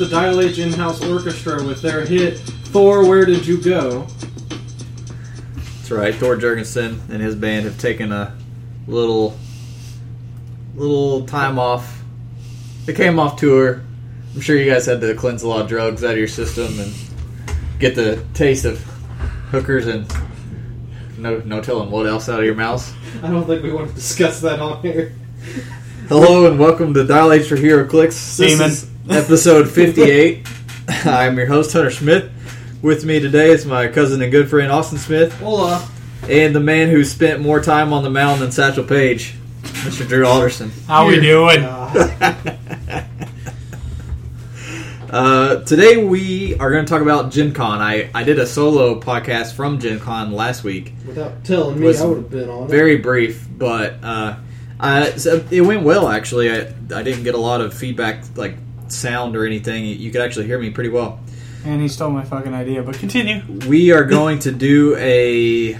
the Dial H in-house orchestra with their hit "Thor, Where Did You Go?" That's right. Thor Jurgensen and his band have taken a little little time off. They came off tour. I'm sure you guys had to cleanse a lot of drugs out of your system and get the taste of hookers and no no telling what else out of your mouth. I don't think we want to discuss that on here. Hello and welcome to Dial H for HeroClix. This Seaman. Is episode 58. I'm your host Hunter Smith. With me today is my cousin and good friend Austin Smith. Hola. And the man who spent more time on the mound than Satchel Paige, Mr. Drew Alderson. How are we doing? Uh, Uh, today we are going to talk about Gen Con. I, I did a solo podcast from Gen Con last week. without telling me, Was I would have been on it. Very brief, but uh, I, so it went well actually. I, I didn't get a lot of feedback, like sound or anything. You could actually hear me pretty well. And he stole my fucking idea, but continue. We are going to do a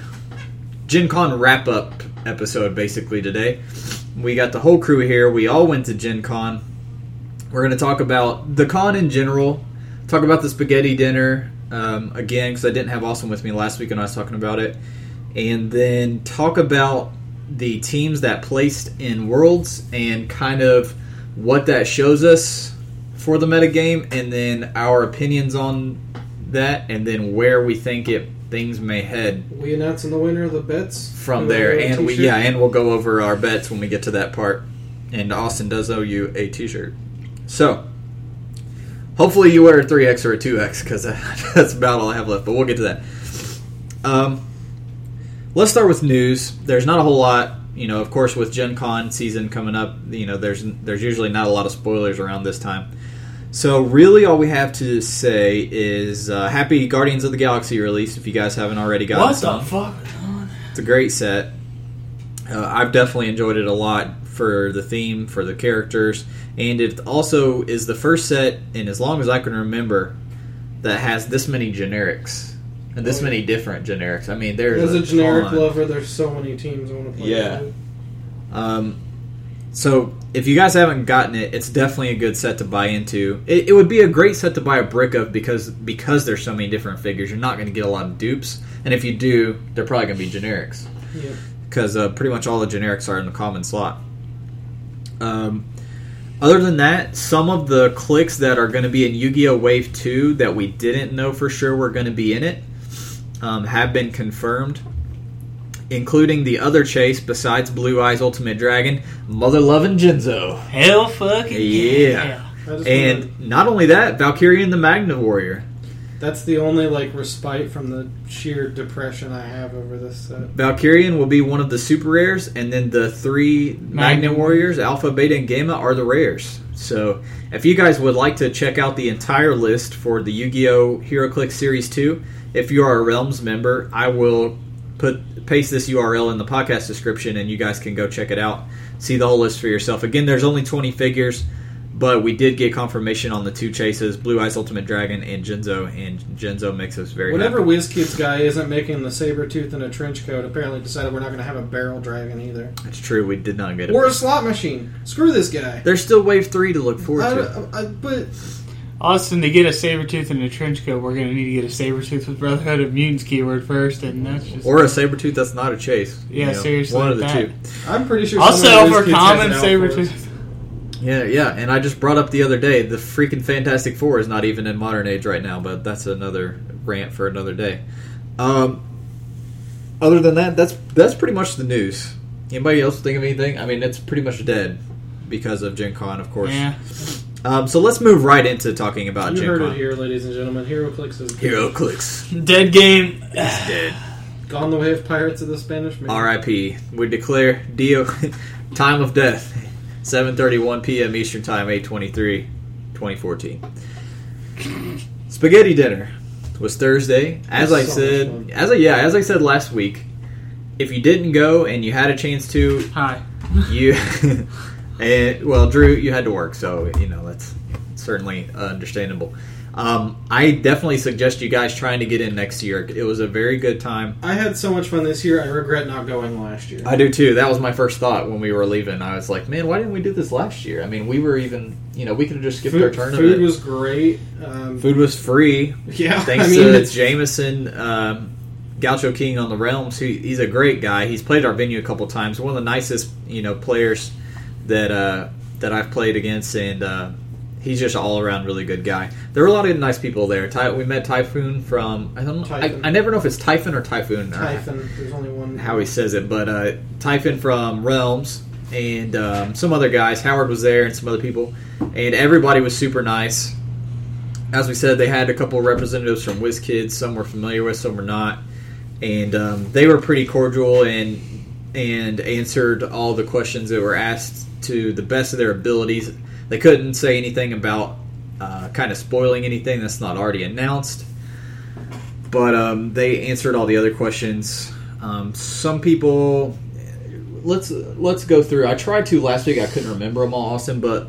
Gen Con wrap up episode basically today. We got the whole crew here. We all went to Gen Con. We're going to talk about the con in general, talk about the spaghetti dinner um, again, because I didn't have Austin with me last week and I was talking about it. And then talk about the teams that placed in Worlds and kind of what that shows us for the metagame, and then our opinions on that, and then where we think it things may head We announcing the winner of the bets from there, and we yeah, and we'll go over our bets when we get to that part. And Austin does owe you a T-shirt, so hopefully you wear a three X or a two X because that's about all I have left. But we'll get to that. Um, let's start with news. There's not a whole lot, you know. Of course, with Gen Con season coming up, you know, there's there's usually not a lot of spoilers around this time. So really, all we have to say is uh, happy Guardians of the Galaxy release. If you guys haven't already gotten What some. the fuck? It's a great set. Uh, I've definitely enjoyed it a lot for the theme, for the characters, and it also is the first set in as long as I can remember that has this many generics and this Oh, many different generics. I mean, there's As a generic ton. lover, there's so many teams I want to play. Yeah. with. Um, so if you guys haven't gotten it, it's definitely a good set to buy into. It, it would be a great set to buy a brick of because because there's so many different figures. You're not going to get a lot of dupes, and if you do, they're probably going to be generics Yep. because uh, pretty much all the generics are in the common slot. Um, other than that, some of the clicks that are going to be in Yu-Gi-Oh! Wave Two that we didn't know for sure were going to be in it um, have been confirmed, including the other chase besides Blue Eyes Ultimate Dragon, Mother Lovin' Jinzo, Hell fucking Yeah. I just wanna- and not only that, Valkyrion the Magna Warrior. that's the only like respite from the sheer depression I have over this set. Valkyrion will be one of the super rares, and then the three Magna Magna Warriors, Alpha, Beta, and Gamma, are the rares. So, if you guys would like to check out the entire list for the Yu Gi Oh! HeroClix Series 2, if you are a Realms member, I will put paste this URL in the podcast description, and you guys can go check it out. See the whole list for yourself. Again, there's only 20 figures, but we did get confirmation on the two chases Blue Eyes Ultimate Dragon and Jinzo. and Jinzo makes us very Whatever happy. WizKids guy isn't making the saber tooth in a trench coat, apparently decided we're not going to have a barrel dragon either, That's true, we did not get it. or a slot machine. Screw this guy. There's still Wave 3 to look forward I, to. I, I, but Austin, to get a saber tooth and a trench coat, we're gonna need to get a saber tooth with Brotherhood of Mutants keyword first, and that's just Or a saber tooth that's not a chase. Yeah, seriously, One of the that. two. I'm pretty sure. I'll someone settle for common saber tooth. Yeah, yeah. And I just brought up the other day the freaking Fantastic Four is not even in modern age right now, but that's another rant for another day. Um, other than that, that's that's pretty much the news. Anybody else think of anything? I mean, it's pretty much dead because of Gen Con, of course. Yeah. Um, so let's move right into talking about You Gen heard Con. it here, ladies and gentlemen. HeroClix is HeroClix. Dead game. It's dead. gone the way of Pirates of the Spanish Main. R.I.P. We declare Dio time of death, 7:31 p.m. Eastern Time, 8:23, 2014. Spaghetti dinner was Thursday. As I so said, fun. as I yeah, as I said last week, if you didn't go and you had a chance to, Hi. you and well, Drew, you had to work, so you know that's certainly understandable. Um, I definitely suggest you guys trying to get in next year. It was a very good time. I had so much fun this year. I regret not going last year. I do too. That was my first thought when we were leaving. I was like, man, why didn't we do this last year? I mean, we were even, you know, we could have just skipped our food, tournament. food was great. Um, Food was free. yeah, Thanks I mean, to it's- Jameson, um, Gaucho King on the Realms. He, he's a great guy. He's played our venue a couple times. One of the nicest, you know, players that uh, that I've played against, and uh, he's just all around really good guy. There were a lot of nice people there. Ty- we met Typhoon from I don't know. I, I never know if it's Typhon or Typhoon. or Typhon. There's only one. how he says it, but uh, Typhon from Realms and um, some other guys. Howard was there and some other people, and everybody was super nice. As we said, they had a couple of representatives from WizKids. Some were familiar with, some were not, and um, they were pretty cordial and and answered all the questions that were asked to the best of their abilities. They couldn't say anything about uh, kind of spoiling anything that's not already announced but um, they answered all the other questions. Um, some people, let's let's go through. I tried to last week. I couldn't remember them all, Austin. But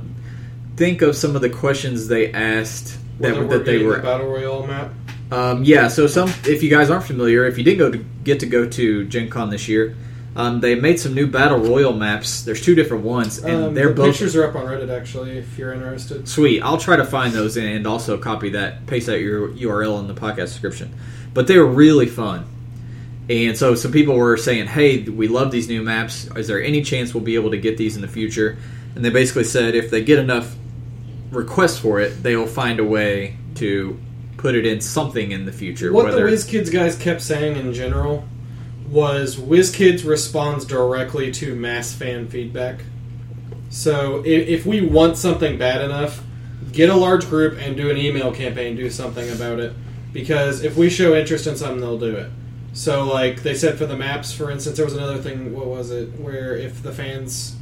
think of some of the questions they asked that, we're that they were. the battle royale map. Um, yeah. So some, if you guys aren't familiar, if you didn't go to get to go to Gen Con this year, um, they made some new battle royal maps. There's two different ones, and Um, they're the both pictures are up on Reddit actually, if you're interested. Sweet. I'll try to find those and also copy that, paste that your URL in the podcast description. But they were really fun. And so some people were saying, hey, we love these new maps. Is there any chance we'll be able to get these in the future? And they basically said if they get enough requests for it, they will find a way to put it in something in the future. What the WizKids guys kept saying in general was WizKids responds directly to mass fan feedback. So if, if we want something bad enough, get a large group and do an email campaign, do something about it. Because if we show interest in something, they'll do it. So, like they said for the maps, for instance, there was another thing. What was it? Where if the fans,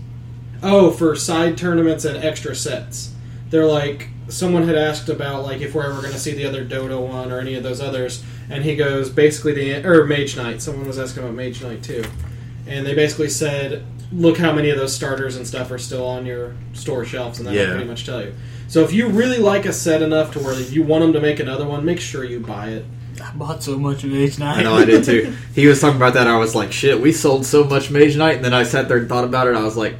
oh, for side tournaments and extra sets, they're like someone had asked about like if we're ever going to see the other Dodo one or any of those others, and he goes basically the or Mage Knight. Someone was asking about Mage Knight too, and they basically said, look how many of those starters and stuff are still on your store shelves, and that'll Yeah. pretty much tell you. So if you really like a set enough to where you want them to make another one, make sure you buy it. I bought so much of Mage Knight. I know I did too. He was talking about that. I was like, shit, we sold so much Mage Knight. And then I sat there and thought about it. I was like,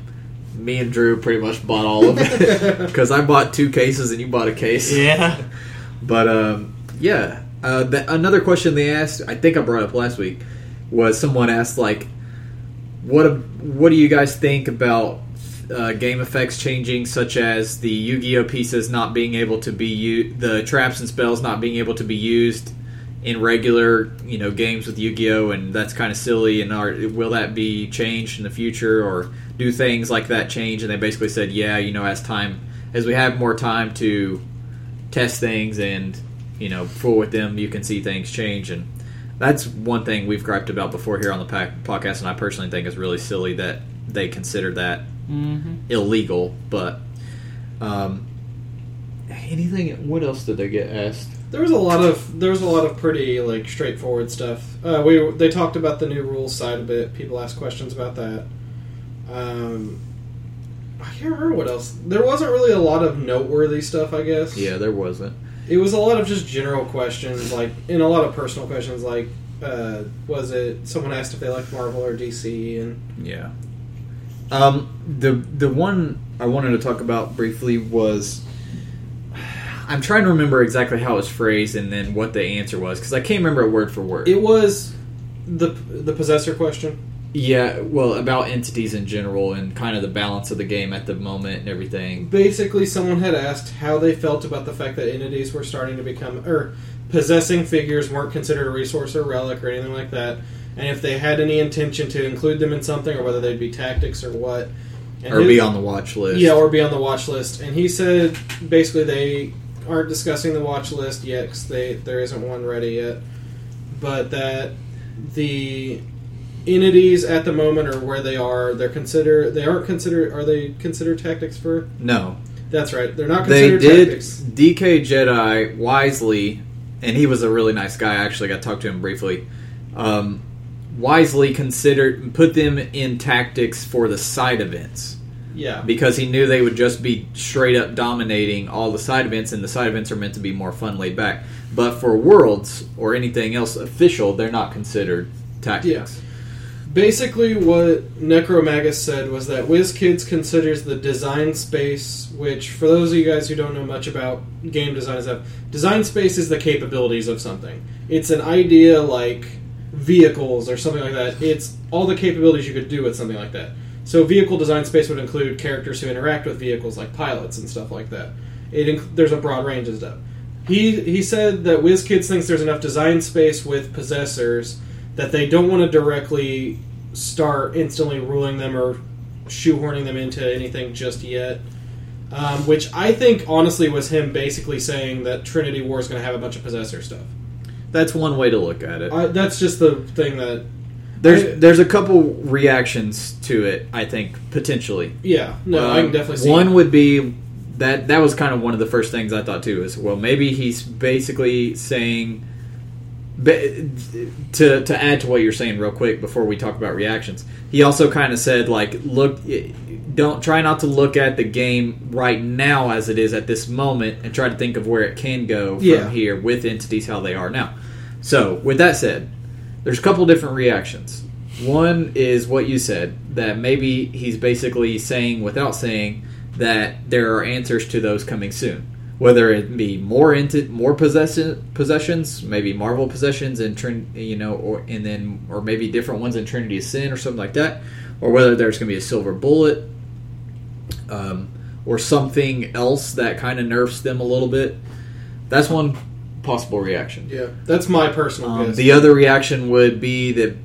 me and Drew pretty much bought all of it. Because I bought two cases and you bought a case. yeah. But um, yeah, uh, th- another question they asked, I think I brought up last week, was someone asked like, "What what do you guys think about uh, game effects changing, such as the Yu-Gi-Oh pieces not being able to be used, the traps and spells not being able to be used in regular, you know, games with Yu-Gi-Oh, and that's kind of silly. And are, will that be changed in the future, or do things like that change?" And they basically said, "Yeah, you know, as time as we have more time to." test things and you know fool with them you can see things change and that's one thing we've griped about before here on the podcast and i personally think is really silly that they consider that Mm-hmm. illegal but um anything what else did they get asked There was a lot of there was a lot of pretty like straightforward stuff. Uh, we they talked about the new rules side a bit. People asked questions about that. Um, I can't remember what else. There wasn't really a lot of noteworthy stuff. I guess. yeah there wasn't It was a lot of just general questions, like and a lot of personal questions, like uh, was it someone asked if they liked Marvel or DC, and Yeah. Um, the the one I wanted to talk about briefly was I'm trying to remember exactly how it was phrased and then what the answer was because I can't remember it word for word. it was the the possessor question. Yeah, well, about entities in general and kind of the balance of the game at the moment and everything. Basically, someone had asked how they felt about the fact that entities were starting to become, or possessing figures weren't considered a resource or relic or anything like that, and if they had any intention to include them in something or whether they'd be tactics or what. And Or his- be on the watch list. Yeah, or be on the watch list. And he said basically they aren't discussing the watch list yet because they there isn't one ready yet, but that the entities at the moment or where they are, they're consider they aren't considered are they considered tactics for? No. That's right, they're not They considered did tactics. DK Jedi wisely, and he was a really nice guy. I actually got to talk to him briefly. Um, wisely considered put them in tactics for the side events. Yeah. because he knew they would just be straight up dominating all the side events, and the side events are meant to be more fun, laid back. But for worlds or anything else official, they're not considered tactics. Basically, what Necromagus said was that WizKids considers the design space, which, for those of you guys who don't know much about game design stuff, design space is the capabilities of something. It's an idea like vehicles or something like that. It's all the capabilities you could do with something like that. So, vehicle design space would include characters who interact with vehicles, like pilots and stuff like that. It inc- there's a broad range of stuff. He he said that WizKids thinks there's enough design space with possessors that they don't want to directly start instantly ruling them or shoehorning them into anything just yet. Um, which I think honestly was him basically saying that Trinity War is going to have a bunch of possessor stuff. That's one way to look at it. I, that's just the thing that There's I- there's a couple reactions to it. I think potentially. yeah no I can Um, definitely see One would be that that was kind of one of the first things I thought too. Is well, maybe he's basically saying to to add to what you're saying real quick before we talk about reactions. He also kind of said like, look, eh, don't try not to look at the game right now as it is at this moment, and try to think of where it can go from Yeah. here with entities how they are now. So, with that said, there's a couple different reactions. One is what you said that maybe he's basically saying without saying that there are answers to those coming soon. Whether it be more into more possession possessions, maybe Marvel possessions and Trin, you know, or and then or maybe different ones in Trinity of Sin or something like that, or whether there's going to be a silver bullet, um, or something else that kind of nerfs them a little bit. That's one possible reaction. yeah that's my personal Um, the other reaction would be that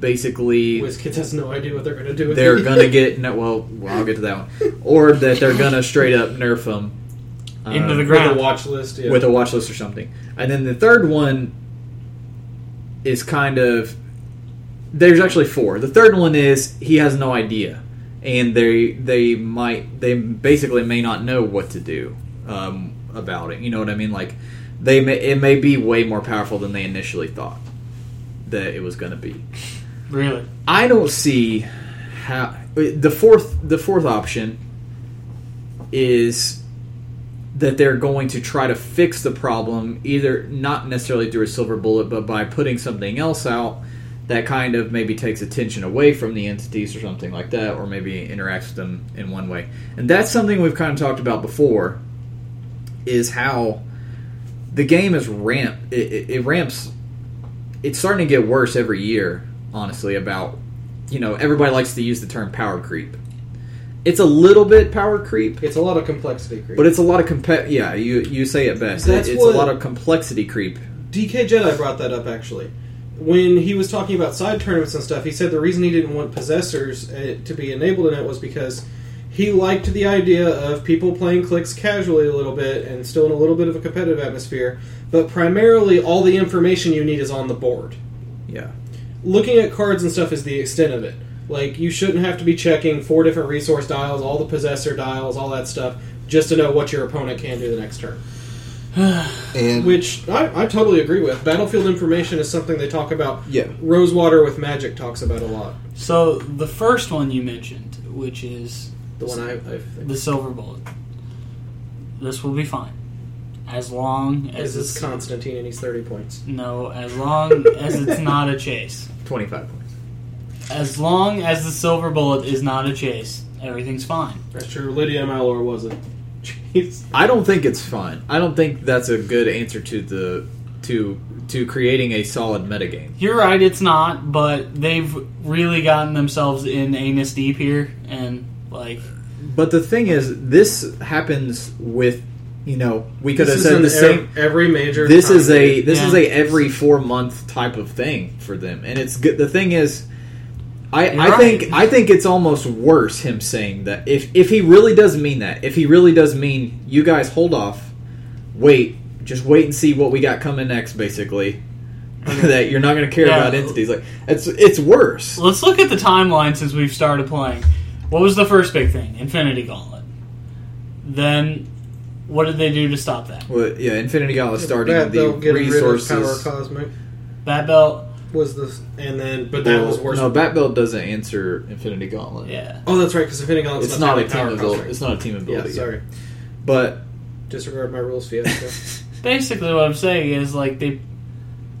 basically WizKids has no idea what they're going to do with they're gonna get no. Well, well, I'll get to that one, or that they're gonna straight up nerf them Into the with a watch list. Yeah. with a watch list or something. And then the third one is kind of there's actually four. The third one is he has no idea, and they they might they basically may not know what to do um, about it. You know what I mean? Like they may it may be way more powerful than they initially thought that it was going to be. Really? I don't see how the fourth the fourth option is that they're going to try to fix the problem either not necessarily through a silver bullet but by putting something else out that kind of maybe takes attention away from the entities or something like that or maybe interacts with them in one way. And that's something we've kind of talked about before is how the game is ramp it, it, it ramps it's starting to get worse every year honestly about you know everybody likes to use the term power creep it's a little bit power creep it's a lot of complexity creep. but it's a lot of comp yeah you you say it best That's it's a lot of complexity creep DK Jedi brought that up actually. When he was talking about side tournaments and stuff, he said the reason he didn't want possessors uh, to be enabled in it was because he liked the idea of people playing clicks casually a little bit and still in a little bit of a competitive atmosphere, but primarily all the information you need is on the board. yeah Looking at cards and stuff is the extent of it. Like you shouldn't have to be checking four different resource dials, all the possessor dials, all that stuff, just to know what your opponent can do the next turn. And Which I, I totally agree with. Battlefield information is something they talk about. yeah Rosewater with Magic talks about a lot. So the first one you mentioned, which is The one I, I think. the silver bullet, this will be fine, as long as As it's it's Constantine and he's 30 points. no, as long as it's not a chase. 25 points As long as the silver bullet is not a chase, everything's fine. That's true. Lydia Malor wasn't. Jeez. i don't think it's fine i don't think that's a good answer to the to to creating a solid metagame You're right, it's not, but they've really gotten themselves in anus deep here, and like but the thing is this happens with you know we could This have said the ev- same every major. this is a this Yeah. is a every four month type of thing for them, and it's good. The thing is, I I right. think I think it's almost worse him saying that if if he really does mean that if he really does mean you guys hold off, wait, just wait and see what we got coming next, basically. that you're not going to care Yeah. about entities like it's it's worse. Let's look at the timeline since we've started playing. What was the first big thing? Infinity Gauntlet. Then, what did they do to stop that? Well, yeah, Infinity Gauntlet starting they'll the get rid of resources. Power Cosmic. Bat Belt. Was the and then but that Well, was worse. No, Bat Belt doesn't answer Infinity Gauntlet. Yeah. oh, that's right. Because Infinity Gauntlet's It's not a technically team power ability. It's not a team ability. Yeah, sorry. But Disregard my rules, Fiasco. Basically, what I'm saying is like they,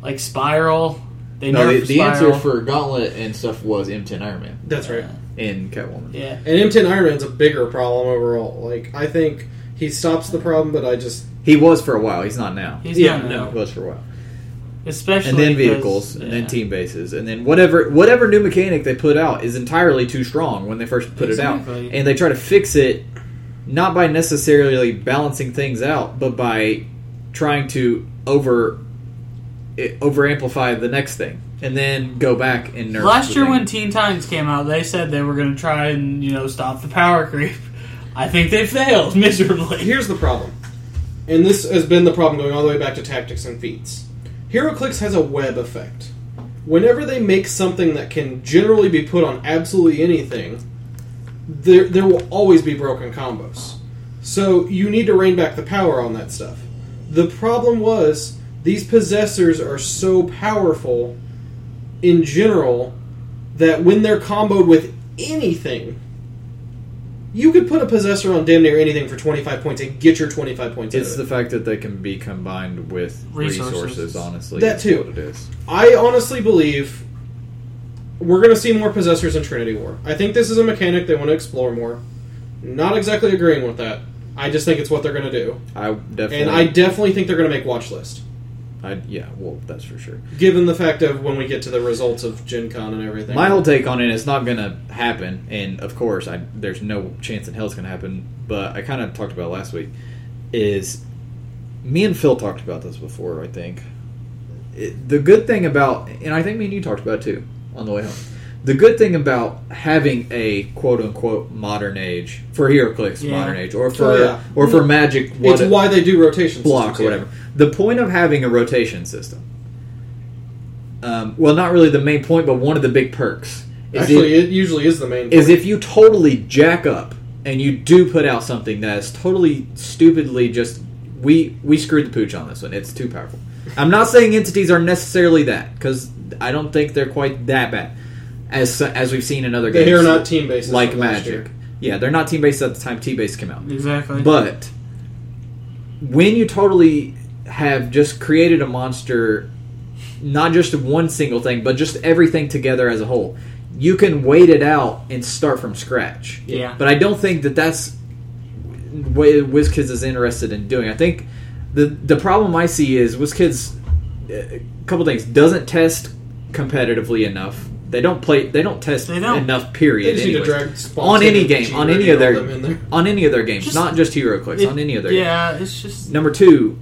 like Spiral. They no, the, nerfed the answer Spiral. for Gauntlet and stuff was M10 Iron Man that's right. and Catwoman. Yeah. And M10 Iron Man's a bigger problem overall. Like I think he stops the problem, but I just He was for a while. He's not now. He's Yeah, not no. now. He was for a while. Especially and then because- vehicles, and then team bases, and then whatever whatever new mechanic they put out is entirely too strong when they first put it out, and they try to fix it not by necessarily balancing things out, but by trying to over eh, over amplify the next thing, and then go back and nerf. Last the year thing. when Teen Titans came out, they said they were going to try and you know stop the power creep. I think they failed miserably. here's the problem, and this has been the problem going all the way back to tactics and feats. HeroClix has a web effect. Whenever they make something that can generally be put on absolutely anything, there there will always be broken combos. So you need to rein back the power on that stuff. The problem was these possessors are so powerful in general that when they're comboed with anything, you could put a possessor on damn near anything for 25 points and get your 25 points out It's of the fact that they can be combined with Resources. resources. honestly, That is too. What it is. I honestly believe we're going to see more possessors in Trinity War. I think this is a mechanic they want to explore more. Not exactly agreeing with that. I just think it's what they're going to do. I definitely, And I definitely think they're going to make watch list. I, yeah, well, that's for sure. Given the fact of when we get to the results of Gen Con and everything. My whole take on it is not going to happen, and of course, I, there's no chance in hell it's going to happen. But I kind of talked about it last week. Is me and Phil talked about this before? I think it, the good thing about, and I think me and you talked about it too on the way home. The good thing about having a quote unquote modern age for HeroClix Yeah. modern age, or oh, for Oh, yeah. or for Magic, what it's why they do rotation block systems, or yeah. Whatever. The point of having a rotation system, um, well, not really the main point, but one of the big perks is, Actually, if, it usually is the main. is point. if you totally jack up and you do put out something that is totally stupidly just we we screwed the pooch on this one. It's too powerful. I'm not saying entities are necessarily that because I don't think they're quite that bad as as we've seen in other They games They are not team based like Magic. Yeah, they're not team based at the time T base came out. Exactly. But when you totally have just created a monster, not just one single thing, but just everything together as a whole, you can wait it out and start from scratch. Yeah. But I don't think that that's what WizKids is interested in doing. I think the the problem I see is WizKids a couple things doesn't test competitively enough. They don't play. They don't test They don't. enough. They Period. just need to drag on any game, on any of their them on any of their games, Just- not just HeroClix, It- on any of their games. yeah, it's just Number two,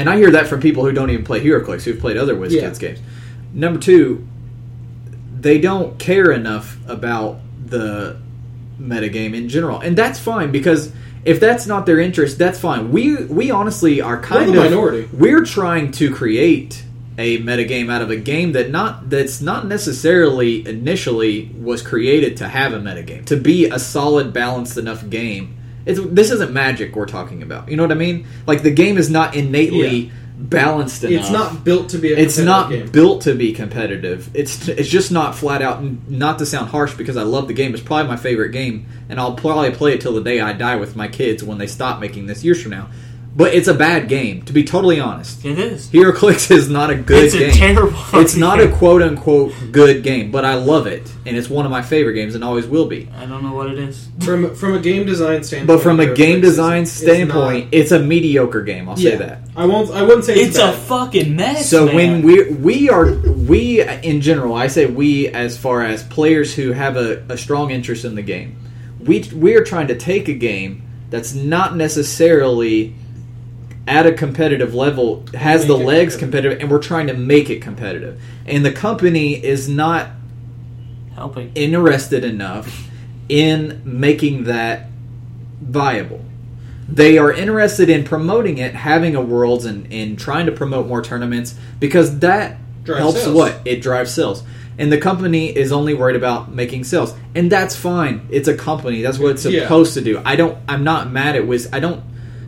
and I hear that from people who don't even play HeroClix, who've played other WizKids Yeah. games. Number two, they don't care enough about the metagame in general, and that's fine because if that's not their interest, that's fine. We we honestly are kind the of minority. We're trying to create a metagame out of a game that not that's not necessarily initially was created to have a metagame to be a solid balanced enough game it's, this isn't magic we're talking about you know what i mean like the game is not innately balanced enough It's not built to be. A it's not game. built to be competitive. It's it's just not flat out. Not to sound harsh, because I love the game. It's probably my favorite game, and I'll probably play it till the day I die with my kids when they stop making this years from now. But it's a bad game, to be totally honest. it is. HeroClix is not a good It's a game. terrible It's not a quote unquote good game, but I love it, and it's one of my favorite games, and always will be. I don't know what it is. from from a game design standpoint. But from a Hero game Clicks is- design is standpoint, not- it's a mediocre game. I'll yeah, say that. I won't. I wouldn't say it's, It's a fucking mess. So man. when we we are we in general, I say we as far as players who have a, a strong interest in the game, we we are trying to take a game that's not necessarily at a competitive level has the legs competitive. and we're trying to make it competitive. And the company is not helping. interested enough in making that viable. They are interested in promoting it, having a worlds, and, and trying to promote more tournaments because that helps sales. what it drives sales. And the company is only worried about making sales, and that's fine. It's a company; that's what it's Yeah. supposed to do. I don't. I'm not mad at Wiz. I don't.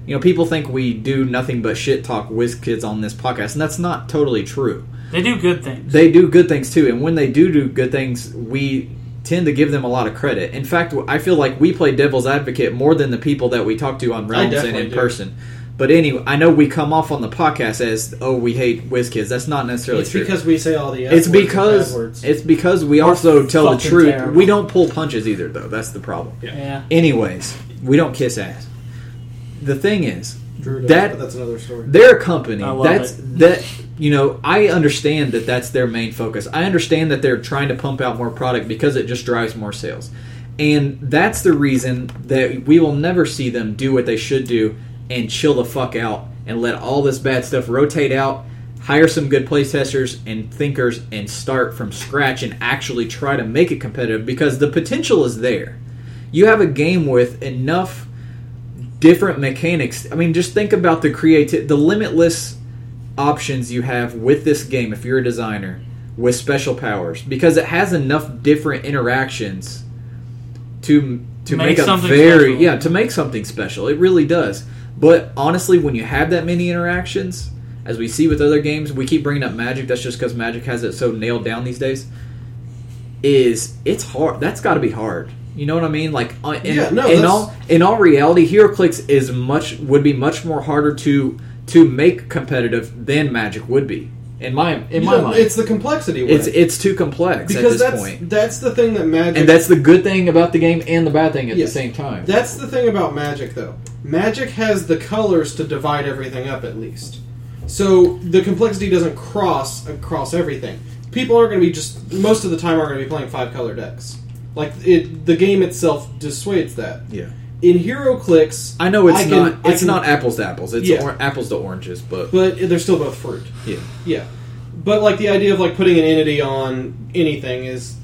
You know, people think we do nothing but shit talk WizKids on this podcast, and that's not totally true. They do good things. they do good things too, and when they do do good things, we tend to give them a lot of credit. In fact, I feel like we play devil's advocate more than the people that we talk to on Realms and in do. person. But anyway, I know we come off on the podcast as oh we hate WizKids. That's not necessarily It's true. because we say all the F it's words and because bad words. it's because we also tell the truth. terrible. We don't pull punches either, though. That's the problem. yeah. Anyways, we don't kiss ass. The thing is, Drew that- but that's another story. their company I love that's it. that you know i understand that that's their main focus i understand that they're trying to pump out more product because it just drives more sales and that's the reason that we will never see them do what they should do and chill the fuck out and let all this bad stuff rotate out hire some good playtesters and thinkers and start from scratch and actually try to make it competitive because the potential is there you have a game with enough different mechanics. I mean, just think about the creative, the limitless options you have with this game if you're a designer with special powers because it has enough different interactions to to Make make, a very special. yeah to make something special. It really does. But honestly, when you have that many interactions, as we see with other games, we keep bringing up Magic. That's just because Magic has it so nailed down these days. Is it's hard? That's got to be hard. You know what I mean? Like, uh, in, Yeah, no, in all in all reality, HeroClix is much would be much more harder to to make competitive than Magic would be. In my in my No, mind, it's the complexity. It's it. it's too complex because at this that's point, that's the thing that Magic and that's the good thing about the game and the bad thing at Yes. the same time. That's the thing about Magic, though. Magic has the colors to divide everything up, at least. So the complexity doesn't cross across everything. People aren't going to be just most of the time aren't going to be playing five color decks. Like it, the game itself dissuades that. yeah, In HeroClix, I know it's I can- not it's can- not apples to apples. It's Yeah. or, apples to oranges, but but they're still both fruit. yeah. Yeah, but like the idea of like putting an entity on anything is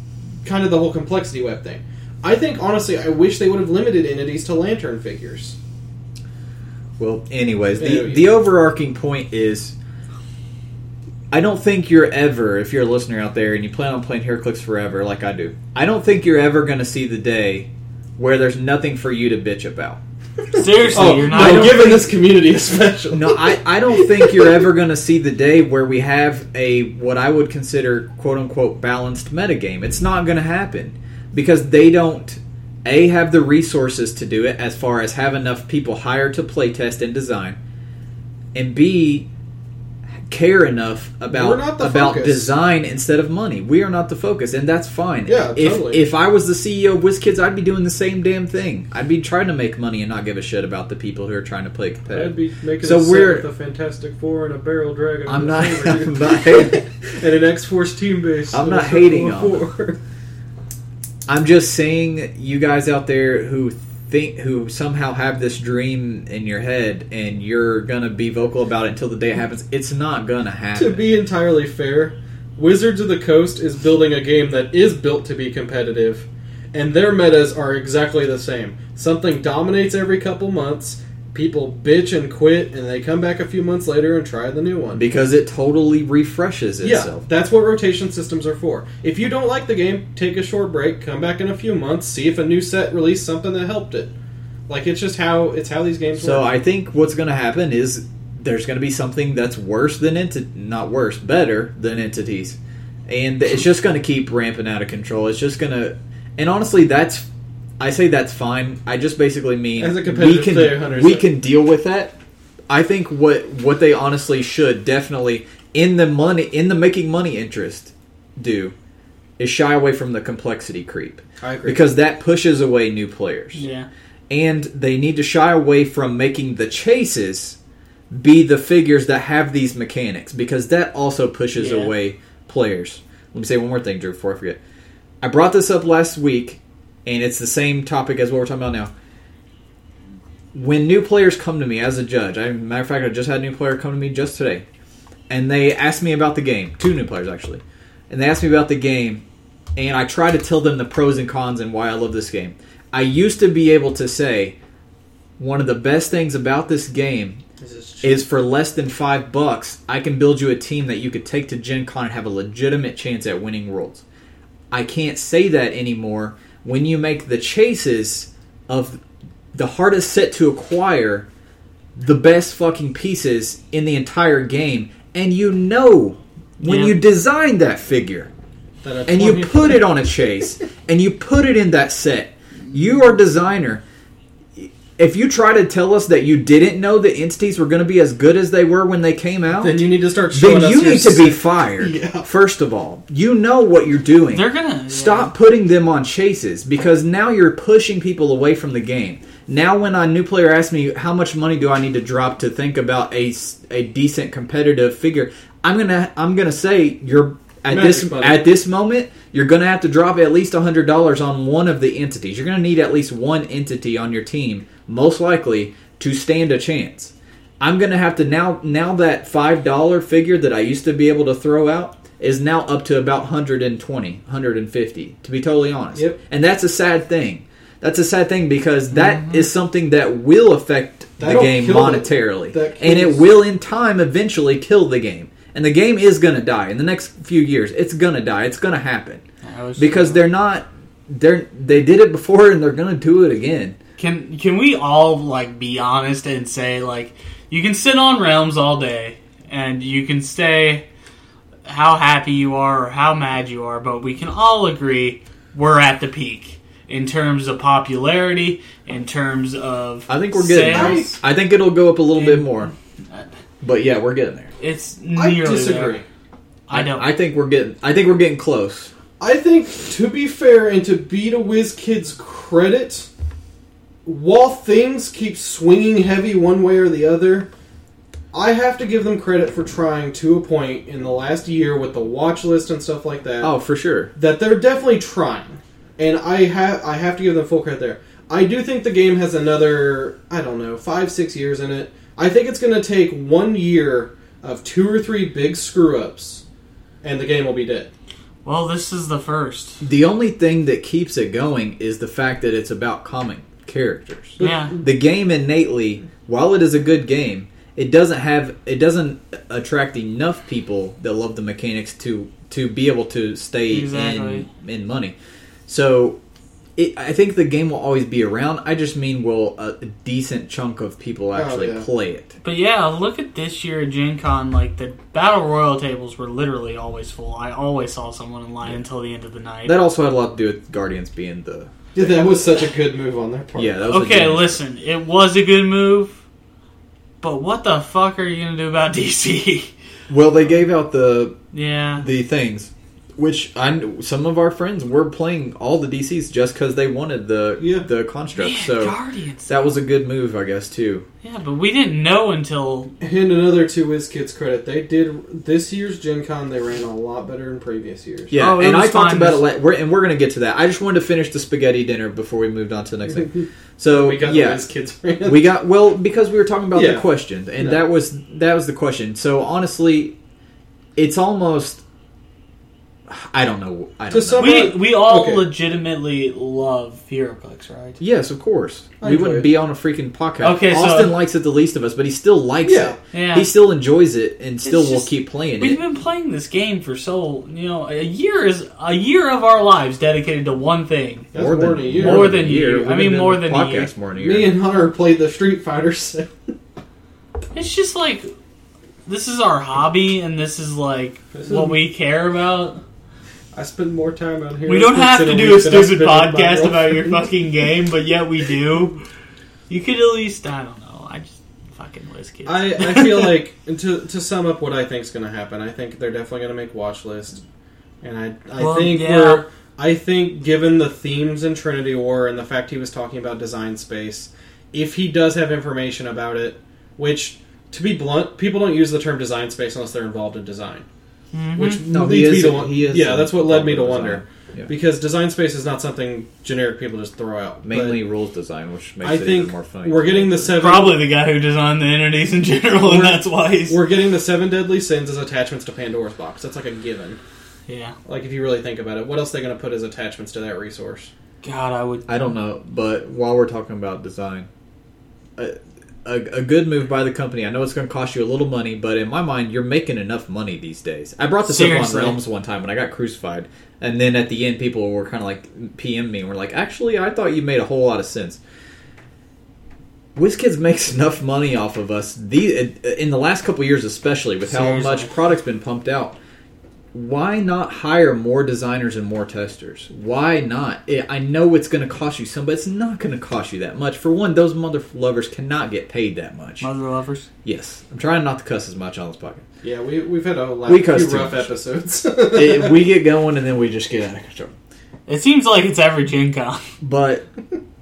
kind of the whole complexity web thing. I think honestly, I wish they would have limited entities to lantern figures. Well, anyways, the, the overarching point is I don't think you're ever, if you're a listener out there and you plan on playing HeroClix forever like I do, I don't think you're ever going to see the day where there's nothing for you to bitch about. Seriously, Oh, you're not. no, not. giving this community a special. No, I, I don't think you're ever going to see the day where we have a what I would consider quote unquote balanced metagame. It's not going to happen because they don't a have the resources to do it as far as have enough people hired to playtest and design, and b care enough about the about focus. design instead of money. We are not the focus, and that's fine. Yeah, if totally. if I was the CEO of WizKids, I'd be doing the same damn thing. I'd be trying to make money and not give a shit about the people who are trying to play competitive. I'd be making So we're- with a Fantastic Four and a Barrel Dragon. I'm not. I'm not hating. and an X Force team base. I'm not hating on. I'm just saying, you guys out there who think, who somehow have this dream in your head, and you're gonna be vocal about it until the day it happens. It's not gonna happen. to be entirely fair, Wizards of the Coast is building a game that is built to be competitive, and their metas are exactly the same. Something dominates every couple months. People bitch and quit, and they come back a few months later and try the new one. because it totally refreshes itself. Yeah, that's what rotation systems are for. If you don't like the game, take a short break, come back in a few months, see if a new set released something that helped it. Like it's just how it's how these games So work. I think what's gonna happen is there's gonna be something that's worse than enti- not worse, better than entities, and it's just gonna keep ramping out of control. It's just gonna, and honestly, that's I say that's fine. I just basically mean As a competitive we can player, 100%. we can deal with that. I think what what they honestly should definitely in the money in the making money interest do is shy away from the complexity creep I agree. because that pushes away new players yeah. and they need to shy away from making the chases be the figures that have these mechanics because that also pushes Yeah. away players. Let me say one more thing, Drew, before I forget. I brought this up last week, and it's the same topic as what we're talking about now. When new players come to me as a judge, I, matter of fact, I just had a new player come to me just today, and they asked me about the game. Two new players actually, and they asked me about the game, and I try to tell them the pros and cons and why I love this game. I used to be able to say one of the best things about this game Is is for less than five bucks, I can build you a team that you could take to Gen Con and have a legitimate chance at winning worlds. I can't say that anymore when you make the chases of the hardest set to acquire the best fucking pieces in the entire game, and you know when Yeah. you design that figure That and you put it on a chase and you put it in that set, you are designer. If you try to tell us that you didn't know the entities were going to be as good as they were when they came out, then you need to start showing then you your need to be fired. Yeah. First of all, you know what you're doing. They're gonna Stop putting them on chases because now you're pushing people away from the game. Now, when a new player asks me how much money do I need to drop to think about a, a decent competitive figure, I'm gonna I'm gonna say you're at Magic this money. at this moment you're gonna have to drop at least hundred dollars on one of the entities. You're gonna need at least one entity on your team, most likely, to stand a chance. I'm gonna have to now now that five dollar figure that I used to be able to throw out is now up to about 120, 150, to be totally honest. Yep. And that's a sad thing. That's a sad thing because mm-hmm. that is something that will affect the That'll game kill it. monetarily. That And it will in time eventually kill the game. And the game is gonna die in the next few years. It's gonna die. It's gonna happen. I was- Because they're not they're they did it before and they're gonna do it again. Can can we all like be honest and say like you can sit on realms all day and you can say how happy you are or how mad you are, but we can all agree we're at the peak in terms of popularity, in terms of I think we're getting sales. there. I think it'll go up a little bit more. But yeah, we're getting there. It's I nearly disagree. there. I don't. I think we're getting I think we're getting close. I think, to be fair and to be to WizKids' credit, while things keep swinging heavy one way or the other, I have to give them credit for trying to a point in the last year with the watch list and stuff like that. Oh, for sure. that they're definitely trying, and I have I have to give them full credit there. I do think the game has another I don't know five six years in it. I think it's going to take one year of two or three big screw ups, and the game will be dead. well, this is the first. The only thing that keeps it going is the fact that it's about comic characters. Yeah. The game innately, while it is a good game, it doesn't have it doesn't attract enough people that love the mechanics to to be able to stay Exactly. in in money. So it, I think the game will always be around. I just mean will a, a decent chunk of people oh, actually yeah. play it. But yeah, look at this year at Gen Con. Like, the Battle Royal tables were literally always full. I always saw someone in line until the end of the night. That also had a lot to do with Guardians being the Yeah, that was such a good move on their part. yeah. That was a okay, good- listen, it was a good move, but what the fuck are you gonna do about DC? Well, they gave out the yeah, the things, which I kn- some of our friends were playing all the DCs just because they wanted the Yeah. the construct. Man, so Guardians. that was a good move, I guess, too. Yeah, but we didn't know until And another to WizKids' credit, they did this year's Gen Con. They ran a lot better than previous years. Yeah, Oh, and I was talked about it, la- we're, and we're going to get to that. I just wanted to finish the spaghetti dinner before we moved on to the next thing. So we got yeah, the WizKids ran. we got well because we were talking about the question, and Yeah. that was that was the question. So honestly, it's almost I don't know. I don't To know. we we all Okay. legitimately love HeroClix, right? Yes, of course. I we wouldn't it. be on a freaking podcast. Okay, so- Austin likes it the least of us, but he still likes Yeah. it. Yeah. He still enjoys it and still will just- keep playing We've it. been playing this game for so you know a year is a year of our lives dedicated to one thing. That's more than a year. More than a year. We've I mean, more doing than a year. more than a year. Me and Hunter played the Street Fighter. So It's just like this is our hobby, and this is like This what is- we care about. I spend more time out here. We don't have to do a week than I stupid spend with my podcast about your fucking game, but yet we do. You could at least I don't know. I just fucking kids. I, I feel like to to sum up what I think is going to happen, I think they're definitely going to make watch list, and I I Well, think yeah. we're I think given the themes in Trinity War and the fact he was talking about design space, if he does have information about it, which to be blunt, people don't use the term design space unless they're involved in design, Mhm. which No, leads he is- me to won- he is yeah, that's what led me to involved in wonder. Yeah. because design space is not something generic people just throw out. But Mainly rules design, which makes I it think even more funny. we're getting the seven. Probably the guy who designed the entities in general, and that's why he's We're getting the seven deadly sins as attachments to Pandora's box. That's like a given. yeah. Like if you really think about it, what else are they going to put as attachments to that resource? God, I would. I don't know, but while we're talking about design, a, a, a good move by the company. I know it's going to cost you a little money, but in my mind, you're making enough money these days. I brought this Seriously. up on Realms one time when I got crucified, and then at the end, people were kind of like PM me and were like, "Actually, I thought you made a whole lot of sense." WizKids makes enough money off of us. The in the last couple years, especially with how much product's been pumped out. Why not hire more designers and more testers? Why not? I I know it's going to cost you some, but it's not going to cost you that much. For one, those mother lovers cannot get paid that much. Mother lovers. Yes, I'm trying not to cuss as much on this podcast. Yeah, we we've had a lot, We few cuss too rough much. episodes. It- we get going and then we just get out of control. It seems like it's every Gen Con. But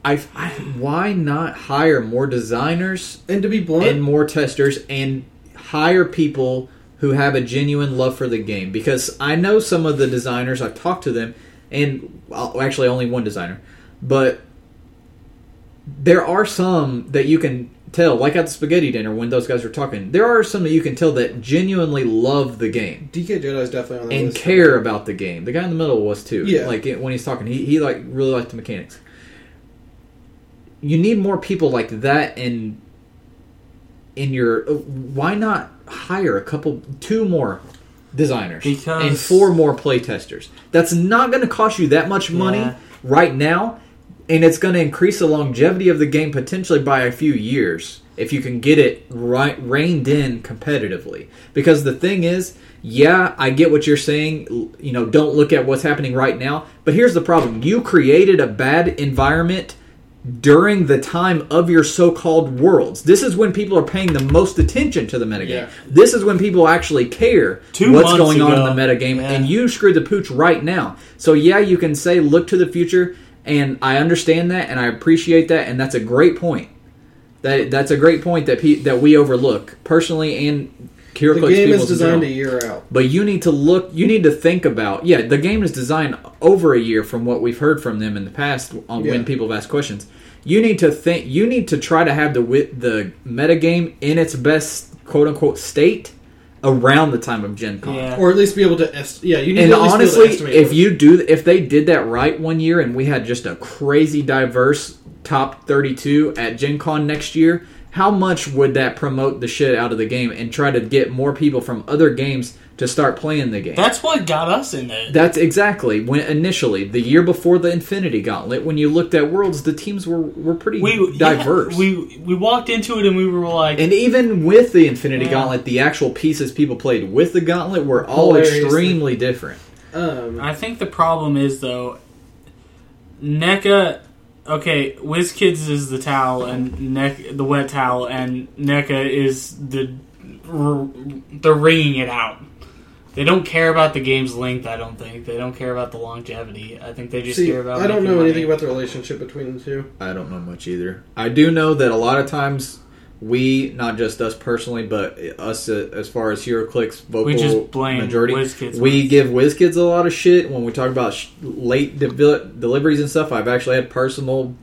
I, I why not hire more designers and to be blunt, and more testers and hire people who have a genuine love for the game because I know some of the designers I've talked to them and actually only one designer but there are some that you can tell like at the spaghetti dinner when those guys were talking there are some that you can tell that genuinely love the game DK Jedi's definitely on the and list. care about the game. The guy in the middle was too. Yeah. Like when he's talking, he, he like really liked the mechanics. You need more people like that in in your. uh, Why not hire a couple, two more designers Because- and four more play testers? That's not going to cost you that much money Yeah. right now, and it's going to increase the longevity of the game potentially by a few years if you can get it right reined in competitively. Because the thing is, yeah, I get what you're saying. l- You know, don't look at what's happening right now. But here's the problem: you created a bad environment during the time of your so-called worlds. This is when people are paying the most attention to the metagame. Yeah. This is when people actually care Two what's going on in the metagame, Yeah. and you screwed the pooch right now. So yeah, you can say look to the future, and I understand that, and I appreciate that, and that's a great point. That that's a great point that pe- that we overlook personally, and the HeroClix game people is in designed a year out. But you need to look. You need to think about. Yeah, the game is designed over a year from what we've heard from them in the past on Yeah. when people have asked questions. You need to think. You need to try to have the wi- the metagame in its best quote unquote state around the time of Gen Con. Yeah. Or at least be able to est- yeah, you need And to at least be able to honestly, estimate if what- you do, if they did that right one year, and we had just a crazy diverse top thirty-two at Gen Con next year, how much would that promote the shit out of the game and try to get more people from other games to start playing the game? That's what got us in it. That's exactly when initially the year before the Infinity Gauntlet, when you looked at worlds, the teams were were pretty we diverse. yeah, we we walked into it and we were like, and even with the Infinity Yeah. Gauntlet, the actual pieces people played with the Gauntlet were all Hilariously. extremely different. um, I think the problem is though, NECA. Okay, WizKids is the towel and neck the wet towel, and NECA is the r- they're wringing it out. They don't care about the game's length. I don't think they don't care about the longevity. I think they just see, care about. I don't know money. anything about the relationship between the two. I don't know much either. I do know that a lot of times we, not just us personally, but us uh, as far as HeroClix vocal We just blame majority, WizKids. we give WizKids a lot of shit when we talk about sh- late de- deliveries and stuff. I've actually had personal,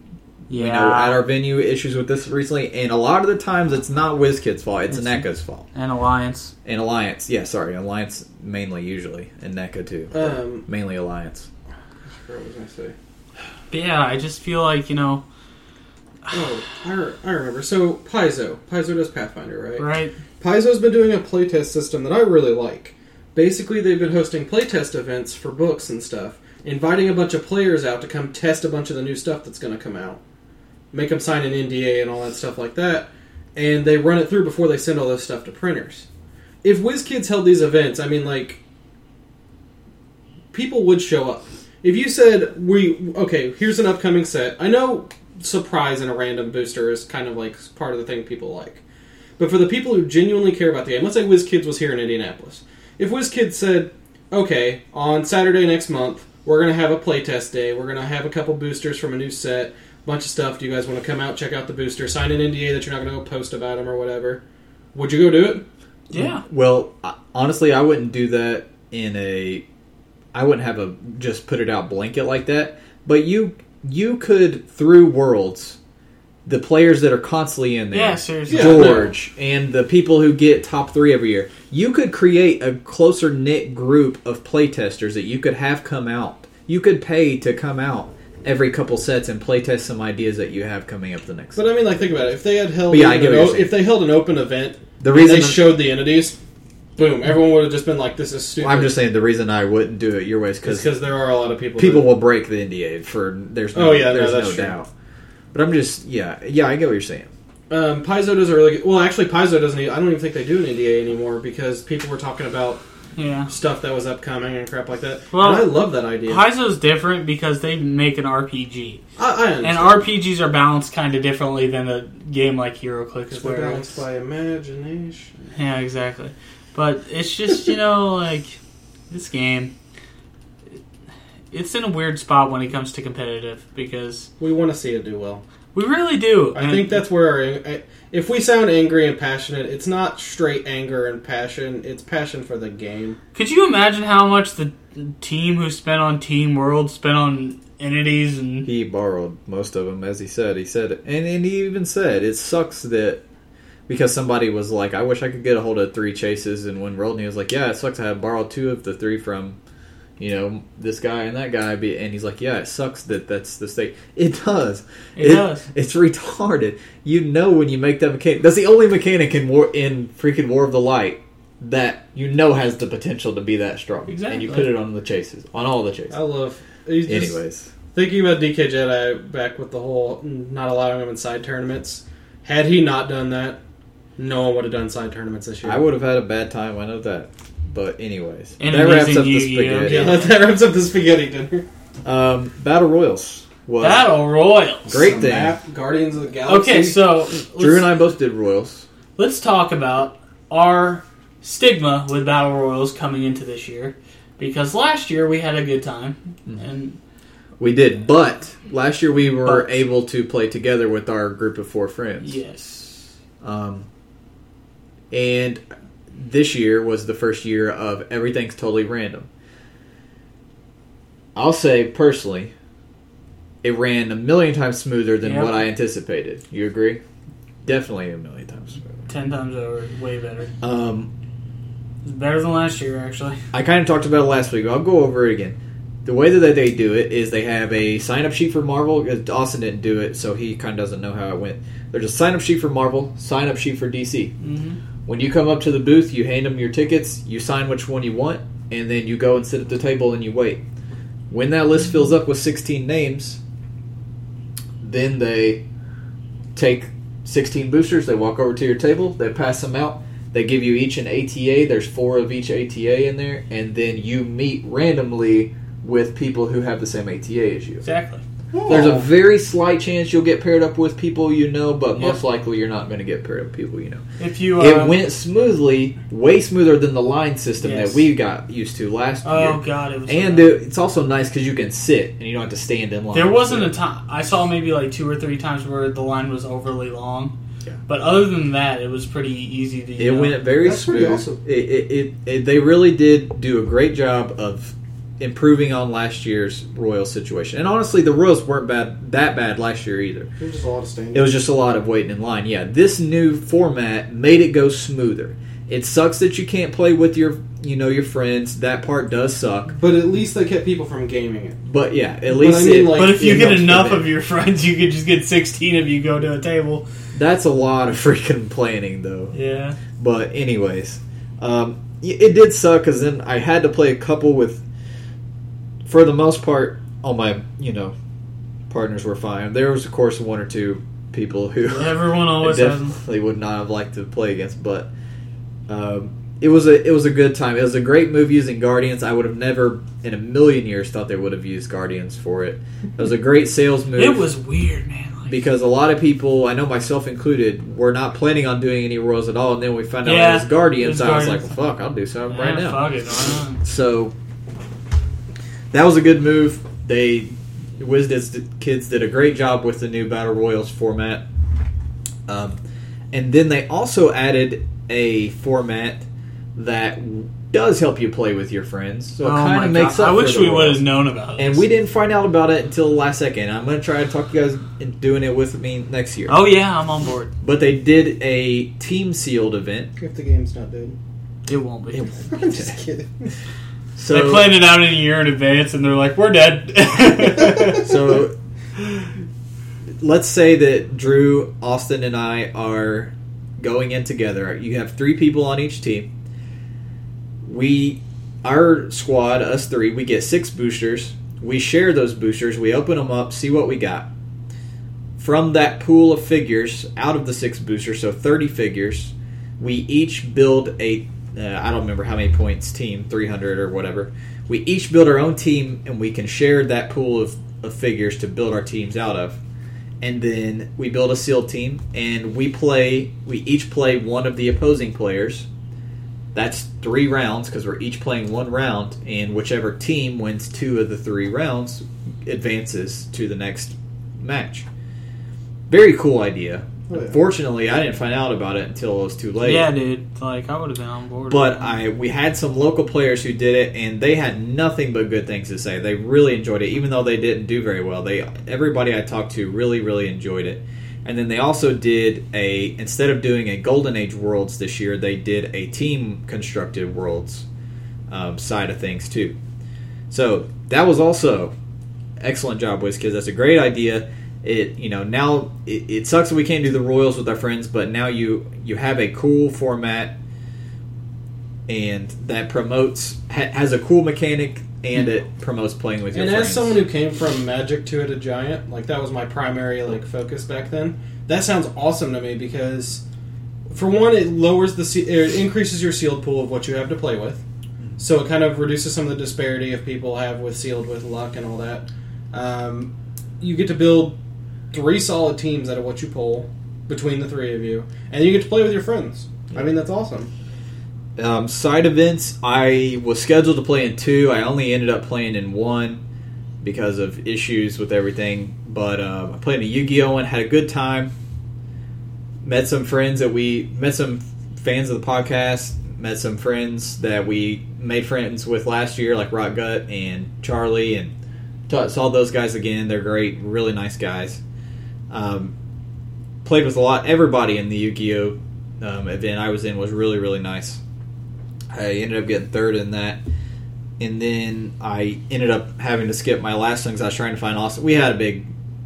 yeah, you know, at our venue issues with this recently, and a lot of the times it's not WizKids' fault; it's It's- NECA's fault. and Alliance. And Alliance, yeah, sorry, Alliance mainly usually, and NECA too, Um, mainly Alliance. what was I gonna say? But yeah, I just feel like you know, Oh, I, re- I remember. So Paizo, Paizo does Pathfinder, right? right? Paizo's been doing a playtest system that I really like. Basically, they've been hosting playtest events for books and stuff, inviting a bunch of players out to come test a bunch of the new stuff that's going to come out, make them sign an NDA and all that stuff like that, and they run it through before they send all this stuff to printers. If WizKids held these events, I mean, like, people would show up. If you said, "We okay, here's an upcoming set," I know surprise and a random booster is kind of like part of the thing people like. But for the people who genuinely care about the game, let's say WizKids was here in Indianapolis. If WizKids said, okay, on Saturday next month, we're going to have a playtest day, we're going to have a couple boosters from a new set, a bunch of stuff. Do you guys want to come out, check out the booster, sign an NDA that you're not going to go post about them or whatever? Would you go do it? Yeah, Well, honestly, I wouldn't do that in a. I wouldn't have a just put it out blanket like that. But you you could through worlds, the players that are constantly in there, yeah, seriously. Yeah. George, and the people who get top three every year, you could create a closer knit group of playtesters that you could have come out. You could pay to come out every couple sets and playtest some ideas that you have coming up the next. But I mean, like, think about it. If they had held, yeah, I an- get what if they held an open event, The and reason they showed the entities, boom, everyone would have just been like, "This is stupid." I'm just saying the reason I wouldn't do it your way is because because there are a lot of people. people that- will break the NDA for there's no, Oh, yeah, no, there's that's no true. doubt. But I'm just yeah yeah I get what you're saying. Um, Paizo does a really good. Well, actually, Paizo doesn't. I don't even think they do an NDA anymore because people were talking about Yeah. stuff that was upcoming and crap like that. Well, and I love that idea. Paizo's different because they make an RPG. I, I And. RPGs are balanced kind of differently than a game like HeroClix. It's where balanced it's- by imagination. Yeah, exactly. But it's just, you know, like, this game, it's in a weird spot when it comes to competitive because We want to see it do well. we really do. I And think that's where our, if we sound angry and passionate, it's not straight anger and passion. It's passion for the game. Could you imagine how much the team who spent on Team World spent on entities and. He borrowed most of them, as he said. He said, and, and he even said, it sucks that because somebody was like, I wish I could get a hold of three chases, and when world. and he was like, Yeah, it sucks. I had borrowed two of the three from, you know, this guy and that guy. Be- And he's like, Yeah, it sucks that that's the state. It does. It does. It's retarded. You know when you make that mechanic. That's the only mechanic in war in freaking War of the Light that you know has the potential to be that strong. Exactly. And you put it on the chases, on all the chases. I love. just- Anyways. Thinking about DK Jedi back with the whole not allowing him in side tournaments. Had he not done that, no one would have done side tournaments this year. I would have had a bad time. I know that. But anyways, And that wraps amazing up the Yu-Gi-Oh! spaghetti. Yeah, that wraps up the spaghetti dinner. Um, Battle Royals was Battle Royals. Great Some thing. map, Guardians of the Galaxy. Okay, so Drew and let's, I both did Royals. let's talk about our stigma with Battle Royals coming into this year. Because last year we had a good time, Mm-hmm. and We did, but last year we were But- able to play together with our group of four friends. yes, Um, and this year was the first year of everything's totally random. I'll say personally, it ran a million times smoother than Yep. what I anticipated. You agree? Definitely a million times smoother. ten times over, way better. Um, It's better than last year, actually. I kind of talked about it last week. But I'll go over it again. The way that they do it is they have a sign up sheet for Marvel. Austin didn't do it, so he kind of doesn't know how it went. There's a sign up sheet for Marvel, sign up sheet for DC. hmm When you come up to the booth, you hand them your tickets, you sign which one you want, and then you go and sit at the table and you wait. When that list fills up with 16 names, then they take 16 boosters, they walk over to your table, they pass them out, they give you each an ATA, there's four of each ATA in there, and then you meet randomly with people who have the same ATA as you. Exactly. There's a very slight chance you'll get paired up with people you know, but Yep. most likely you're not going to get paired up with people you know. If you uh, It went smoothly, way smoother than the line system Yes. that we got used to last oh year. Oh god, it was. And it, it's also nice because you can sit and you don't have to stand in line. There wasn't a time. I saw maybe like two or three times where the line was overly long. Yeah. But other than that, it was pretty easy to. It know- went very That's smooth. awesome. It, it, it, it, they really did do a great job of improving on last year's Royal situation. And honestly, the Royals weren't bad that bad last year either. There's just a lot of standing. It was just a lot of waiting in line. Yeah, this new format made it go smoother. It sucks that you can't play with your, you know, your friends. That part does suck. but at least they kept people from gaming it. But yeah, at But least I mean, it, like- But if you get enough of your friends, you could just get sixteen of you go to a table. that's a lot of freaking planning, though. Yeah. But anyways, um, it did suck because then I had to play a couple with. For the most part, all my you know partners were fine. There was of course one or two people who Everyone always has. definitely would not have liked to play against, but um, it was a it was a good time. It was a great move using Guardians. I would have never in a million years thought they would have used Guardians for it. It was a great sales move. It was weird, man. Like, because a lot of people, I know myself included, were not planning on doing any royals at all, and then we found out Yeah, it was Guardians. it was I was like, well, "Fuck, I'll do something yeah, right now." Fuck it. So that was a good move. They WizDiz kids did a great job with the new Battle Royals format. Um, and then they also added a format that does help you play with your friends. So it Oh kind of makes God. up. I for wish the we would have known about it. And we didn't find out about it until the last second. I'm going to try to talk you guys into doing it with me next year. Oh yeah, I'm on board. But they did a team sealed event. If the game's not dead. It won't be. I'm just kidding. So they planned it out in a year in advance, and they're like, "We're dead." So let's say that Drew, Austin, and I are going in together. You have three people on each team. We, our squad, us three, we get six boosters. We share those boosters. We open them up, see what we got. From that pool of figures, out of the six boosters, so 30 figures, we each build a uh, I don't remember how many points team, 300 or whatever. We each build our own team and we can share that pool of, of figures to build our teams out of. And then we build a sealed team and we play, we each play one of the opposing players. That's three rounds because we're each playing one round, and whichever team wins two of the three rounds advances to the next match. Very cool idea. Oh, yeah. Unfortunately, I didn't find out about it until it was too late. Yeah, dude. Like I would have been on board. But I we had some local players who did it, and they had nothing but good things to say. They really enjoyed it, even though they didn't do very well. They everybody I talked to really really enjoyed it. And then they also did a instead of doing a Golden Age Worlds this year, they did a team constructed Worlds um, side of things too. So that was also excellent job, WizKids. That's a great idea. It you know now it, it sucks that we can't do the Royals with our friends, but now you you have a cool format and that promotes ha, has a cool mechanic and it promotes playing with your friends. And friends. as someone who came from Magic to it a Giant, like that was my primary like focus back then. That sounds awesome to me because, for one, it lowers the it increases your sealed pool of what you have to play with, so it kind of reduces some of the disparity of people have with sealed with luck and all that. Um, you get to build three solid teams out of what you pull between the three of you, and you get to play with your friends. I mean, that's awesome. Um, side events, I was scheduled to play in two. I only ended up playing in one because of issues with everything. But um, I played in a Yu-Gi-Oh and had a good time. Met some friends that we met some fans of the podcast. Met some friends that we made friends with last year, like Rock Gut and Charlie, and t- saw those guys again. They're great, really nice guys. Um, played with a lot. Everybody in the Yu-Gi-Oh um, event I was in was really really nice. I ended up getting third in that, and then I ended up having to skip my last one because I was trying to find Austin. We had a big,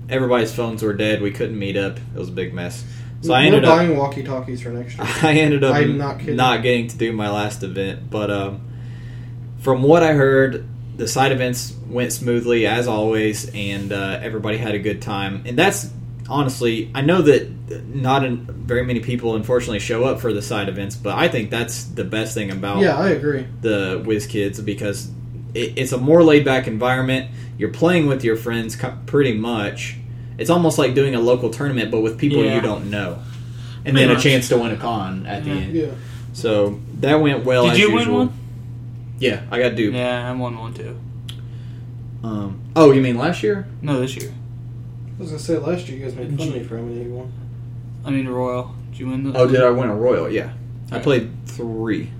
everybody's phones were dead. We couldn't meet up. It was a big mess. So I We're ended up, buying walkie talkies for next year. I ended up I'm not kidding. getting to do my last event. But um, from what I heard, the side events went smoothly as always, and uh, everybody had a good time. And that's honestly, I know that not in, very many people unfortunately show up for the side events, but I think that's the best thing about Yeah, I agree. the WizKids because it, it's a more laid back environment. You're playing with your friends pretty much. It's almost like doing a local tournament, but with people Yeah. you don't know, and Pretty then a chance to win a con at the end. Yeah. So that went well. Did as you win one? Yeah, I got duped. Yeah, I won one too. Um, oh, you mean last year? No, this year. I was gonna say last year you guys made fun of me for how many you won. I mean, Royal. Did you win the? Oh, did I win a royal? Yeah, I played three.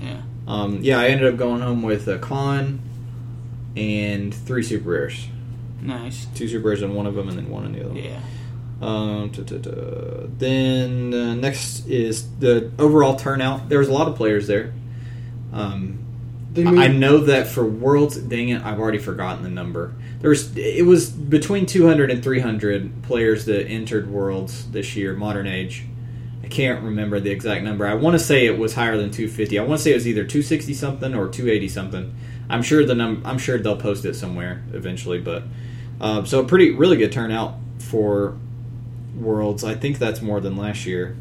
Yeah. Um, yeah, I ended up going home with a con and three super rares. Nice. Two super rares in one of them, and then one in the other. one. Yeah. Um, ta- ta- ta. Then uh, next is the overall turnout. There was a lot of players there. Um, I moved- I know that for Worlds, dang it, I've already forgotten the number. There was it was between 200 and 300 players that entered Worlds this year, modern age. I can't remember the exact number. I want to say it was higher than 250. I want to say it was either 260 something or 280 something. I'm sure the num- I'm sure they'll post it somewhere eventually, but uh, so a pretty really good turnout for Worlds. I think that's more than last year.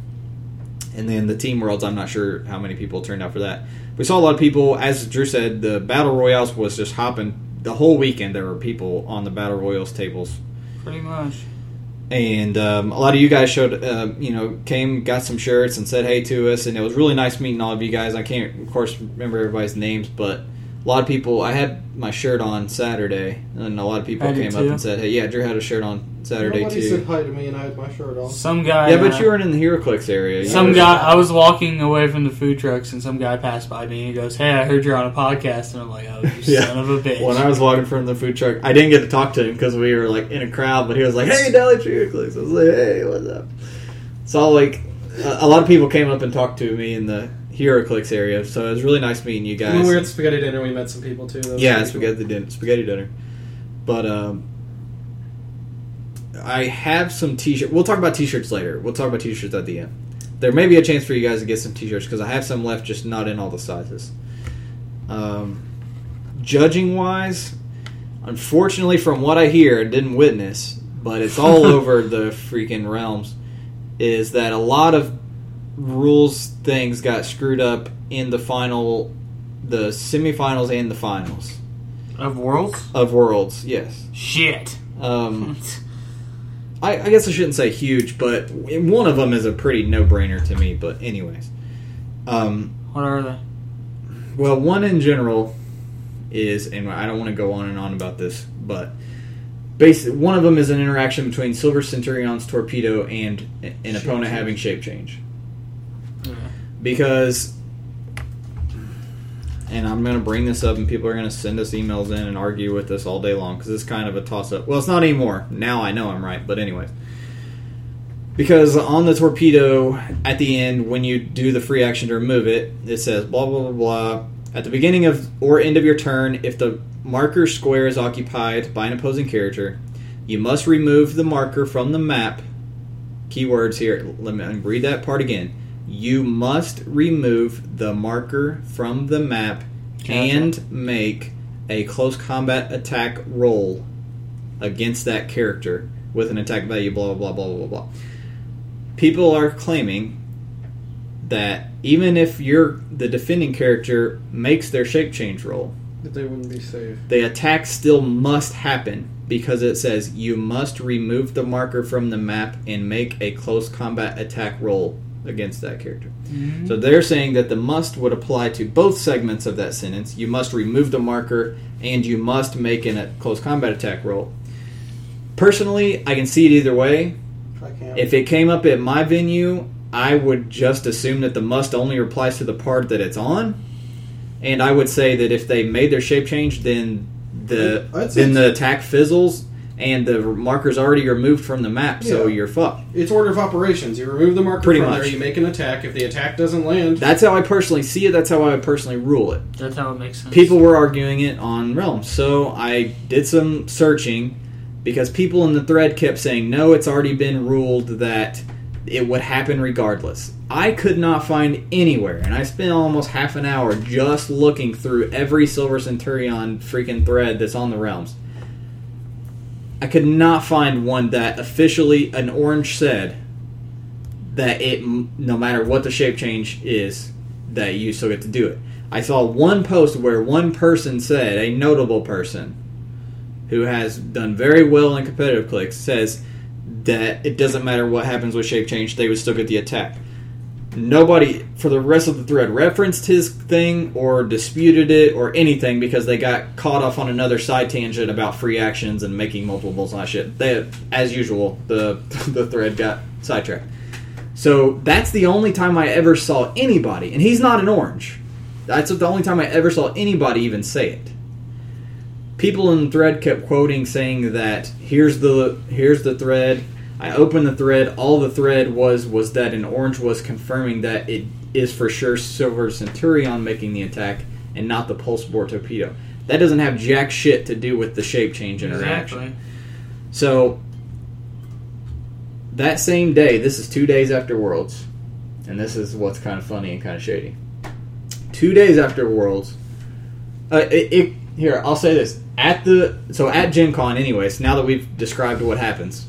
And then the team worlds, I'm not sure how many people turned out for that. We saw a lot of people, as Drew said, the battle royales was just hopping the whole weekend. There were people on the battle royals tables, Pretty much. and um, a lot of you guys showed, uh, you know, came, got some shirts, and said hey to us, and it was really nice meeting all of you guys. I can't, of course, remember everybody's names, but a lot of people. I had my shirt on Saturday, and a lot of people I did came up too. and said, "Hey, yeah, Drew had a shirt on Saturday Nobody too." said hi to me and I had my shirt on. Some guy. yeah, but uh, you weren't in the HeroClix area. You Some were- guy. I was walking away from the food trucks, and some guy passed by me. and He goes, "Hey, I heard you're on a podcast," and I'm like, "Oh, you Yeah. son of a bitch!" When I was walking from the food truck, I didn't get to talk to him because we were like in a crowd. But he was like, "Hey, Dolly Tree Clicks." I was like, "Hey, what's up?" So like, a, a lot of people came up and talked to me in the HeroClix area. So it was really nice meeting you guys. When we were at spaghetti dinner, we met some people too. That yeah, spaghetti dinner. Spaghetti dinner. But um, I have some t-shirt. We'll talk about t-shirts later. We'll talk about t-shirts at the end. There may be a chance for you guys to get some t-shirts because I have some left, just not in all the sizes. Um, judging wise, unfortunately, from what I hear, and didn't witness, but it's all over the freaking realms. Is that a lot of rules things got screwed up in the final, the semifinals and the finals Of Worlds? of Worlds. Yes. Shit. Um, I, I guess I shouldn't say huge, but one of them is a pretty no-brainer to me. But anyways, um, What are they? well, one in general is, and I don't want to go on and on about this, but basic one of them is an interaction between Silver Centurion's torpedo and an opponent having shape change. Because, and I'm going to bring this up, and people are going to send us emails in and argue with us all day long because it's kind of a toss up. Well, it's not anymore. Now I know I'm right, but anyways. Because on the torpedo, at the end, when you do the free action to remove it, it says blah, blah, blah, blah. At the beginning of or end of your turn, if the marker square is occupied by an opposing character, you must remove the marker from the map. Keywords here. Let me read that part again. You must remove the marker from the map and make a close combat attack roll against that character with an attack value blah blah blah blah blah blah. People are claiming that even if you're the defending character makes their shape change roll, That they wouldn't be safe. the attack still must happen because it says you must remove the marker from the map and make a close combat attack roll against that character. Mm-hmm. So they're saying that the must would apply to both segments of that sentence. You must remove the marker and you must make an, a close combat attack roll. Personally, I can see it either way. I can't. If it came up at my venue, I would just assume that the must only applies to the part that it's on, and I would say that if they made their shape change, then the then the attack fizzles and the marker's already removed from the map, so you're fucked. It's order of operations. You remove the marker Pretty from much. there, you make an attack. If the attack doesn't land, That's how I personally see it. That's how I personally rule it. That's how it makes sense. People were arguing it on Realms, so I did some searching because people in the thread kept saying, no, it's already been ruled that it would happen regardless. I could not find anywhere, and I spent almost half an hour just looking through every Silver Centurion freaking thread that's on the Realms. I could not find one that officially an orange said that it, no matter what the shape change is, that you still get to do it. I saw one post where one person said, a notable person who has done very well in competitive clicks, says that it doesn't matter what happens with shape change, they would still get the attack. Nobody for the rest of the thread referenced his thing or disputed it or anything because they got caught off on another side tangent about free actions and making multiple bullseye shit. They, as usual, the the thread got sidetracked. So that's the only time I ever saw anybody, and he's not an orange. That's the only time I ever saw anybody even say it. People in the thread kept quoting saying that here's the here's the thread. I opened the thread. All the thread was was that an orange was confirming that it is for sure Silver Centurion making the attack and not the Pulse Bore torpedo. That doesn't have jack shit to do with the shape change interaction. Exactly. So that same day, this is two days after Worlds, and this is what's kind of funny and kind of shady. Two days after Worlds, uh, it, it here I'll say this at the so at Gen Con anyways. Now that we've described what happens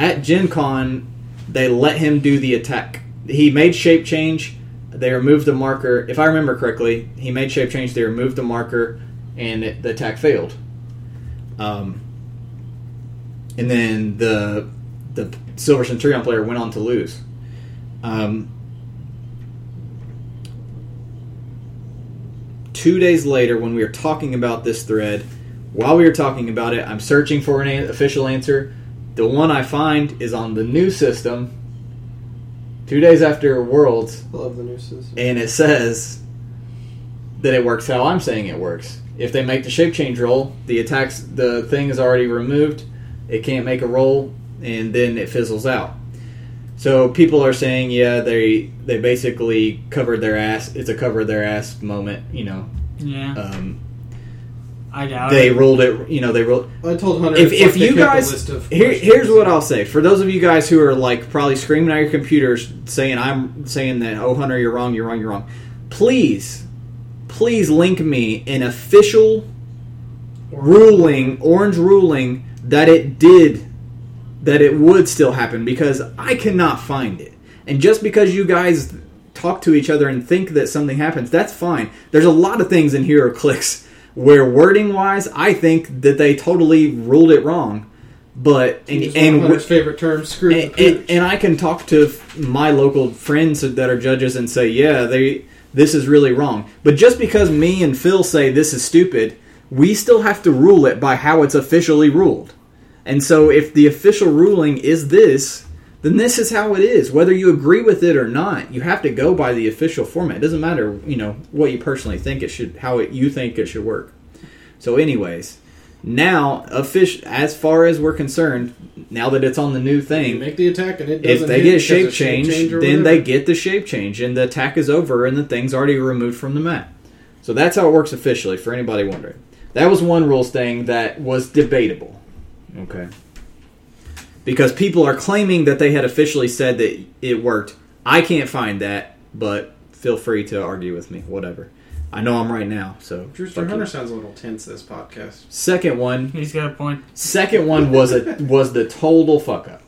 at Gen Con, they let him do the attack. He made shape change. They removed the marker. If I remember correctly, he made shape change. They removed the marker, and it, the attack failed. Um, and then the the Silver Centurion player went on to lose. Um, two days later, when we were talking about this thread, while we were talking about it, I'm searching for an official answer. The one I find is on the new system. Two days after Worlds, I love the new system. and it says that it works how I'm saying it works. If they make the shape change roll, the attacks the thing is already removed. It can't make a roll, and then it fizzles out. So people are saying, yeah, they they basically covered their ass. It's a cover their ass moment, you know. Yeah. Um, I doubt they it. ruled it, you know. They ruled I told Hunter if, if you kept a guys list of here, here's what I'll say for those of you guys who are like probably screaming at your computers saying I'm saying that oh Hunter you're wrong you're wrong you're wrong please please link me an official ruling orange ruling that it did that it would still happen because I cannot find it and just because you guys talk to each other and think that something happens, that's fine. There's a lot of things in HeroClix where wording wise, I think that they totally ruled it wrong. But and and, favorite term, screw and, and, and I can talk to my local friends that are judges and say, yeah, they this is really wrong. But just because me and Phil say this is stupid, we still have to rule it by how it's officially ruled. And so if the official ruling is this, then this is how it is. Whether you agree with it or not, you have to go by the official format. It doesn't matter, you know, what you personally think it should, how it, you think it should work. So, anyways, now, offic- as far as we're concerned, now that it's on the new you thing, make the attack and it if they get shape change, or then they get the shape change, and the attack is over, and the thing's already removed from the map. So that's how it works officially. For anybody wondering, that was one rules thing that was debatable. Okay, because people are claiming that they had officially said that it worked. I can't find that, but feel free to argue with me. Whatever. I know I'm right now. So Drewster fuck you. Sounds a little tense this podcast. Second one, He's got a point. second one was a was the total fuck up.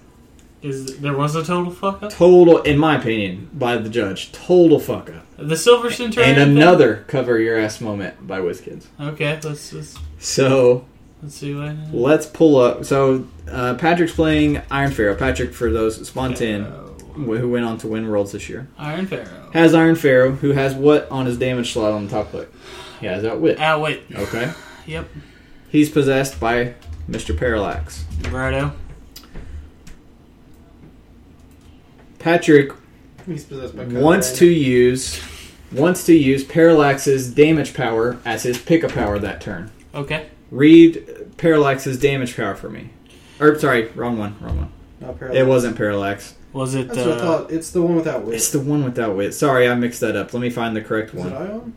Is there was a total fuck up? Total, in my opinion, by the judge, total fuck up. The Silver Centurion. And thing? another cover your ass moment by WizKids. Okay, let's let's, So let's see what. let's pull up. So uh, Patrick's playing Iron Pharaoh. Patrick, for those Spawn 10, Pharaoh. who went on to win Worlds this year, Iron Pharaoh. has Iron Pharaoh, who has what on his damage slot on the top click? He has Outwit. Ah, wait. Okay. Yep. He's possessed by Mr. Parallax. Righto. Patrick He's possessed by wants Colorado. to use wants to use Parallax's damage power as his pickup power that turn. Okay. Read Parallax's damage power for me. Or sorry, wrong one, wrong one. Not paralyzed. It wasn't Parallax. Was it? That's what I Uh, thought. It's the one without wit. It's the one without wit. Sorry, I mixed that up. Let me find the correct Is it one. Ion?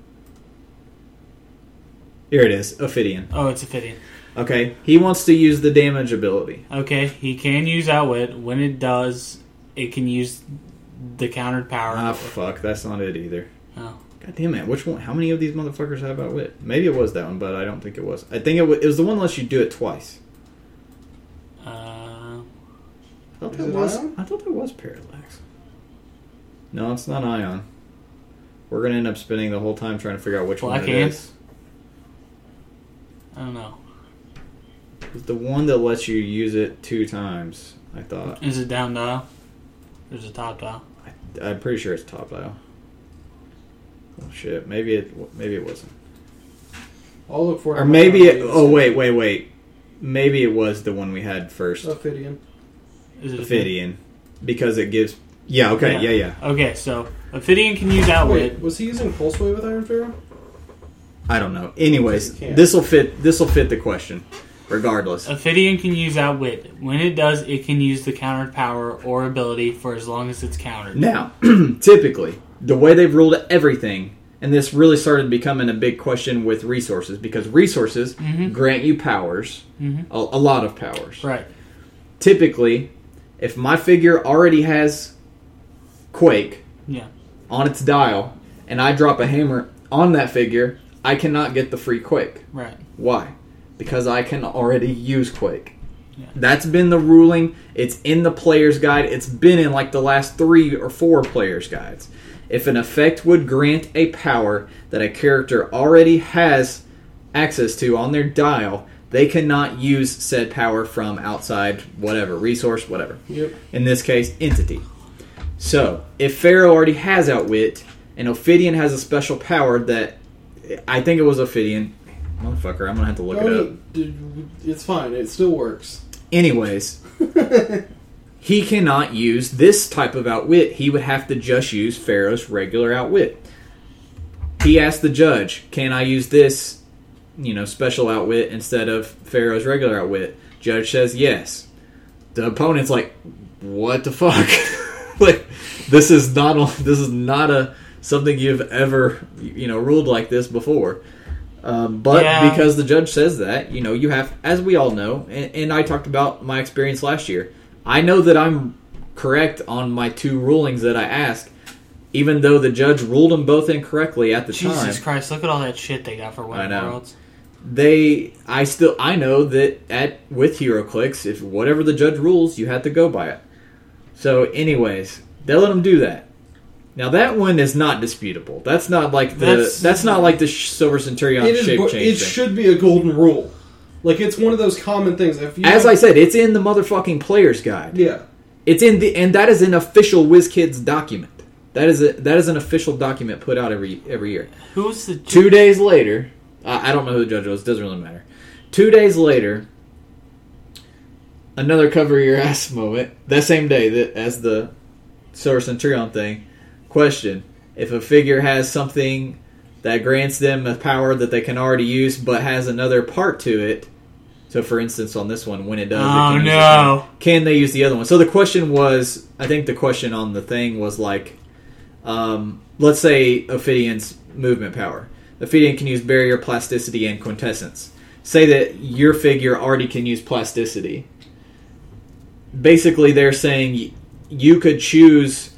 Here it is, Ophidian. oh, it's Ophidian. Okay, he wants to use the damage ability. Okay, he can use Outwit. When it does, it can use the countered power. Ah, fuck, that's not it either. Oh. God damn it! Which one? How many of these motherfuckers have outwit? Maybe it was that one, but I don't think it was. I think it was, it was the one unless you do it twice. Uh, I thought Is that was. Ion? I thought that was Parallax. No, it's not Ion. We're gonna end up spinning the whole time trying to figure out which Black one it Ant? is. I don't know. It's the one that lets you use it two times. I thought. Is it down dial? There's a top dial. I'm pretty sure it's top dial. Oh shit! Maybe it. Maybe it wasn't. I'll look for it. Or maybe it. phone. Oh wait, wait, wait. Maybe it was the one we had first. Ophidian. Is it Ophidian, because it gives. Yeah. Okay. Yeah. Yeah. Okay, so Ophidian can use Outwit. Wait, was he using Pulse Wave with Iron Pharaoh? I don't know. Anyways, this will fit. This will fit the question, regardless. Ophidian can use Outwit. When it does, it can use the countered power or ability for as long as it's countered. Now, typically, the way they've ruled everything, and this really started becoming a big question with resources because resources Mhm. grant you powers, Mhm. a, a lot of powers. Right. Typically, if my figure already has Quake Yeah. on its dial, and I drop a hammer on that figure, I cannot get the free Quake. Right. Why? Because I can already use Quake. Yeah. That's been the ruling. It's in the player's guide. It's been in like the last three or four player's guides. If an effect would grant a power that a character already has access to on their dial, they cannot use said power from outside whatever resource, whatever. Yep. In this case, entity. So, if Pharaoh already has Outwit, and Ophidian has a special power that I think it was Ophidian. Motherfucker, I'm gonna have to look it up. No, it's fine. It still works. Anyways, he cannot use this type of outwit. He would have to just use Pharaoh's regular outwit. He asked the judge, "Can I use this, you know, special outwit instead of Pharaoh's regular outwit?" Judge says yes. The opponent's like, "What the fuck? like, this is not a, this is not a something you've ever you know ruled like this before." Um, but Yeah. because the judge says that, you know, you have, as we all know, and, and I talked about my experience last year. I know that I'm correct on my two rulings that I asked, even though the judge ruled them both incorrectly at the Jesus time. Jesus Christ, look at all that shit they got for winning I know. worlds. They, I still, I know that at with HeroClix, if whatever the judge rules, you have to go by it. So, anyways, they let them do that. Now that one is not disputable. That's not like the that's, That's- not like the Silver Centurion shape bo- change. It thing. should be a golden rule. Like it's one of those common things. If you As I said, it's in the motherfucking player's guide. yeah, It's in the and that is an official WizKids document. That is a that is an official document put out every every year. Who's the Two days later, I I don't know who the judge was. Doesn't really matter. Two days later, another cover your ass moment. That same day that as the Silver Centurion thing. Question: If a figure has something that grants them a power that they can already use, but has another part to it. So, for instance, on this one, when it does, it Oh can use the no! can they use the other one? So the question was, I think the question on the thing was like, um, let's say Ophidian's movement power. Ophidian can use barrier, plasticity, and quintessence. Say that your figure already can use plasticity. Basically, they're saying you could choose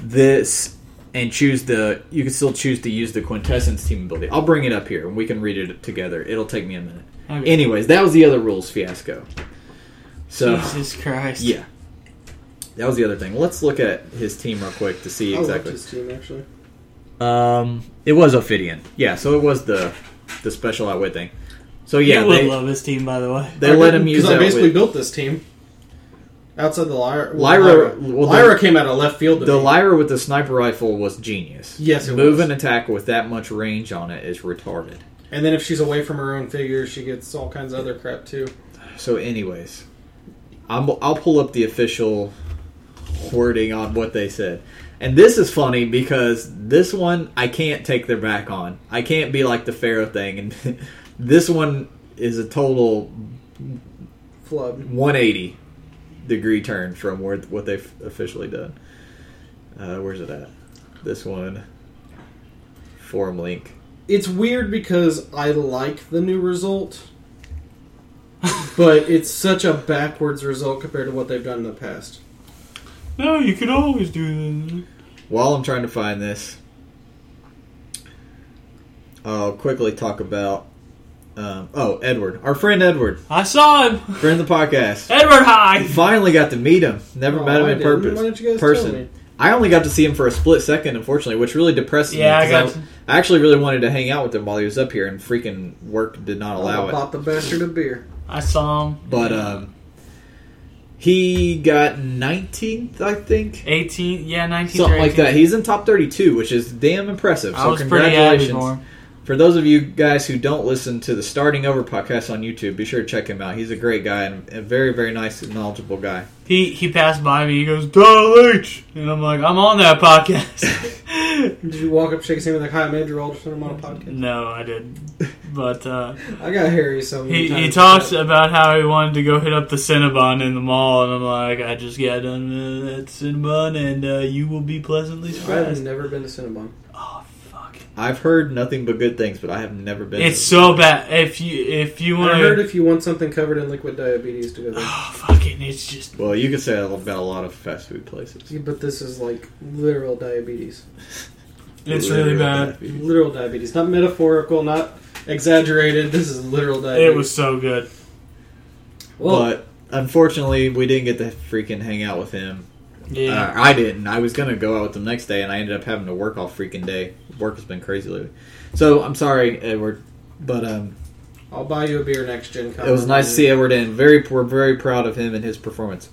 this and choose the. You could still choose to use the quintessence team ability. I'll bring it up here and we can read it together. It'll take me a minute. Okay. Anyways, that was the other rules fiasco. So Jesus Christ! yeah, that was the other thing. Let's look at his team real quick to see I exactly. his team actually. Um, it was Ophidian. Yeah, so it was the the special outwit thing. So yeah, you would they, love his team, by the way. they let him use because I basically outwit. built this team outside the Lyra. well, Lyra- Lyra, well, the- came out of left field. To The me. Lyra with the sniper rifle was genius. Yes, it Move was. and attack with that much range on it is retarded. And then if she's away from her own figure, she gets all kinds of other crap too. So, anyways, I'm, I'll pull up the official wording on what they said. And this is funny because this one I can't take their back on. I can't be like the Pharaoh thing. And this one is a total Flood. 180 degree turn from where what they've officially done. Uh, where's it at? This one. Forum link. It's weird because I like the new result, but it's such a backwards result compared to what they've done in the past. No, you could always do that. While I'm trying to find this, I'll quickly talk about. Um, oh, Edward, our friend Edward, I saw him, friend of the podcast. Edward High. Finally got to meet him. Never Oh, met him I in didn't. purpose. Why didn't you guys person. tell me? I only got to see him for a split second, unfortunately, which really depressed Yeah, I me. got 'cause to- I, actually really wanted to hang out with him while he was up here, and freaking work did not allow I it. bought the bastard a beer. I saw him. But um, he got 19th, I think, 18, yeah, 19. something or like 18. that. He's in top 32, which is damn impressive. I So was pretty happy congratulations. for him. For those of you guys who don't listen to the Starting Over podcast on YouTube, be sure to check him out. He's a great guy and a very, very nice and knowledgeable guy. He he passed by me. He goes, Donald H. And I'm like, I'm on that podcast. Did you walk up, shake his hand, like, "Hi, I'm Andrew Alderson. I'm on a podcast." no, I didn't. But uh, I got Harry so many he, times. he talks about how he wanted to go hit up the Cinnabon in the mall. And I'm like, I just got done with that Cinnabon, and uh, you will be pleasantly surprised. I've never been to Cinnabon. Oh, fuck. I've heard nothing but good things, but I have never been. It's so bad. If you if you want I heard if you want something covered in liquid diabetes to go there. Oh, fucking, it's just. well, you could say that about a lot of fast food places. Yeah, but this is like literal diabetes. It's really bad. Literal diabetes, not metaphorical, not exaggerated. This is literal diabetes. It was so good. well, but unfortunately, we didn't get to freaking hang out with him. Yeah. Uh, I didn't. I was gonna go out with him next day, and I ended up having to work all freaking day. Work has been crazy lately. So I'm sorry, Edward, but um, I'll buy you a beer next Gen Con. it was nice to see Edward in. Very, we're very proud of him and his performance.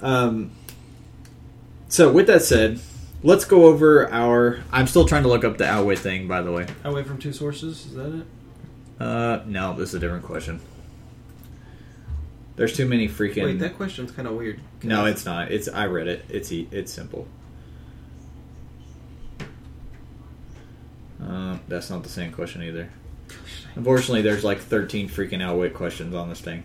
Um, so with that said, let's go over our. I'm still trying to look up the outwit thing, by the way. Away from two sources, is that it? Uh, no, this is a different question. There's too many freaking. Wait, that question's kind of weird. No, it's not. It's I read it. It's e- it's simple. Uh, that's not the same question either. Unfortunately, there's like 13 freaking outwit questions on this thing.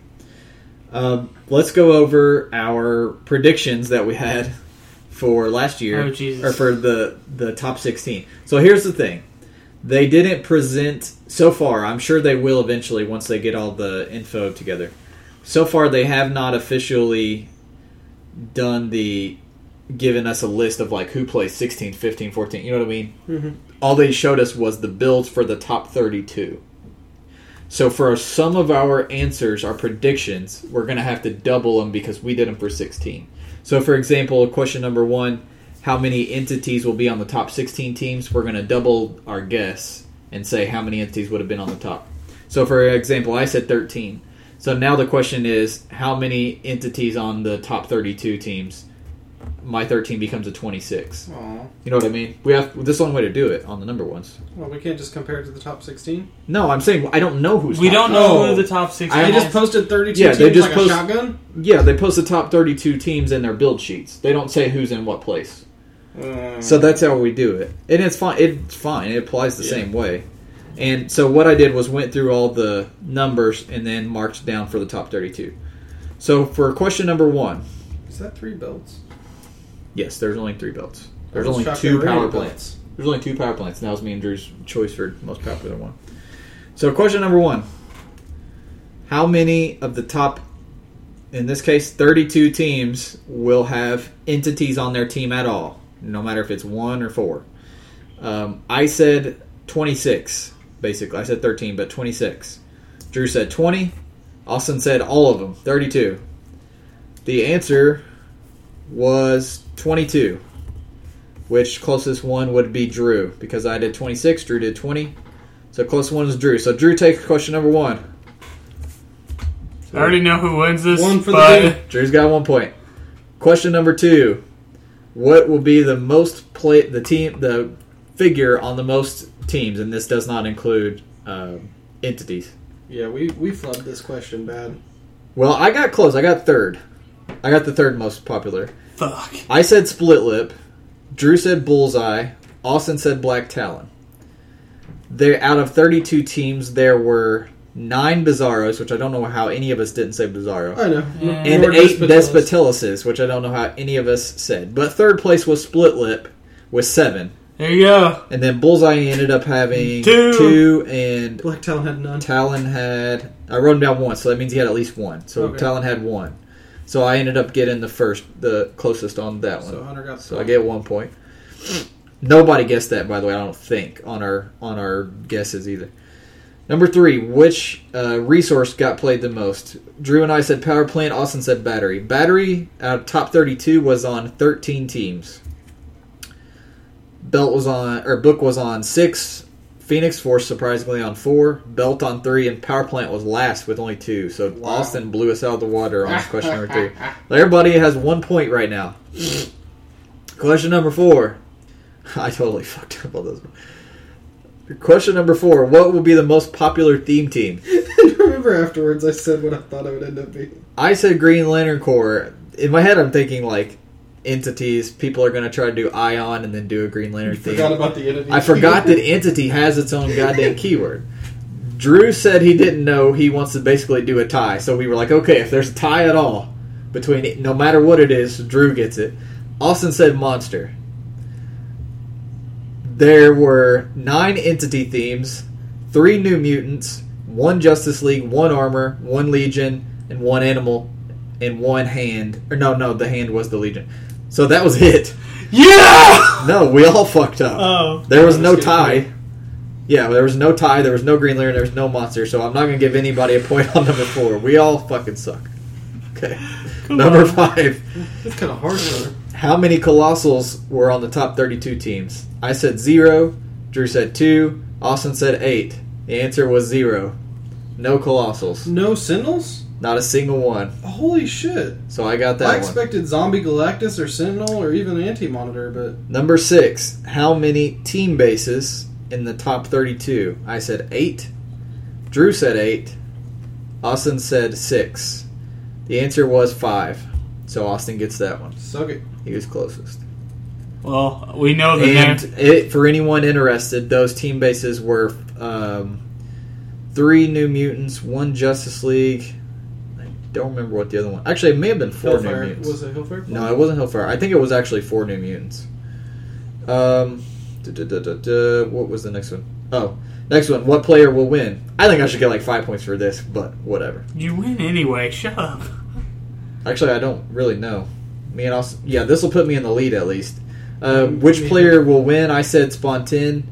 Um, let's go over our predictions that we had for last year, Oh, Jesus. or for the the top 16. So here's the thing: they didn't present so far. I'm sure they will eventually once they get all the info together. So far, they have not officially done the given us a list of like who plays 16, 15, 14. You know what I mean? Mm-hmm. All they showed us was the builds for the top 32. So for some of our answers, our predictions, we're going to have to double them because we did them for 16. So for example, question number 1, how many entities will be on the top 16 teams, we're going to double our guess and say how many entities would have been on the top. So, for example, I said 13. So now the question is how many entities on the top 32 teams? My 13 becomes a 26. Aw. You know what I mean? We have this is the only way to do it on the number ones. Well, we can't just compare it to the top 16. No, I'm saying I don't know who's We top. don't know Oh. who the top 16. I just posted 32 Yeah, teams they just like post- a shotgun? Yeah, they post the top 32 teams in their build sheets. They don't say who's in what place. Uh, So that's how we do it, and it's fine. It's fine. It applies the Yeah. same way. And so what I did was went through all the numbers and then marked down for the top 32. So for question number one, Is that three belts? Yes, there's only three belts. There's only two power plants. There's only two power plants. That was me and Drew's choice for most popular one. So question number one: How many of the top, in this case, 32 teams will have entities on their team at all, no matter if it's one or four? Um, I said 26. Basically, I said 13, but 26. Drew said 20. Austin said all of them, 32. The answer was 22 which closest one would be Drew because I did 26, Drew did 20. So closest one is Drew. So Drew takes question number one. I already know who wins this. One for the but. Drew's got one point. Question number two: What will be the most play the team the figure on the most teams? And this does not include um, entities. Yeah, we, we flubbed this question bad. Well, I got close. I got third. I got the third most popular. Fuck. I said split lip. Drew said bullseye. Austin said black talon. There, out of 32 teams, there were nine bizarros, which I don't know how any of us didn't say bizarro, I know. Yeah. and Nor eight Despotellis. which I don't know how any of us said. But third place was split lip with seven, There you go. and then bullseye ended up having Two. two and Black Talon had none. Talon had I wrote him down once, so that means he had at least one. So Okay. Talon had one. So I ended up getting the first, the closest on that one. So Hunter got So I get one point. Nobody guessed that, by the way. I don't think on our on our guesses either. Number three, which uh, resource got played the most? Drew and I said power plant. Austin said battery. Battery out of top thirty-two was on thirteen teams. Belt was on, or book was on six. Phoenix Force surprisingly on four. Belt on three, and power plant was last with only two. So Wow. Austin blew us out of the water on question number three. Everybody has one point right now. Question number four. I totally fucked up on this one. Question number four. What will be the most popular theme team? Remember afterwards I said what I thought it would end up being. I said Green Lantern Corps. In my head, I'm thinking like entities. People are going to try to do Ion and then do a Green Lantern theme. Forgot about the entity. I forgot that entity has its own goddamn keyword. Drew said he didn't know he wants to basically do a tie. So we were like, okay, if there's a tie at all between it, no matter what it is, Drew gets it. Austin said monster. There were nine entity themes, three new mutants, one Justice League, one armor, one Legion, and one animal, and one hand. Or no, no, the hand was the Legion. So that was it. Yeah. No, we all fucked up. Oh. There was no that's good. tie. Yeah, there was no tie. There was no Green Lantern. There was no monster. So I'm not gonna give anybody a point on number four. We all fucking suck. Okay. Come number on. five. It's kind of hard, How many Colossals were on the top 32 teams? I said zero. Drew said two. Austin said eight. The answer was zero. No Colossals. No Sentinels? Not a single one. Holy shit. So I got that I one. expected Zombie Galactus or Sentinel or even Anti Monitor, but Number six, how many team bases in the top 32? I said eight. Drew said eight. Austin said six. The answer was five. So Austin gets that one. suck it. He was closest. Well, we know the And name. it, for anyone interested, those team bases were um, three New Mutants, one Justice League. I don't remember what the other one. Actually, it may have been four New Hellfire. Mutants. Was it Hellfire? No, it wasn't Hellfire. I think it was actually four New Mutants. Um, duh, duh, duh, duh, duh. what was the next one? Oh, next one. What player will win? I think I should get like five points for this, but whatever. You win anyway. Shut up. Actually, I don't really know. Me and Austin. Yeah, this will put me in the lead at least. Uh, which player will win? I said Spontin.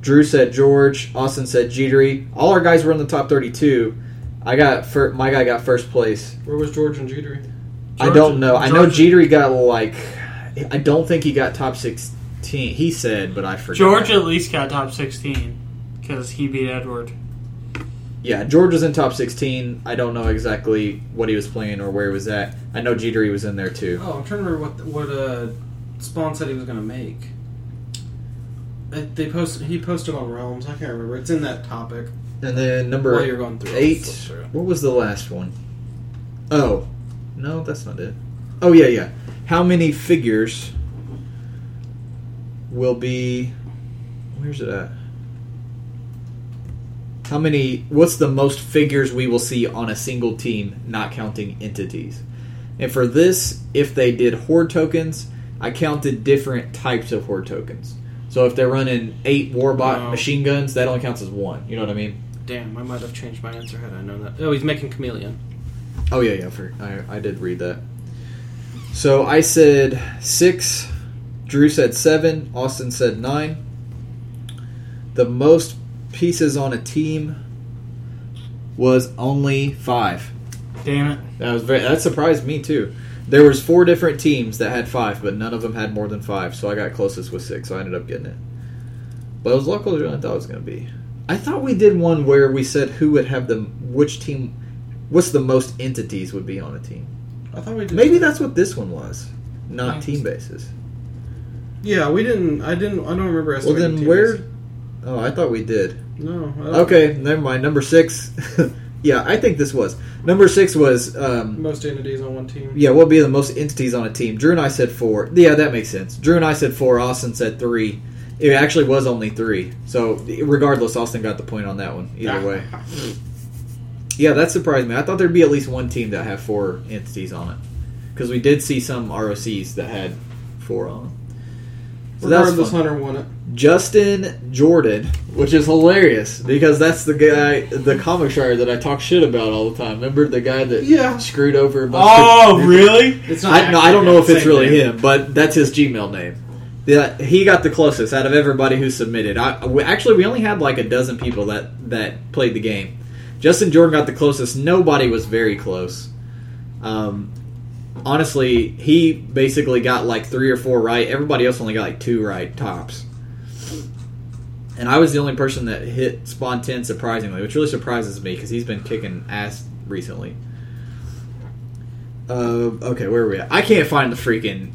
Drew said George. Austin said Jetery. All our guys were in the top thirty-two. I got fir- my guy got first place. Where was George and Jetery? I don't know. I know Jeter got like I don't think he got top sixteen. He said, but I forgot. George at least got top 16 because he beat Edward. Yeah, George was in top sixteen. I don't know exactly what he was playing or where he was at. I know Jetery was in there too. Oh, I'm trying to remember what what uh, Spawn said he was going to make. They post he posted on Realms. I can't remember. It's in that topic. And then number While you're going through, I'll eight. flip through. What was the last one? Oh, no, that's not it. Oh yeah, yeah. How many figures will be? Where's it at? How many? What's the most figures we will see on a single team, not counting entities? And for this, if they did horde tokens, I counted different types of horde tokens. So if they're running eight warbot Wow. machine guns, that only counts as one. You know what I mean? Damn, I might have changed my answer had I known that. Oh, he's making chameleon. Oh yeah, yeah. For, I I did read that. So I said six. Drew said seven. Austin said nine. The most pieces on a team was only five. Damn it. That was very. That surprised me too. There was four different teams that had five, but none of them had more than five. So I got closest with six. So I ended up getting it. But it was a lot closer than I thought it was going to be. I thought we did one where we said who would have the which team, what's the most entities would be on a team. I thought we did. Maybe that's what this one was, not Nice. team bases. Yeah, we didn't. I didn't. I don't remember. Asking. Well, then team where? bases. Oh, I thought we did. No. I don't- Okay, never mind. Number six. yeah, I think this was number six was. Um, Most entities on one team. Yeah, what would be the most entities on a team? Drew and I said four. Yeah, that makes sense. Drew and I said four. Austin said three. It actually was only three. So regardless, Austin got the point on that one. Either way. Yeah, that surprised me. I thought there'd be at least one team that had four entities on it because we did see some ROCs that had four on them. So that's Regardless. Hunter won it. Justin Jordan, which is hilarious because that's the guy, the comic shire that I talk shit about all the time. Remember the guy that Yeah. screwed over a bunch Oh, of really? It's not. I, no, I don't know if it's really name. him, but that's his Gmail name. Yeah, he got the closest out of everybody who submitted. I, we, actually, we only had like a dozen people that that played the game. Justin Jordan got the closest. Nobody was very close. Um, honestly, he basically got like three or four right. Everybody else only got like two right tops. And I was the only person that hit spawn ten surprisingly, which really surprises me because he's been kicking ass recently. Uh, okay, where are we at? I can't find the freaking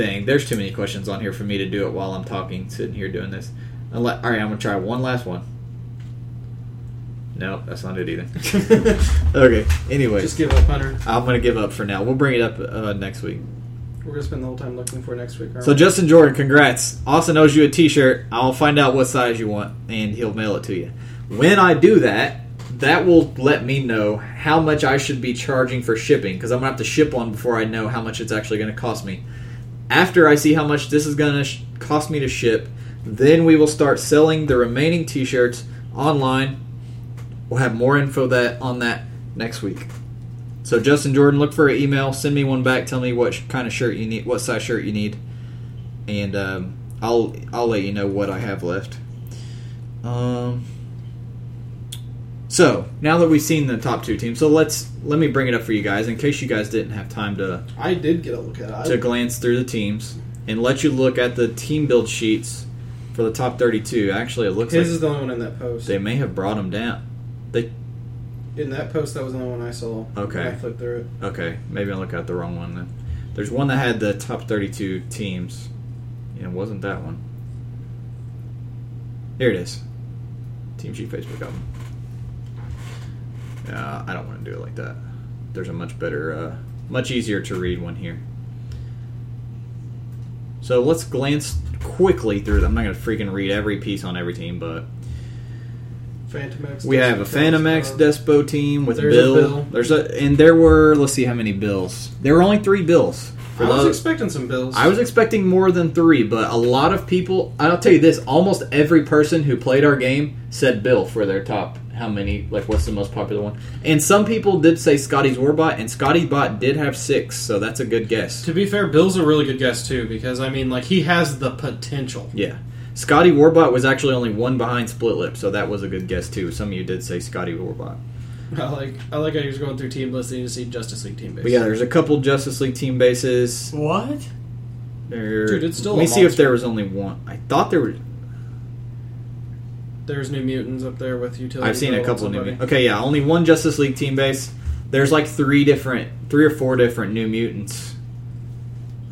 thing. There's too many questions on here for me to do it while I'm talking, sitting here doing this. All right, I'm gonna try one last one. No, that's not it either. okay. Anyway, Just give up, Hunter. I'm gonna give up for now. We'll bring it up uh, next week. We're gonna spend the whole time looking for next week. So we? Justin Jordan, congrats. Austin owes you a T-shirt. I'll find out what size you want, and he'll mail it to you. When I do that, that will let me know how much I should be charging for shipping because I'm gonna have to ship one before I know how much it's actually gonna cost me. After I see how much this is gonna sh- cost me to ship, then we will start selling the remaining T-shirts online. We'll have more info that on that next week. So Justin Jordan, look for an email. Send me one back. Tell me what kind of shirt you need, what size shirt you need, and um, I'll I'll let you know what I have left. Um. So now that we've seen the top two teams, so let's let me bring it up for you guys in case you guys didn't have time to I did get a look at it. to glance through the teams and let you look at the team build sheets for the top 32. Actually, it looks his like is the only one in that post. they may have brought them down. They In that post, that was the only one I saw. Okay. I flipped through it. Okay, maybe I look at the wrong one then. There's one that had the top 32 teams. And it wasn't that one. Here it is. Team Sheet Facebook album. Uh, I don't want to do it like that. There's a much better, uh, much easier to read one here. So let's glance quickly through them. I'm not going to freaking read every piece on every team, but Phantom X. we have a Phantom X Despo team with There's a Bill. Bill. There's a and there were let's see how many bills. There were only three bills. I was those- expecting some bills. I was expecting more than three, but a lot of people. I'll tell you this: almost every person who played our game said Bill for their top. How many? Like, what's the most popular one? And some people did say Scotty's Warbot, and Scotty Bot did have six, so that's a good guess. To be fair, Bill's a really good guess too because I mean, like he has the potential. Yeah, Scotty Warbot was actually only one behind Split Lip, so that was a good guess too. Some of you did say Scotty Warbot. I like I like how he was going through team lists and you see Justice League team base. But yeah, there's a couple Justice League team bases. What? There, Dude, it's still Let me a see if there was only one. I thought there were. There's new mutants up there with utility. I've seen a couple of new. somebody. Okay, yeah, only one Justice League team base. There's like three different, three or four different New Mutants.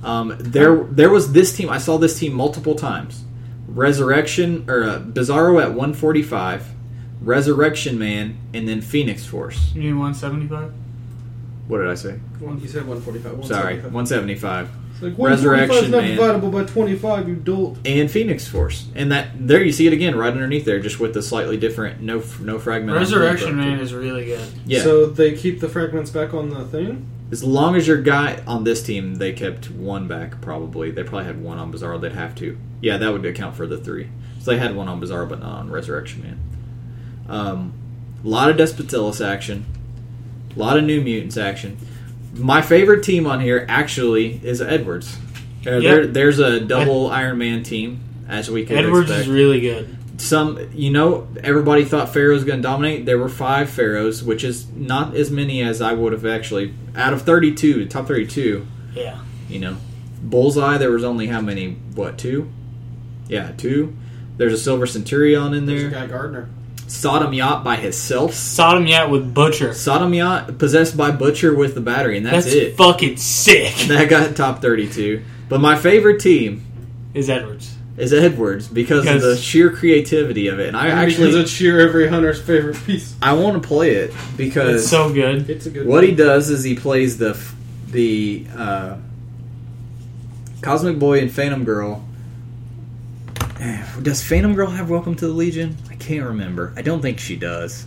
Um, there, there was this team. I saw this team multiple times. Resurrection or uh, Bizarro at 145, Resurrection Man, and then Phoenix Force. You mean 175? What did I say? One, you said 145. Sorry, 175. 175. It's like Resurrection 145 not Man. dividable by 25, you dolt. and Phoenix Force, and that there you see it again right underneath there, just with the slightly different no no fragment. Resurrection the- Man is really good. Yeah, So they keep the fragments back on the thing? as long as your guy on this team, they kept one back. Probably they probably had one on Bizarro. They'd have to. Yeah, that would account for the three. So they had one on Bizarro, but not on Resurrection Man. Um, a lot of Despotellis action, a lot of New Mutants action. My favorite team on here actually is Edwards. Uh, Yep. there, there's a double Iron Man team, as we could Edwards expect. is really good. some you know everybody thought pharaoh's going to dominate there were five pharaohs which is not as many as i would have actually out of 32 top 32 Yeah. you know bullseye there was only how many what two yeah two there's a silver centurion in There's a there guy Gardner. Sodom yacht by himself Sodam Yat with Butcher. Sodam Yat possessed by butcher with the battery and that's, That's it fucking sick. And that got top 32 but my favorite team Is Edwards. is edwards because, Because- of the sheer creativity of it and i actually because it's sheer every hunter's favorite piece. i want to play it because It's so good. It's a good What one. he does is he plays the the uh, Cosmic Boy and Phantom Girl. Does Phantom Girl have Welcome to the Legion? Can't remember. I don't think she does.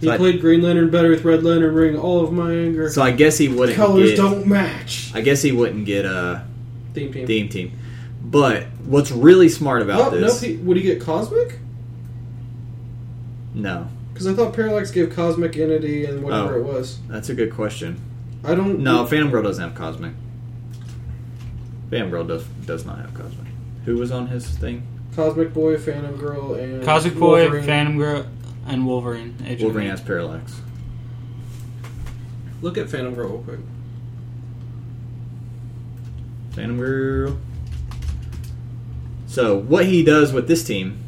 He So I, played Green Lantern better with Red Lantern ring all of my anger. so I guess he wouldn't Colors get. don't match. I guess he wouldn't get a Theme team. theme team. But what's really smart about Oh, no, this? he, would he get Cosmic? no, Because I thought Parallax gave Cosmic Entity and whatever Oh. it was. that's a good question. I don't. No, Phantom Girl doesn't have Cosmic. Phantom Girl does does not have Cosmic. Who was on his thing? Cosmic Boy, Phantom Girl, and Cosmic Boy, Wolverine. Phantom Girl, and Wolverine. Age of Wolverine has Parallax. Look at Phantom Girl real quick. Phantom Girl. So what he does with this team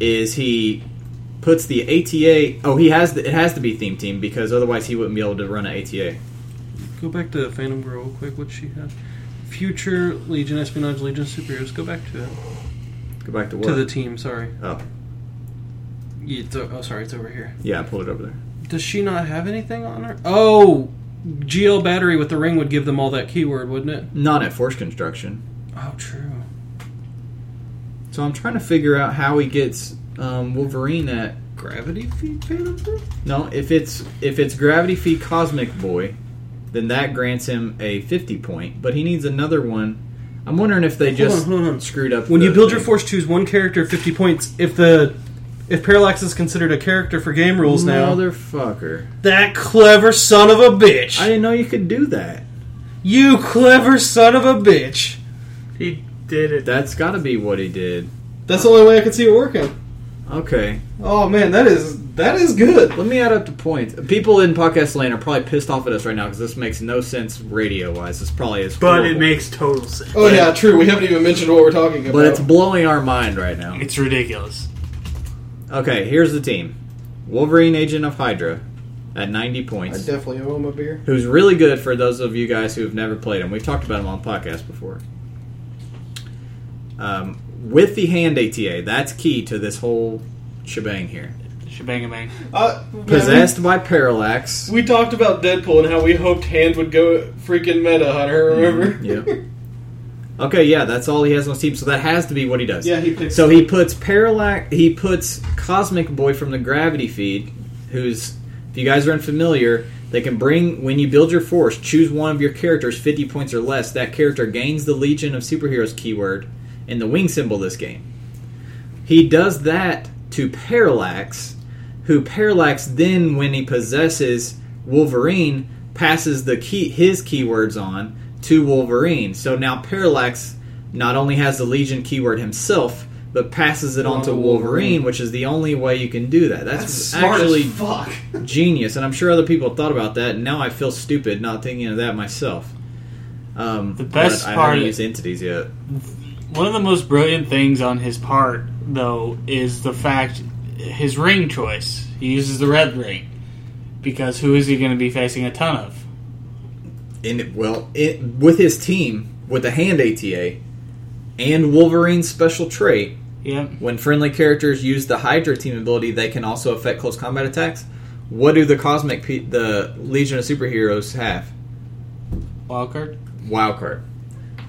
is he puts the ATA. Oh, he has the, it has to be theme team because otherwise he wouldn't be able to run an ATA. Go back to Phantom Girl real quick. What she have? Future Legion, Espionage Legion, Superheroes. Go back to it. Go back to what? To the team. Sorry. oh, It's, oh, sorry. It's over here. yeah, I pulled it over there. Does she not have anything on her? Oh, GL battery with the ring would give them all that keyword, wouldn't it? Not at Force Construction. Oh, true. So I'm trying to figure out how he gets um, Wolverine at. Gravity feed Girl. No, if it's if it's Gravity Feed Cosmic Boy, then that grants him a 50 point. But he needs another one. I'm wondering if they Hold just on, hold on. screwed up. When the you build your force, choose one character, fifty points. If the if Parallax is considered a character for game rules now, Motherfucker. that clever son of a bitch. I didn't know you could do that. you clever son of a bitch. He did it. That's got to be what he did. That's the only way I can see it working. Okay. Oh man, that is that is good. Let me add up the points. People in podcast land are probably pissed off at us right now because this makes no sense radio wise. This probably is. but horrible. it makes total sense. Oh yeah, true. We haven't even mentioned what we're talking about. But it's blowing our mind right now. It's ridiculous. Okay, here's the team Wolverine, Agent of Hydra, at 90 points. I points. definitely owe him a beer. who's really good for those of you guys who have never played him. We've talked about him on podcast before. Um, with the hand ATA, that's key to this whole shebang here. Shebang bang. Uh, Possessed by Parallax. We talked about Deadpool and how we hoped Hand would go freaking meta Hunter. Remember? Yep. Okay, yeah, that's all he has on his team, so that has to be what he does. yeah, he picked. So he puts Parallax. He puts Cosmic Boy from the Gravity Feed, who's, if you guys are unfamiliar, they can bring when you build your force. Choose one of your characters, fifty points or less. That character gains the Legion of Superheroes keyword and the wing symbol this game. He does that to Parallax, who Parallax then, when he possesses Wolverine, passes the key his keywords on to Wolverine. So now Parallax not only has the Legion keyword himself, but passes it on to Wolverine, Wolverine. which is the only way you can do that. That's, That's actually fuck. genius, and I'm sure other people thought about that. And now I feel stupid not thinking of that myself. Um, The best but I part- haven't used entities yet. One of the most brilliant things on his part, though, is the fact his ring choice. He uses the red ring because who is he going to be facing a ton of? In well, it, with his team with the hand ATA and Wolverine's special trait, Yep. when friendly characters use the Hydra team ability, they can also affect close combat attacks. What do the cosmic P- the Legion of Superheroes have? Wildcard. Wildcard.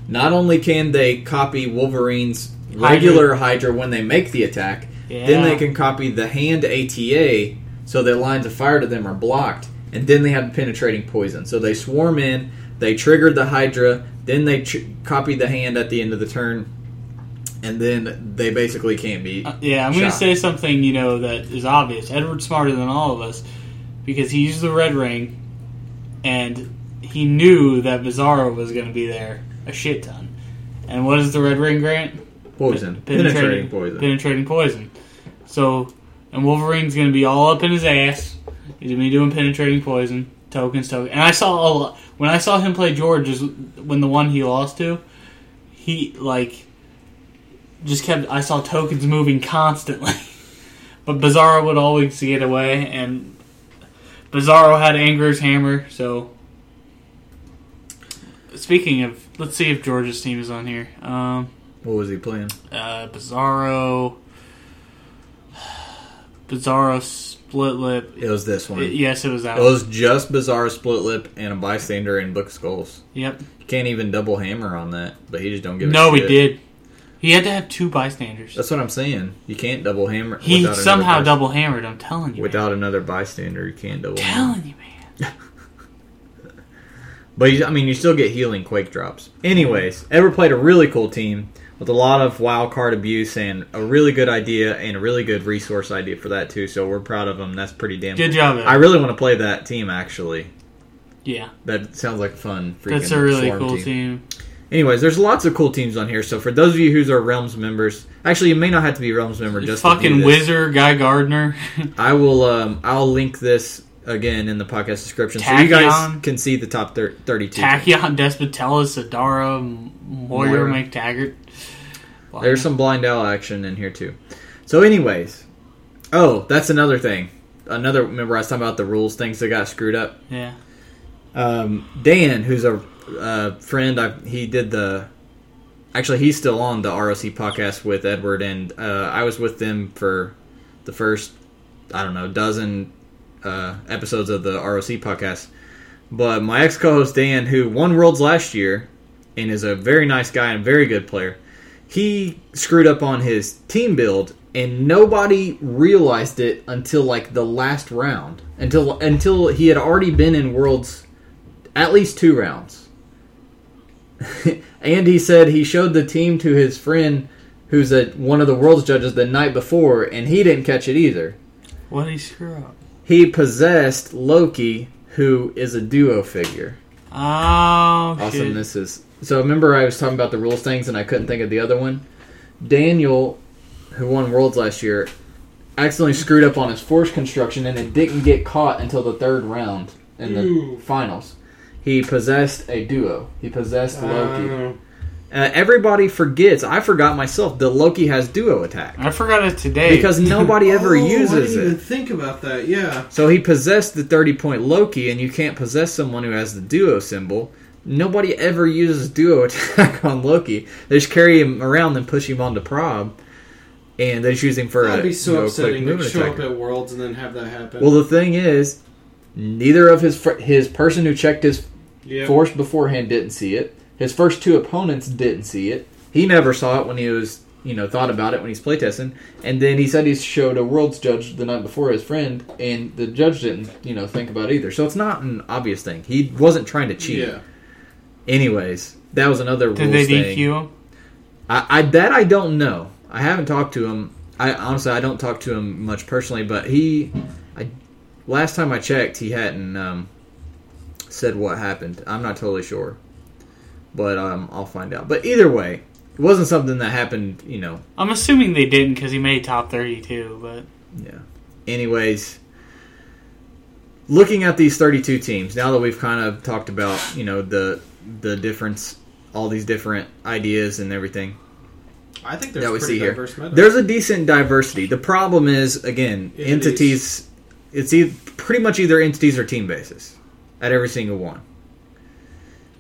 Not only can they copy Wolverine's regular Hydra when they make the attack, then they can copy the hand ATA so that lines of fire to them are blocked, and then they have penetrating poison. So they swarm in, they trigger the Hydra, then they ch- copy the hand at the end of the turn, and then they basically can't be. Uh, yeah, I'm going to say something, you know, that is obvious. Edward's smarter than all of us because he used the red ring and he knew that Bizarro was going to be there a shit ton. And what does the red ring grant? poison, penetrating, poison. Penetrating poison. So, and Wolverine's going to be all up in his ass. He's to be doing penetrating poison, tokens, tokens. And I saw a lot, when I saw him play George, is when the one he lost to, he like just kept. I saw tokens moving constantly, but Bizarro would always get away, and Bizarro had Anger's hammer. So, speaking of, let's see if George's team is on here. Um, what was he playing? uh, Bizarro, Bizarro split lip. It was this one. It- yes, it was that. It one. was just Bizarre Split Lip and a bystander in Book of Skulls. Yep. Can't even double hammer on that, but he just don't give a No, he did. He had to have two bystanders. That's what I'm saying. You can't double hammer. he somehow double hammered. I'm telling you. Without another bystander, you can't double man. hammer. telling you, man. But you, I mean, you still get healing quake drops. Anyways, Ever played a really cool team with a lot of wild card abuse and a really good idea and a really good resource idea for that too. So we're proud of them. That's pretty damn. Good job. Ed. I really want to play that team. Actually, yeah, that sounds like fun. Freaking that's a really cool team. team. Anyways, there's lots of cool teams on here. So for those of you who are Realms members, actually, you may not have to be Realms member just to Fucking wizard, Guy Gardner. I will. Um, I'll link this again in the podcast description, so you guys can see the top thir- thirty-two. Tachyon, Despotellis, Adara, Moira, Moira. MacTaggert. There's some blind owl action in here too. So, anyways, oh, that's another thing. Another. Remember, I was talking about the rules things that got screwed up. Yeah. Um, Dan, who's a uh, friend, I, he did the. Actually, he's still on the ROC podcast with Edward, and uh, I was with them for the first, I don't know, dozen uh, episodes of the ROC podcast. But my ex co-host Dan, who won Worlds last year, and is a very nice guy and very good player, he screwed up on his team build, and nobody realized it until like the last round. Until until he had already been in Worlds at least two rounds. and he said he showed the team to his friend who's a, one of the world's judges the night before and he didn't catch it either. What did he screw up? He possessed Loki who is a duo figure. Oh, shit. this is so remember I was talking about the rules things and I couldn't think of the other one. Daniel who won worlds last year accidentally screwed up on his force construction and it didn't get caught until the third round in the Ooh. finals. He possessed a duo. He possessed Loki. Uh, Uh, everybody forgets. I forgot myself. The Loki has duo attack I forgot it today. because nobody ever oh, I uses didn't even it. think about that. Yeah. So he possessed the thirty point Loki, and you can't possess someone who has the duo symbol. Nobody ever uses duo attack on Loki. They just carry him around and push him onto prob, and they just use him for That'd a be so you know, quick upsetting to show attacker. up at Worlds and then have that happen. Well, the thing is, neither of his fr- his person who checked his yeah. Force beforehand didn't see it. His first two opponents didn't see it. He never saw it when he was, you know, thought about it when he's playtesting. And then he said he showed a world's judge the night before his friend, and the judge didn't, you know, think about it either. So it's not an obvious thing. He wasn't trying to cheat. Yeah. Anyways, that was another Did they thing. DQ him? I, I that I don't know. I haven't talked to him. I honestly I don't talk to him much personally, but he, I, last time I checked, he hadn't um, said what happened. I'm not totally sure, but um, I'll find out. But either way, it wasn't something that happened. You know, I'm assuming they didn't because he made top 32, but yeah. Anyways, looking at these 32 teams, now that we've kind of talked about, you know, the the difference, all these different ideas and everything I think there's that we pretty see here. meta. There's a decent diversity. The problem is again Entities. entities. It's e- pretty much either entities or team bases at every single one.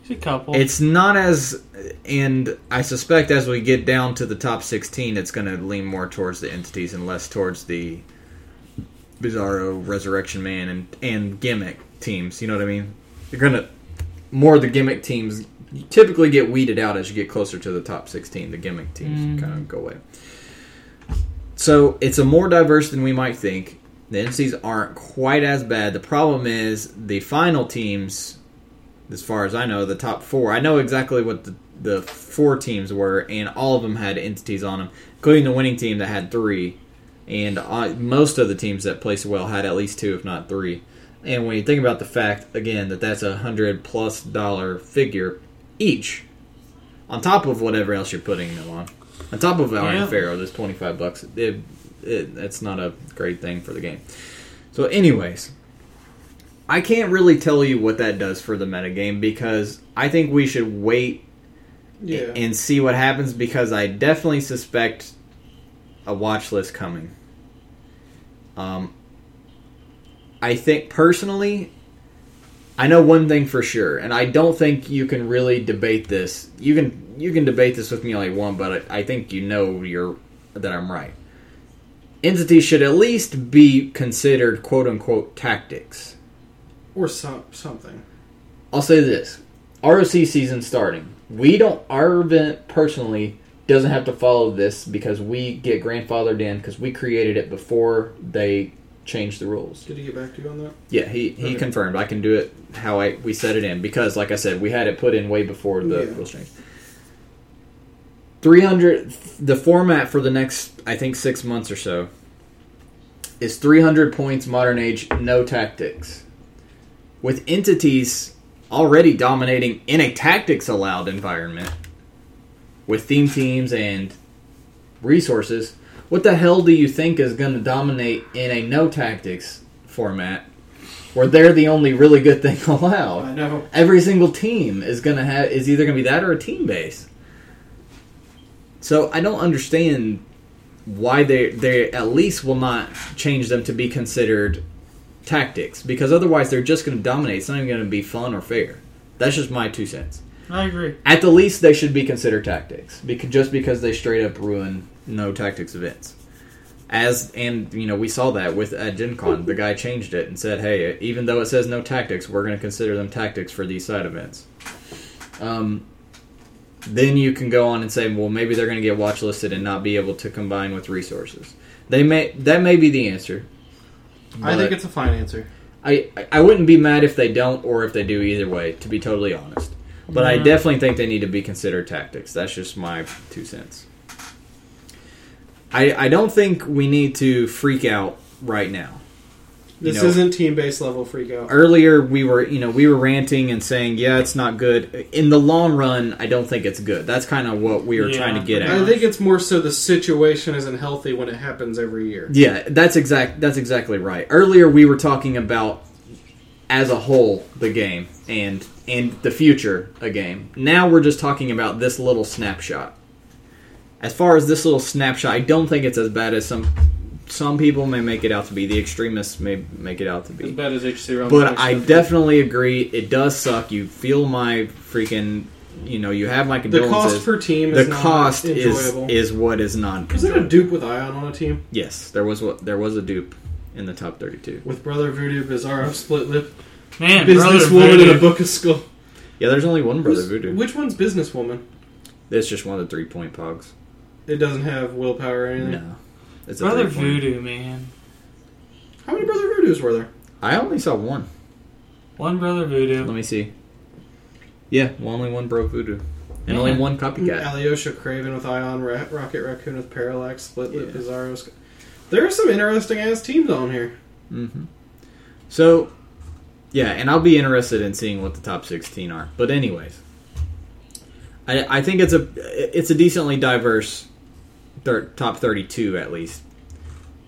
There's a couple. It's not as, and I suspect as we get down to the top 16, it's going to lean more towards the entities and less towards the Bizarro, Resurrection Man, and and gimmick teams. You know what I mean? You're gonna more of the gimmick teams typically get weeded out as you get closer to the top 16. The gimmick teams kind of go away. So it's a more diverse than we might think. The NCs aren't quite as bad. The problem is the final teams as far as I know, the top four. I know exactly what the, the four teams were, and all of them had entities on them, including the winning team that had three. And uh, most of the teams that placed well had at least two, if not three. And when you think about the fact, again, that that's a hundred plus dollar figure each, on top of whatever else you're putting them on, on top of Iron Yeah. Pharaoh, there's twenty five bucks. It, it, that's not a great thing for the game. So, anyways, I can't really tell you what that does for the metagame because I think we should wait yeah. and see what happens because I definitely suspect a watch list coming. Um, I think personally, I know one thing for sure, and I don't think you can really debate this. You can you can debate this with me all you want, but I, I think you know you're that I'm right. Entities should at least be considered quote unquote tactics. or some something. I'll say this: ROC season starting. We don't. Our event personally doesn't have to follow this because we get grandfathered in because we created it before they changed the rules. Did he get back to you on that? Yeah, he, he Okay. confirmed. I can do it how I we set it in because, like I said, we had it put in way before the Yeah. rules. Three hundred. The format for the next, I think, six months or so is three hundred points. Modern age, no tactics. With entities already dominating in a tactics allowed environment, with theme teams and resources, what the hell do you think is going to dominate in a no tactics format where they're the only really good thing allowed? I know. Every single team is going to have is either going to be that or a team base. So I don't understand why they they at least will not change them to be considered tactics because otherwise they're just going to dominate. It's not even going to be fun or fair. That's just my two cents. I agree. At the least, they should be considered tactics, because just because they straight up ruin no tactics events. As and you know, we saw that with at Gen Con, the guy changed it and said, "Hey, even though it says no tactics, we're going to consider them tactics for these side events." Um, then you can go on and say, "Well, maybe they're going to get watch listed and not be able to combine with resources." They may that may be the answer. I think it's a fine answer. I I wouldn't be mad if they don't or if they do either way. To be totally honest, but I Mhm. definitely think they need to be considered tactics. That's just my two cents. I I don't think we need to freak out right now. You This know- isn't team based level freak out. Earlier we were you know we were ranting and saying yeah it's not good. In the long run, I don't think it's good. That's kind of what we were Yeah. trying to get at. I think it's more so the situation isn't healthy when it happens every year. Yeah, that's exact. That's exactly right. Earlier, we were talking about as a whole the game and and the future a game. Now we're just talking about this little snapshot. As far as this little snapshot, I don't think it's as bad as some some people may make it out to be. The extremists may make it out to be. As bad as HC Realms. But I definitely agree. It does suck. You feel my freaking. You know, you have my condolences. the cost per team the is not cost is is what is not. Was there a dupe with Ion on a team Yes, there was what there was a dupe in the top thirty-two. with Brother Voodoo, Bizarro, Split Lip, Man, brother Businesswoman, and a Book of Skull? Yeah, there's only one brother Who's- voodoo. Which one's Businesswoman? It's just one of the three-point pogs. It doesn't have willpower or anything. No, it's a Brother three-point. Voodoo, man. How many Brother Voodoos were there? I only saw one. One brother Voodoo. Let me see. Yeah, well, only one bro voodoo, and only one copycat. Alyosha Kraven with Ion, Ra- Rocket Raccoon with Parallax, Split Lip, Yeah. Bizarro. Sk- There are some interesting ass teams on here. hmm So, yeah, and I'll be interested in seeing what the top sixteen are. But anyways, I, I think it's a it's a decently diverse thir- top thirty-two at least.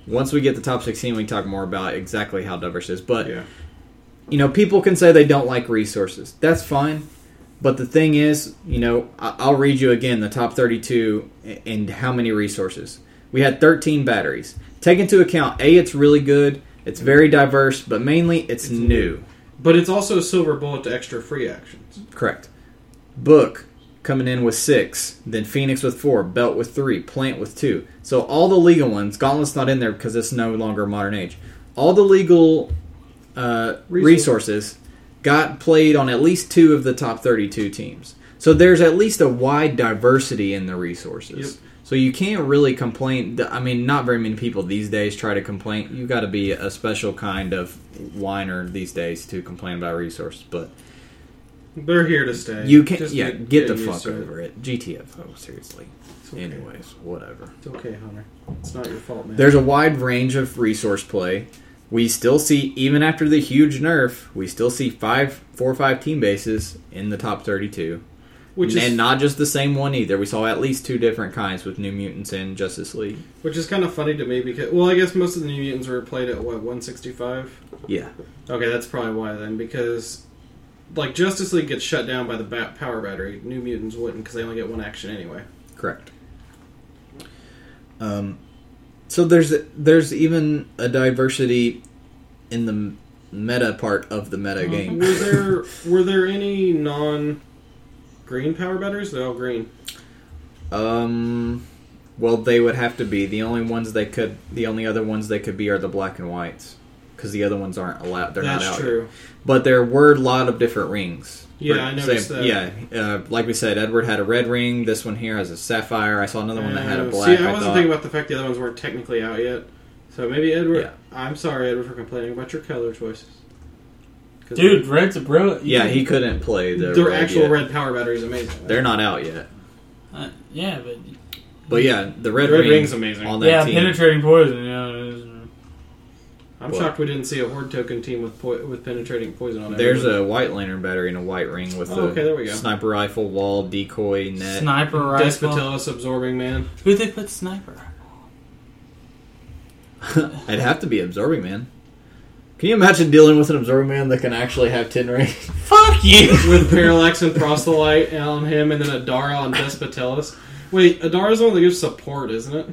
Once we get the top sixteen, we can talk more about exactly how diverse it is. But Yeah. you know, people can say they don't like resources. That's fine. But the thing is, you know, I- I'll read you again the top 32 and how many resources. We had 13 batteries. Take into account, A, it's really good, it's mm-hmm. very diverse, but mainly it's, It's new. But it's also a silver bullet to extra free actions. Correct. Book coming in with six, then Phoenix with four, Belt with three, Plant with two. So all the legal ones, Gauntlet's not in there because it's no longer modern age. All the legal uh, resources got played on at least two of the top 32 teams. So there's at least a wide diversity in the resources. Yep. So you can't really complain. I mean, not very many people these days try to complain. You got to be a special kind of whiner these days to complain about resources, but They're here to stay. you can, Just yeah, get, the fuck over it. GTFO, oh, seriously. Okay. Anyways, whatever. It's okay, Hunter. It's not your fault, man. There's a wide range of resource play. We still see, even after the huge nerf, we still see five, four or five team bases in the top 32. which and is not just the same one either. We saw at least two different kinds with New Mutants and Justice League. which is kind of funny to me because well, I guess most of the New Mutants were played at what 165. Yeah. Okay, that's probably why then because like Justice League gets shut down by the bat power battery. New Mutants wouldn't because they only get one action anyway. Correct. Um, so there's there's even a diversity in the meta part of the meta game. Were there were there any non green power batteries? They're all green. Um, well, they would have to be the only ones they could. The only other ones they could be are the black and whites because the other ones aren't allowed. They're That's not out. yet. true. But there were a lot of different rings. Yeah, For- I noticed say- that. Yeah, uh, like we said, Edward had a red ring. This one here has a sapphire. I saw another one that had a Uh, black. See, I I wasn't thought. thinking about the fact the other ones weren't technically out yet. So maybe Edward. Yeah. I'm sorry, Edward, for complaining about your color choices. Dude, red's a bro. yeah, he couldn't play the. their red actual yet. red power battery is amazing. They're not out yet. Uh, yeah, but But yeah, the red, The red ring ring's amazing. on that yeah, team. penetrating poison. Yeah, it is- I'm What? shocked we didn't see a horde token team with po- with penetrating poison on it. There's a white lantern battery and a white ring with Oh, the okay, there we go. sniper rifle, wall, decoy, net. sniper rifle. Despotellis absorbing man. Who'd they put sniper? I'd have to be absorbing man. Can you imagine dealing with an absorbing man that can actually have ten rings? Fuck you. with Parallax and Proselyte on him, and then Adara on Despotellis. Wait, Adara's the one that gives support, isn't it?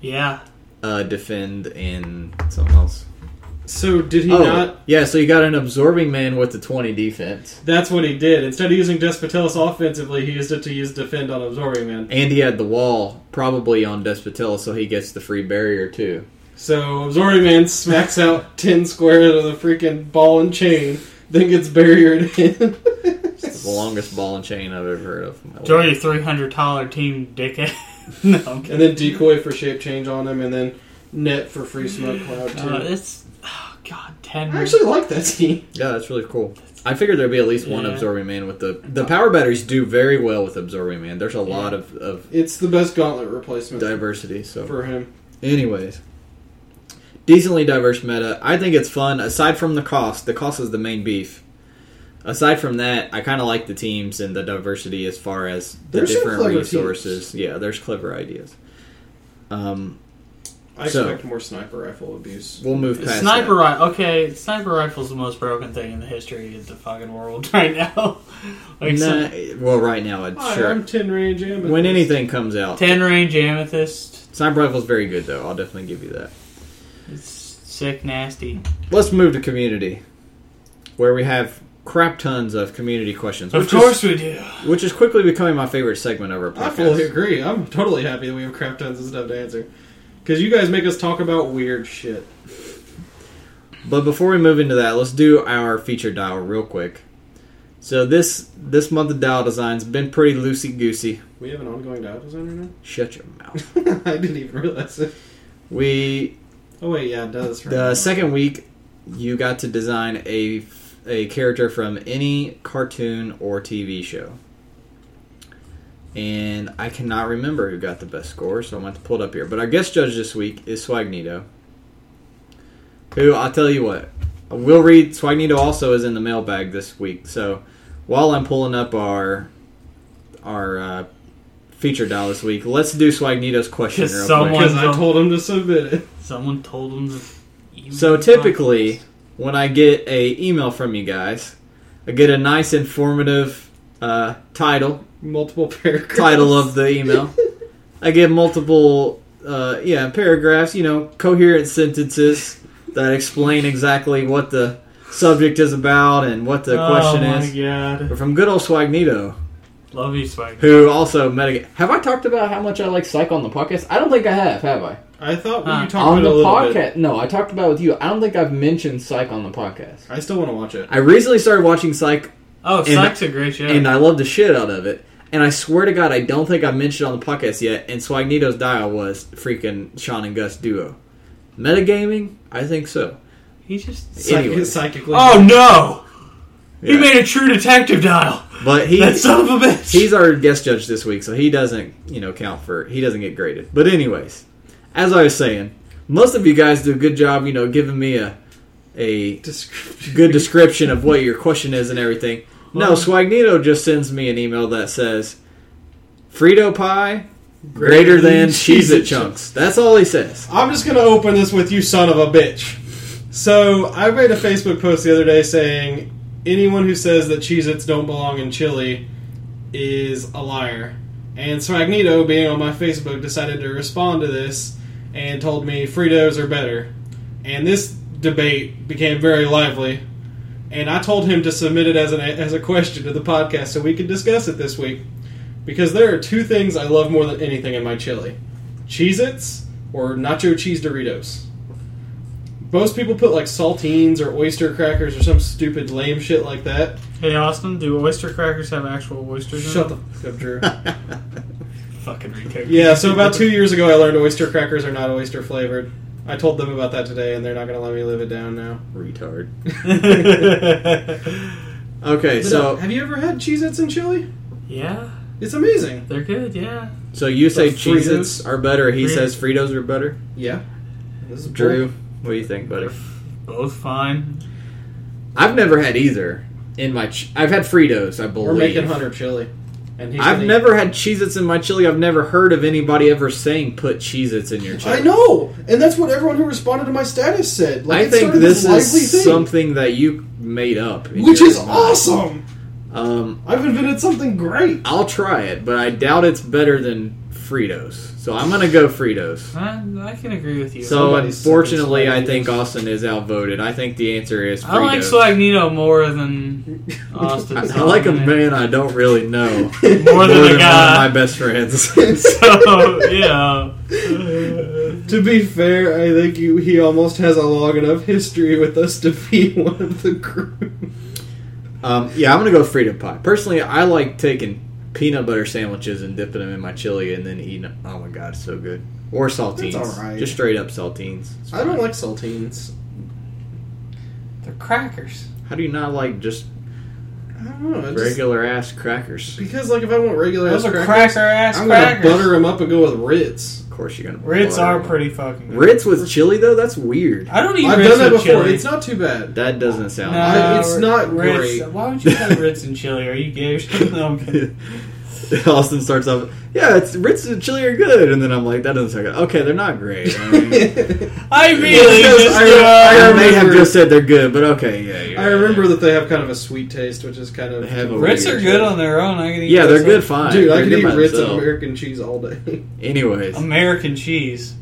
yeah. Uh, defend and something else. So did he oh, not? yeah. So you got an absorbing man with the twenty defense, That's what he did. Instead of using Despotellis offensively, he used it to use defend on absorbing man. and he had the wall probably on Despotellis, so he gets the free barrier too. So absorbing man smacks out ten squares with a freaking ball and chain, then gets barriered in. It's the longest ball and chain I've ever heard of. in Join life. your three hundred dollar team, dickhead. no, I'm kidding. and then decoy for shape change on him, and then net for free smoke cloud too. Uh, it's oh god, ten. I actually like that team. Yeah, that's really cool. I figured there'd be at least one Yeah. absorbing man with the the power batteries do very well with absorbing man. There's a lot of, of It's the best gauntlet replacement diversity. So, for him. anyways, decently diverse meta. I think it's fun. Aside from the cost, the cost is the main beef. Aside from that, I kind of like the teams and the diversity as far as the There's different clever resources. Yeah, there's clever ideas. Um, I So- expect more sniper rifle abuse. we'll move past Sniper rifle. Okay, sniper rifle's is the most broken thing in the history of the fucking world right now. like Nah, some- well, right now, it's Hi, sure. I'm ten range amethyst. When anything comes out, ten range amethyst. sniper rifle's very good though. I'll definitely give you that. It's sick, nasty. Let's move to community, where we have crap tons of community questions. Of which course is, we do. which is quickly becoming my favorite segment of our podcast. I fully agree. I'm totally happy that we have crap tons of stuff to answer. Because you guys make us talk about weird shit. But before we move into that, let's do our feature dial real quick. So this this month of dial design's been pretty loosey goosey. We have an ongoing dial designer now. Shut your mouth. I didn't even realize it. We Oh, wait, yeah, it does. right the now. second week you got to design a a character from any cartoon or TV show. And I cannot remember who got the best score, so I'm going to pull it up here. But our guest judge this week is Swagnito. Who, I'll tell you what, we'll read. Swagnito also is in the mailbag this week. So while I'm pulling up our our uh, feature dial this week, let's do Swagnito's question Because real someone- quick. Because I told him to submit it. Someone told him to. email So typically, podcast. When I get a email from you guys, I get a nice informative Uh, title, Multiple paragraphs. title of the email. I get multiple, uh, yeah, paragraphs. You know, coherent sentences that explain exactly what the subject is about and what the question is. oh my is. god. From good old Swagnito, Love you, Spike. who also met. Have I talked about how much I like Psych on the podcast? I don't think I have. Have I? I thought Huh. you talked on about the it a little podcast? bit. No, I talked about it with you. I don't think I've mentioned Psych on the podcast. I still want to watch it. I recently started watching Psych, Oh, Psych's a great show. and I love the shit out of it. And I swear to God, I don't think I mentioned it on the podcast yet. And Swagnito's dial was freaking Sean and Gus duo. Metagaming? I think so. he just. Psych- Anyway. psychically. Oh no! He Yeah. made a true detective dial. But he That son of a bitch. he's our guest judge this week, so he doesn't you know count for he doesn't get graded. But anyways, as I was saying, most of you guys do a good job, you know, giving me a a Description. good description of what your question is and everything. No, Well- Swagnito just sends me an email that says Frito pie greater than Cheez It chunks. That's all he says. I'm just gonna open this with you, son of a bitch. So I made a Facebook post the other day saying anyone who says that Cheez-Its don't belong in chili is a liar. And Swagnito, being on my Facebook, decided to respond to this and told me Fritos are better. And this debate became very lively. And I told him to submit it as, an, as a question to the podcast so we could discuss it this week. Because there are two things I love more than anything in my chili Cheez Its or nacho cheese Doritos. Most people put like saltines or oyster crackers or some stupid lame shit like that. Hey Austin, do oyster crackers have actual oysters? in Shut the fuck up, Drew. fucking Rico. yeah, so about two years ago, I learned oyster crackers are not oyster flavored. I told them about that today, and they're not going to let me live it down now. Retard. Okay, But uh, so no, have you ever had Cheez Its and chili? Yeah, It's amazing. they're good. Yeah, so you say But Cheez Its are better, he Fritos- says Fritos are better? Yeah. This is Drew, what do you think, buddy? both fine. I've never had either in my ch- I've had Fritos, I believe. We're making Hunter chili. And I've never had Cheez Its in my chili. I've never heard of anybody ever saying put Cheez Its in your chili. I know, and that's what everyone who responded to my status said. Like, I think started this is thing, something that you made up. which is mind. awesome. Um, I've invented something great. I'll try it, but I doubt it's better than Fritos. So I'm gonna go Fritos. I, I can agree with you. So Somebody's unfortunately, I think Fritos. Austin is outvoted. I think the answer is Fritos. I like Swagnito more than Austin. I, I like a man I don't really know more more than than a one of my best friends. so yeah. To be fair, I think you, he almost has a long enough history with us to be one of the group. Um, yeah, I'm gonna go Frito pie. Personally, I like taking peanut butter sandwiches and dipping them in my chili and then eating them. Oh my god, it's so good. Or saltines, That's alright. just straight up saltines. I don't like saltines. They're crackers. How do you not like just I don't know. I just- regular ass crackers? because like if I want regular Those ass are crackers, cracker ass I'm gonna butter them up and go with Ritz. Of course, you're gonna. Ritz are them. pretty fucking good. Ritz with chili though. That's weird. I don't eat I've Ritz done that with before. chili. It's not too bad. That doesn't sound. No, I- it's not Ritz. great. Why would you have Ritz and chili? Are you gay or something? No, I'm kidding. Austin starts off, yeah, it's Ritz and chili are good, and then I'm like, that doesn't sound good. Okay, they're not great. I mean, I really just I- I I may have just said they're good, but okay, yeah. you're I right. remember that they have kind of a sweet taste, which is kind of They Ritz are good on their own. I can eat Yeah, they're good. up. Fine, Dude, I They're could good eat by Ritz and. American cheese all day. Anyways, American cheese.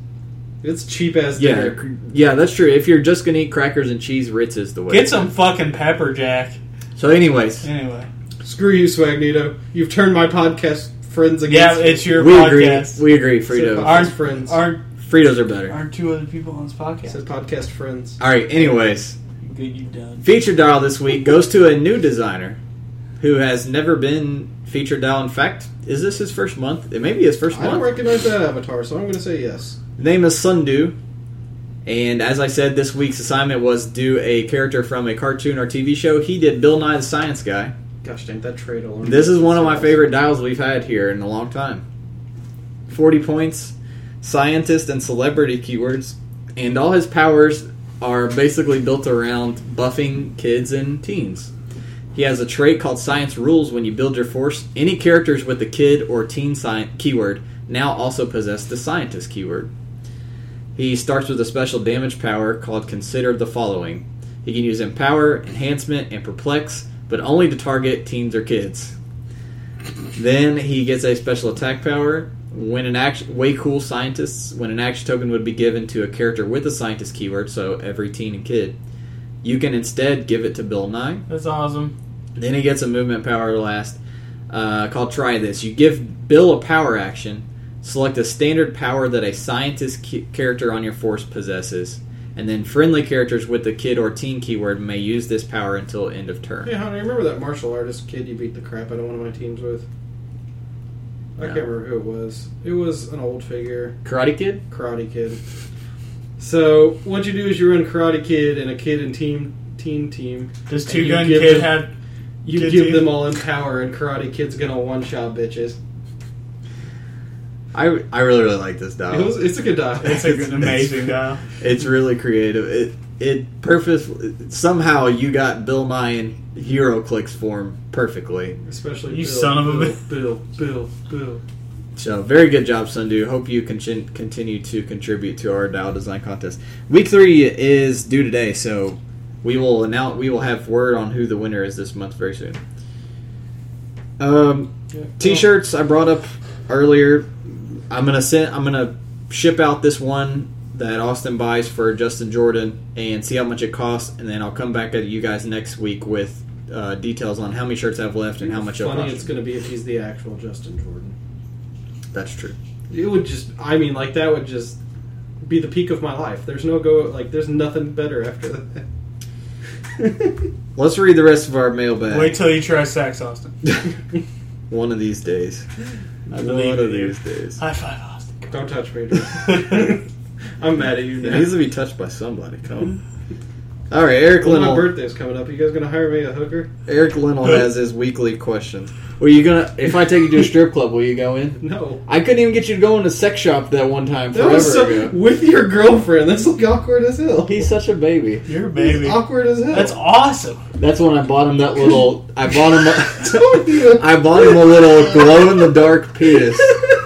It's cheap as yeah, dinner. yeah, that's true. If you're just gonna eat crackers and cheese, Ritz is the way. Get some fucking pepper jack. So, anyways, Anyway, Screw you, Swagnito. You've turned my podcast friends against. yeah, against it's your we podcast. agree. We agree. Said Fritos. podcast Aren't- friends. Aren't Fritos are better. aren't two other people on this podcast? Said podcast friends. All right. Anyways, Good, you done. feature dial this week goes to a new designer who has never been featured dial. In fact, is this his first month? It may be his first I don't recognize that avatar, so I'm going to say yes. The name is Sundu. And as I said, this week's assignment was do a character from a cartoon or TV show. He did Bill Nye the Science Guy. Gosh dang, that trade alone. This is one of my favorite dials we've had here in a long time. 40 points, scientist and celebrity keywords, and all his powers are basically built around buffing kids and teens. He has a trait called Science Rules when you build your force. Any characters with the kid or teen sci- keyword now also possess the scientist keyword. He starts with a special damage power called Consider the Following. He can use Empower, Enhancement, and Perplex, but only to target teens or kids. Then he gets a special attack power. When an action, way cool scientists, when an action token would be given to a character with a scientist keyword, so every teen and kid, you can instead give it to Bill Nye. That's awesome. Then he gets a movement power last, uh, called Try This. You give Bill a power action. Select a standard power that a scientist ki- character on your force possesses, and then friendly characters with the kid or teen keyword may use this power until end of turn. Yeah, honey, remember that martial artist kid you beat the crap out of one of my teams with? I No. can't remember who it was. It was an old figure, Karate Kid. Karate Kid. So what you do is you run Karate Kid and a kid and team team team. Does And Two you Gun give Kid them- have? You Kid give team? them all in power, and Karate Kid's gonna one shot bitches. I, I really really like this dial. It was, it's a good dial. It's a good, amazing dial. It's really creative. It it perfect. Somehow you got Bill Nye in HeroClix form perfectly. Especially You Bill, son of a Bill, bitch. Bill, Bill, Bill. So very good job, Sundu. Hope you can continue to contribute to our dial design contest. Week three is due today, so we will announce. We will have word on who the winner is this month very soon. Um, Yeah. T-shirts I brought up earlier. I'm gonna send. I'm gonna ship out this one that Austin buys for Justin Jordan and see how much it costs, and then I'll come back at you guys next week with uh, details on how many shirts I have left and how much it'll funny cost. it's going to be if he's the actual Justin Jordan. That's true. It would just, I mean, like that would just be the peak of my life. There's no go, like there's nothing better after that. Let's read the rest of our mailbag. Wait till you try Sax Austin. One of these days. One believe of in you. these days. High five, Austin. Don't touch me. Drew. I'm mad at you It now. needs to be touched by somebody. Come. All right, Eric Well, my Linnell. birthday's coming up. You guys gonna hire me a hooker? Eric Linnell has his weekly questions. Were you gonna? If I take you to a strip club, will you go in? No. I couldn't even get you to go in a sex shop that one time That forever was so, ago. with your girlfriend. That's like awkward as hell. He's such a baby. You're a He's baby. awkward as hell. That's awesome. That's when I bought him that little. I bought him. A, Don't even- I bought him a little glow in the dark penis.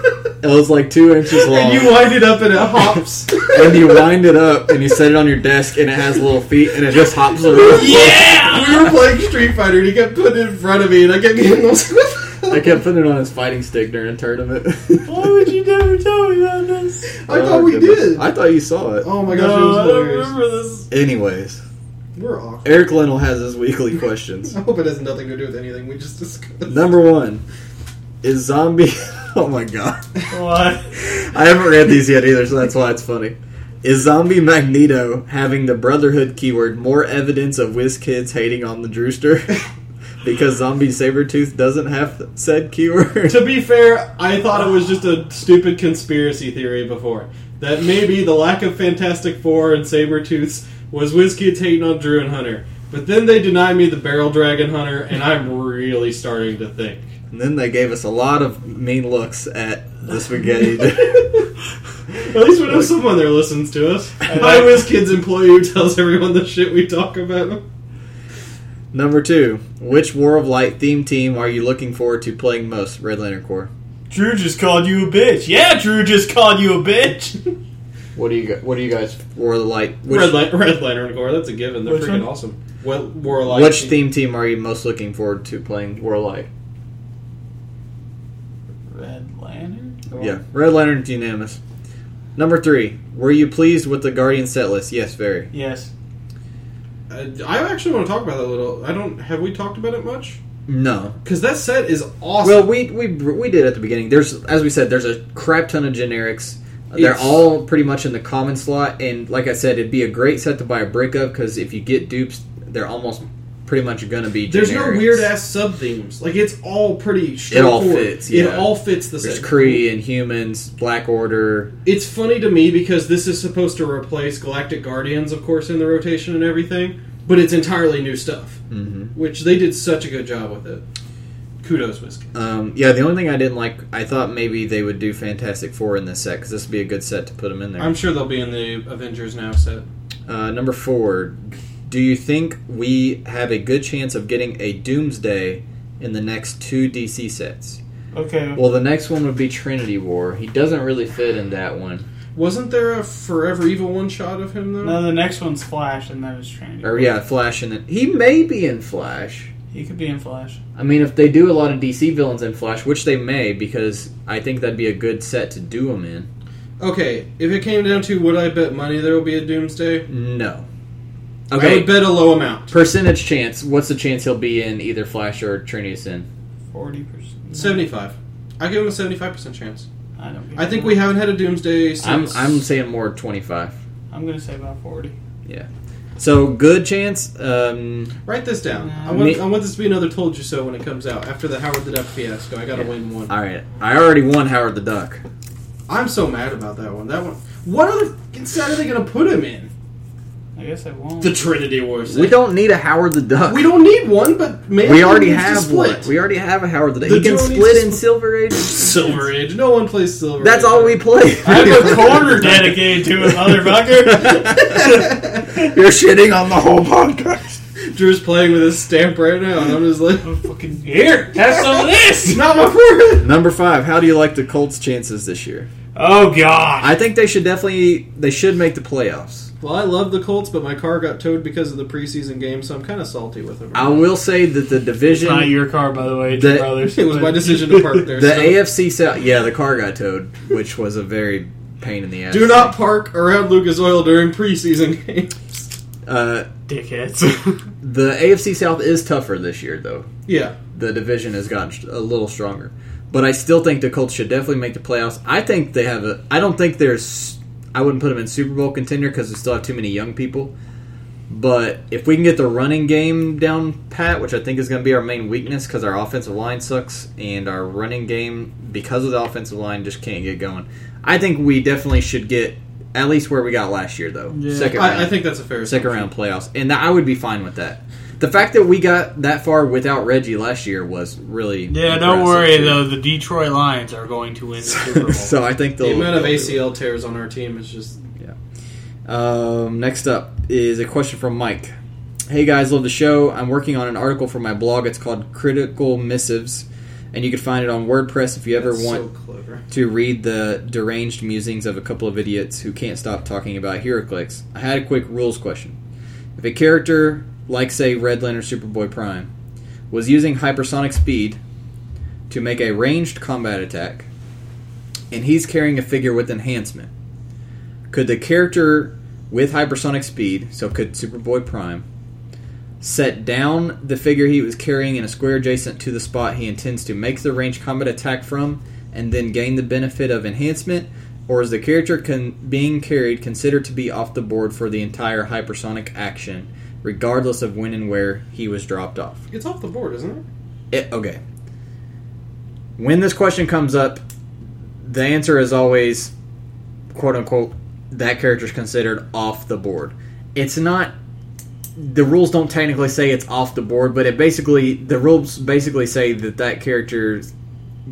It was like two inches long. and you wind it up and it hops. and you wind it up and you set it on your desk and it has little feet and it just hops around. Yeah! we were playing Street Fighter and he kept putting it in front of me and I kept getting those. I kept putting it on his fighting stick during a tournament. Why would you never tell me about this? I thought we oh, goodness. did. I thought you saw it. oh my gosh, it no, was I don't remember this. Anyways, We're awkward. Eric Linnell has his weekly questions. I hope it has nothing to do with anything we just discussed. Number one is zombie. oh my god, What? I haven't read these yet either, so that's why it's funny. Is Zombie Magneto having the Brotherhood keyword more evidence of WizKids hating on the Drewster? because Zombie Sabretooth doesn't have said keyword? to be fair, I thought it was just a stupid conspiracy theory before. That maybe the lack of Fantastic Four and Sabretooths was WizKids hating on Drew and Hunter. But then they denied me the Barrel Dragon Hunter, and I'm really starting to think. And then they gave us a lot of mean looks at the spaghetti. At least we know someone there listens to us. I was kids employee who tells everyone the shit we talk about. Number two, which War of Light theme team are you looking forward to playing most? Red Lantern Corps. Drew just called you a bitch. Yeah, Drew just called you a bitch. What do you gu- What do you guys War of the Light? Which, Red, Li- Red Lantern Corps, that's a given. They're Which freaking one? awesome. What War of Light? which theme team are you most looking forward to playing War of Light? Red Lantern? Yeah, Red Lantern's unanimous. Number three, were you pleased with the Guardian set list? Yes, very. Yes. Uh, I actually want to talk about that a little. I don't. Have we talked about it much? No. Because that set is awesome. Well, we, we we did at the beginning. There's as we said, there's a crap ton of generics. They're It's- all pretty much in the common slot, and like I said, it'd be a great set to buy a brick of because if you get dupes, they're almost pretty much going to be. There's no weird ass sub themes. Like it's all pretty It all fits, It all fits the There's set. Kree and humans, Black Order. It's funny to me because this is supposed to replace Galactic Guardians, of course, in the rotation and everything. But it's entirely new stuff, Mm-hmm. which they did such a good job with it. Kudos, Whiskey. Um, yeah, the only thing I didn't like, I thought maybe they would do Fantastic Four in this set because this would be a good set to put them in there. I'm sure they'll be in the Avengers Now set. Uh, number four, do you think we have a good chance of getting a Doomsday in the next two DC sets? Okay. Well, the next one would be Trinity War. He doesn't really fit in that one. Wasn't there a Forever Evil one shot of him though? no, the next one's Flash, and that was Trinity. Or yeah, Flash in it. He may be in Flash. He could be in Flash. I mean, if they do a lot of DC villains in Flash, which they may, because I think that'd be a good set to do them in. Okay, if it came down to would I bet money there will be a Doomsday? No. I Okay. would bet a low amount. Percentage chance. What's the chance he'll be in either Flash or Trinity Sin? Forty percent. 75. I give him a 75% chance. I don't. give I a think we haven't had a Doomsday I'm since. I'm saying more 25. I'm gonna say about forty. Yeah. So good chance. Um, Write this down. Nah. I want, Me- I want this to be another told you so when it comes out. After the Howard the Duck fiasco, I gotta Yeah. win one. all right, I already won Howard the Duck. I'm so mad about that one. That one. What other fucking set are they gonna put him in? I guess I won't. The Trinity Wars. We don't need a Howard the Duck. We don't need one, but man, We already needs to have split. one. We already have a Howard the Duck. The he can split in split- Silver Age. Silver Age. No one plays Silver. Age. That's Age. all we play. I have a corner dedicated to it, motherfucker. You're shitting on the whole podcast. Drew's playing with his stamp right now, and I'm just like, I'm fucking here. Have some of this. not my forehead. Number five. How do you like the Colts' chances this year? Oh god. I think they should definitely. They should make the playoffs. Well, I love the Colts, but my car got towed because of the preseason game, so I'm kind of salty with them. I will say that the It's division, not your car, by the way, The- Two brothers. It was my decision to park there. the so. AFC South. Yeah, the car got towed, which was a very pain in the ass. Do not park around Lucas Oil during preseason games. Uh, Dickheads. the AFC South is tougher this year, though. Yeah, The division has gotten a little stronger, but I still think the Colts should definitely make the playoffs. I think they have a. I don't think there's. I wouldn't put them in Super Bowl contender because we still have too many young people. But if we can get the running game down pat, which I think is going to be our main weakness because our offensive line sucks and our running game, because of the offensive line, just can't get going. I think we definitely should get at least where we got last year, though. Yeah. Second round, I, I think that's a fair second assumption. round playoffs, and I would be fine with that. The fact that we got that far without Reggie last year was really yeah, don't worry too. though. The Detroit Lions are going to win the Super Bowl. so I think The they'll, amount of they'll do it. ACL tears on our team is just. Um, next up is a question from Mike. Hey guys, love the show. I'm working on an article for my blog. It's called Critical Missives, and you can find it on WordPress if you ever that's want so to read the deranged musings of a couple of idiots who can't stop talking about HeroClix. I had a quick rules question. If a character, like say Red Lantern Superboy Prime, was using hypersonic speed to make a ranged combat attack, and he's carrying a figure with enhancement, could the character with hypersonic speed, so could Superboy Prime, set down the figure he was carrying in a square adjacent to the spot he intends to make the ranged combat attack from, and then gain the benefit of enhancement, or is the character con- being carried considered to be off the board for the entire hypersonic action, regardless of when and where he was dropped off? It's off the board, isn't it? It, okay. When this question comes up, the answer is always, quote unquote, that character is considered off the board. It's not. The rules don't technically say it's off the board, but it basically the rules basically say that that character's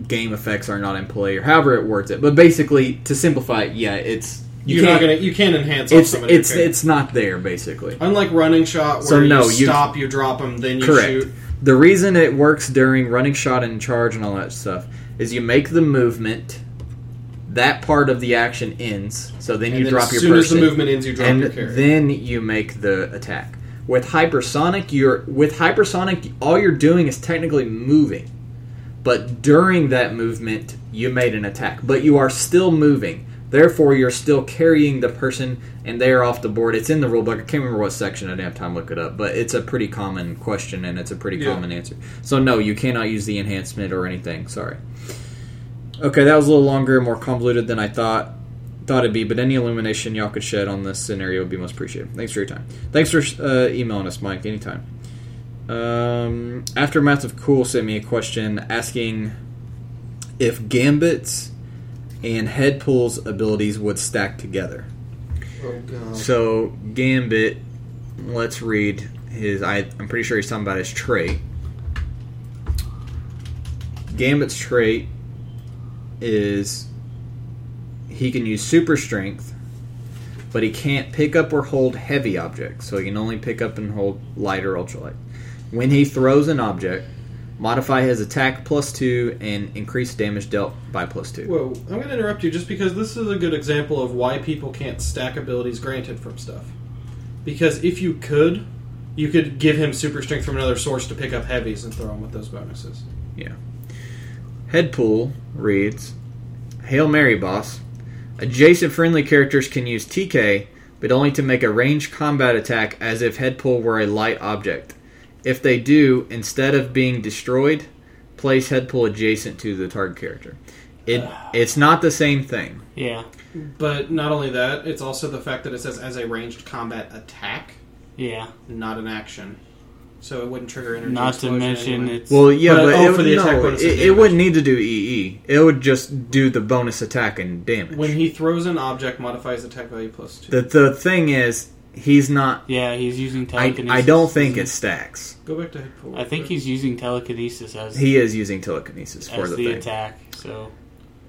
game effects are not in play, or however it words it. But basically, to simplify it, yeah, it's you You're not can't- gonna. You can't enhance. It's somebody it's it's not there basically. unlike running shot where So, no, you you- stop, you drop them, then you Correct. shoot. The reason it works during running shot and charge and all that stuff is you make the movement. That part of the action ends, so then And you then drop as your soon person, as the movement ends, you drop and your carry. then you make the attack. With hypersonic, you're with hypersonic, all you're doing is technically moving, but during that movement, you made an attack, but you are still moving. Therefore, you're still carrying the person, and they are off the board. It's in the rulebook. I can't remember what section. I didn't have time to look it up, but it's a pretty common question, and it's a pretty Yeah. common answer. So, no, you cannot use the enhancement or anything. Sorry. Okay, that was a little longer, more convoluted than I thought thought it'd be, but any illumination y'all could shed on this scenario would be most appreciated. Thanks for your time. Thanks for uh, emailing us, Mike. Anytime. Um, Aftermath of Cool sent me a question asking if Gambit's and Headpool's abilities would stack together. Oh. So Gambit, let's read his. I, I'm pretty sure he's talking about his trait. Gambit's trait is he can use super strength, but he can't pick up or hold heavy objects. So he can only pick up and hold light or ultralight. When he throws an object, modify his attack plus two and increase damage dealt by plus two. Whoa, I'm going to interrupt you just because this is a good example of why people can't stack abilities granted from stuff. Because if you could, you could give him super strength from another source to pick up heavies and throw him with those bonuses. Yeah. Headpool reads Hail Mary, boss. Adjacent friendly characters can use TK, but only to make a ranged combat attack as if Headpool were a light object. If they do, instead of being destroyed, place Headpool adjacent to the target character. It it's not the same thing. Yeah, But not only that, it's also the fact that it says as a ranged combat attack, yeah. not an action. So it wouldn't trigger energy. Not to explosion mention anyway. it's Well, yeah, But, but, oh, it, for the no, attack bonus it, it damage. wouldn't need to do EE. It would just do the bonus attack and damage. when he throws an object, modifies attack value plus two. the the thing is, he's not. yeah. He's using I, telekinesis. I don't think it stacks. Go back to Headpool. I think he's using telekinesis as He is using telekinesis for as the, the, thing. attack. So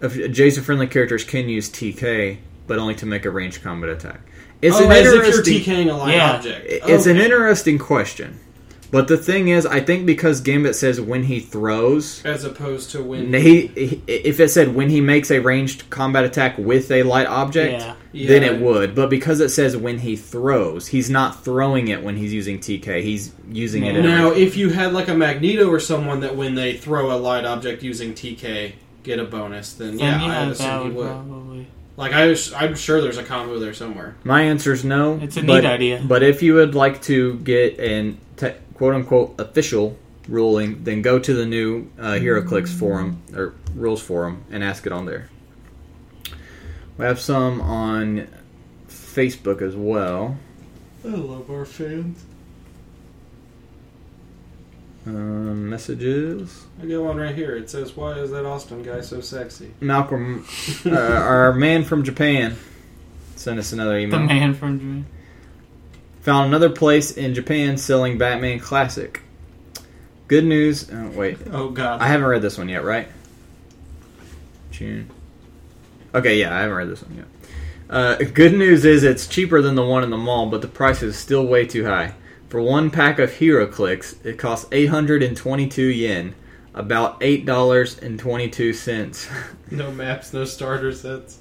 If adjacent friendly characters can use TK, but only to make a ranged combat attack. It's oh, an as if you're. TKing a light Yeah. object. It's an interesting question, but the thing is, I think because Gambit says when he throws, as opposed to when he, he if it said when he makes a ranged combat attack with a light object, yeah, then it would. But because it says when he throws, he's not throwing it when he's using TK. He's using it. In Now, a, if you had like a Magneto or someone that when they throw a light object using TK get a bonus, then yeah, Then, I'd assume he would would. probably. Like I, I'm sure there's a combo there somewhere. my answer is no. It's a but, neat idea. But if you would like to get an te- quote unquote official ruling, then go to the new uh, HeroClix forum or rules forum and ask it on there. We have some on Facebook as well. I love our fans. Um, messages. I got one right here. It says, "Why is that Austin guy so sexy?" Malcolm, uh, our man from Japan, sent us another email. The man from Japan. Found another place in Japan selling Batman Classic. Good news. Oh, wait, Oh God! I haven't read this one yet, right? June. Okay, yeah, I haven't read this one yet. Uh, good news is it's cheaper than the one in the mall, but the price is still way too high. For one pack of HeroClix, it costs 822 yen, about $8.22. no maps, no starter sets.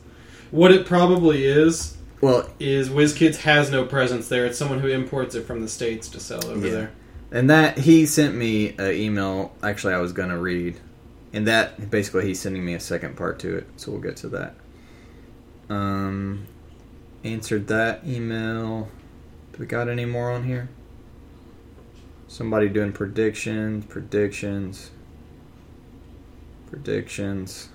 What it probably is well, is WizKids has no presence there. It's someone who imports it from the states to sell over Yeah. there. and that he sent me an email, actually, I was going to read. And that, basically, he's sending me a second part to it, so we'll get to that. Um, answered that email. Do we got any more on here? Somebody doing predictions, predictions, predictions,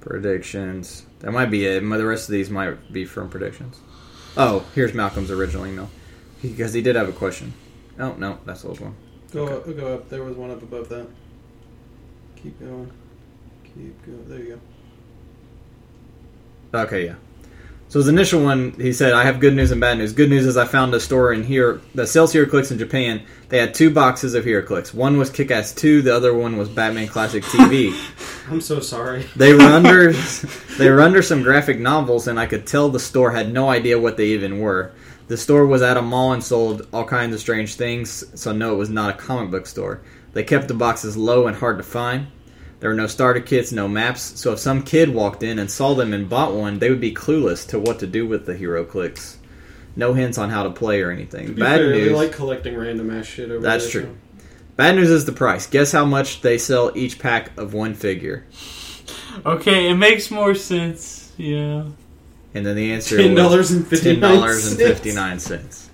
predictions. That might be it. The rest of these might be from predictions. Oh, here's Malcolm's original email because he did have a question. Oh no, that's the old one. Go Okay. up, go up. There was one up above that. Keep going. Keep going. There you go. Okay, yeah. So his initial one, he said, "I have good news and bad news. Good news is I found a store in here that sells HeroClix in Japan. They had two boxes of HeroClix. One was Kick-Ass 2, the other one was Batman Classic TV. I'm so sorry. they were under they were under some graphic novels, and I could tell the store had no idea what they even were. The store was at a mall and sold all kinds of strange things, so no, it was not a comic book store. They kept the boxes low and hard to find. There were no starter kits, no maps, so if some kid walked in and saw them and bought one, they would be clueless to what to do with the HeroClix. No hints on how to play or anything. Bad fair, news. They like collecting random ass shit over That's there, true. So. Bad news is the price. Guess how much they sell each pack of one figure? Okay, it makes more sense. Yeah. And then the answer $10.59. $10.59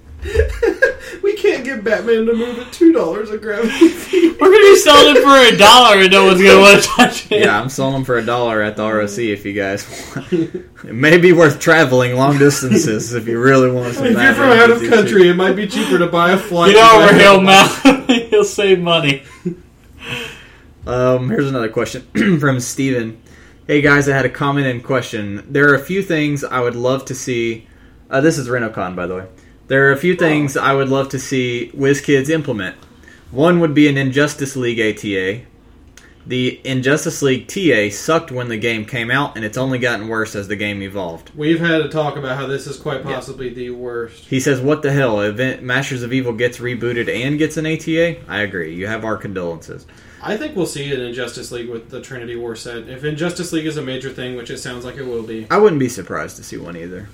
we can't get Batman to move at two dollars a gravity feed. We're gonna be selling it for a dollar and no one's gonna want to touch it. Yeah, I'm selling them for a dollar at the ROC if you guys want. It may be worth traveling long distances if you really want some. If you're from out of GT2. country, it might be cheaper to buy a flight. Get to over Batman. Hill Mountain. You'll save money. Um, here's another question from Steven. Hey guys, I had a comment and question. There are a few things I would love to see. Uh, this is RenoCon, by the way. There are a few things I would love to see WizKids implement. One would be an Injustice League ATA. The Injustice League TA sucked when the game came out, and it's only gotten worse as the game evolved. We've had a talk about how this is quite possibly the worst. He says, "What the hell? Event Masters of Evil gets rebooted and gets an ATA." I agree. You have our condolences. I think we'll see it in Injustice League with the Trinity War set. If Injustice League is a major thing, which it sounds like it will be, I wouldn't be surprised to see one either.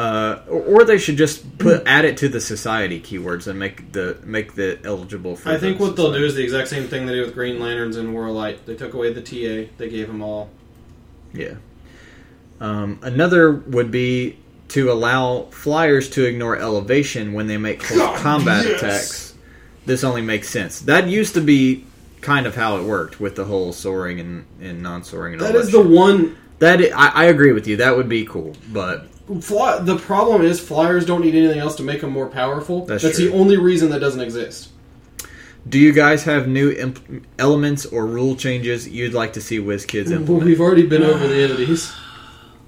Uh, or, or they should just put add it to the society keywords and make the make the eligible for. I think what they'll do is the exact same thing they did with Green Lanterns and Warlight. They took away the TA. They gave them all. Yeah. Um, another would be to allow flyers to ignore elevation when they make God, combat yes. attacks. This only makes sense. That used to be kind of how it worked with the whole soaring and, and non-soaring. And all That is the shit. one. that. I, I agree with you. That would be cool, but Fly, the problem is flyers don't need anything else to make them more powerful. That's That's, the only reason that doesn't exist. do you guys have new imp- elements or rule changes you'd like to see WizKids Well, implement? we've already been over the entities.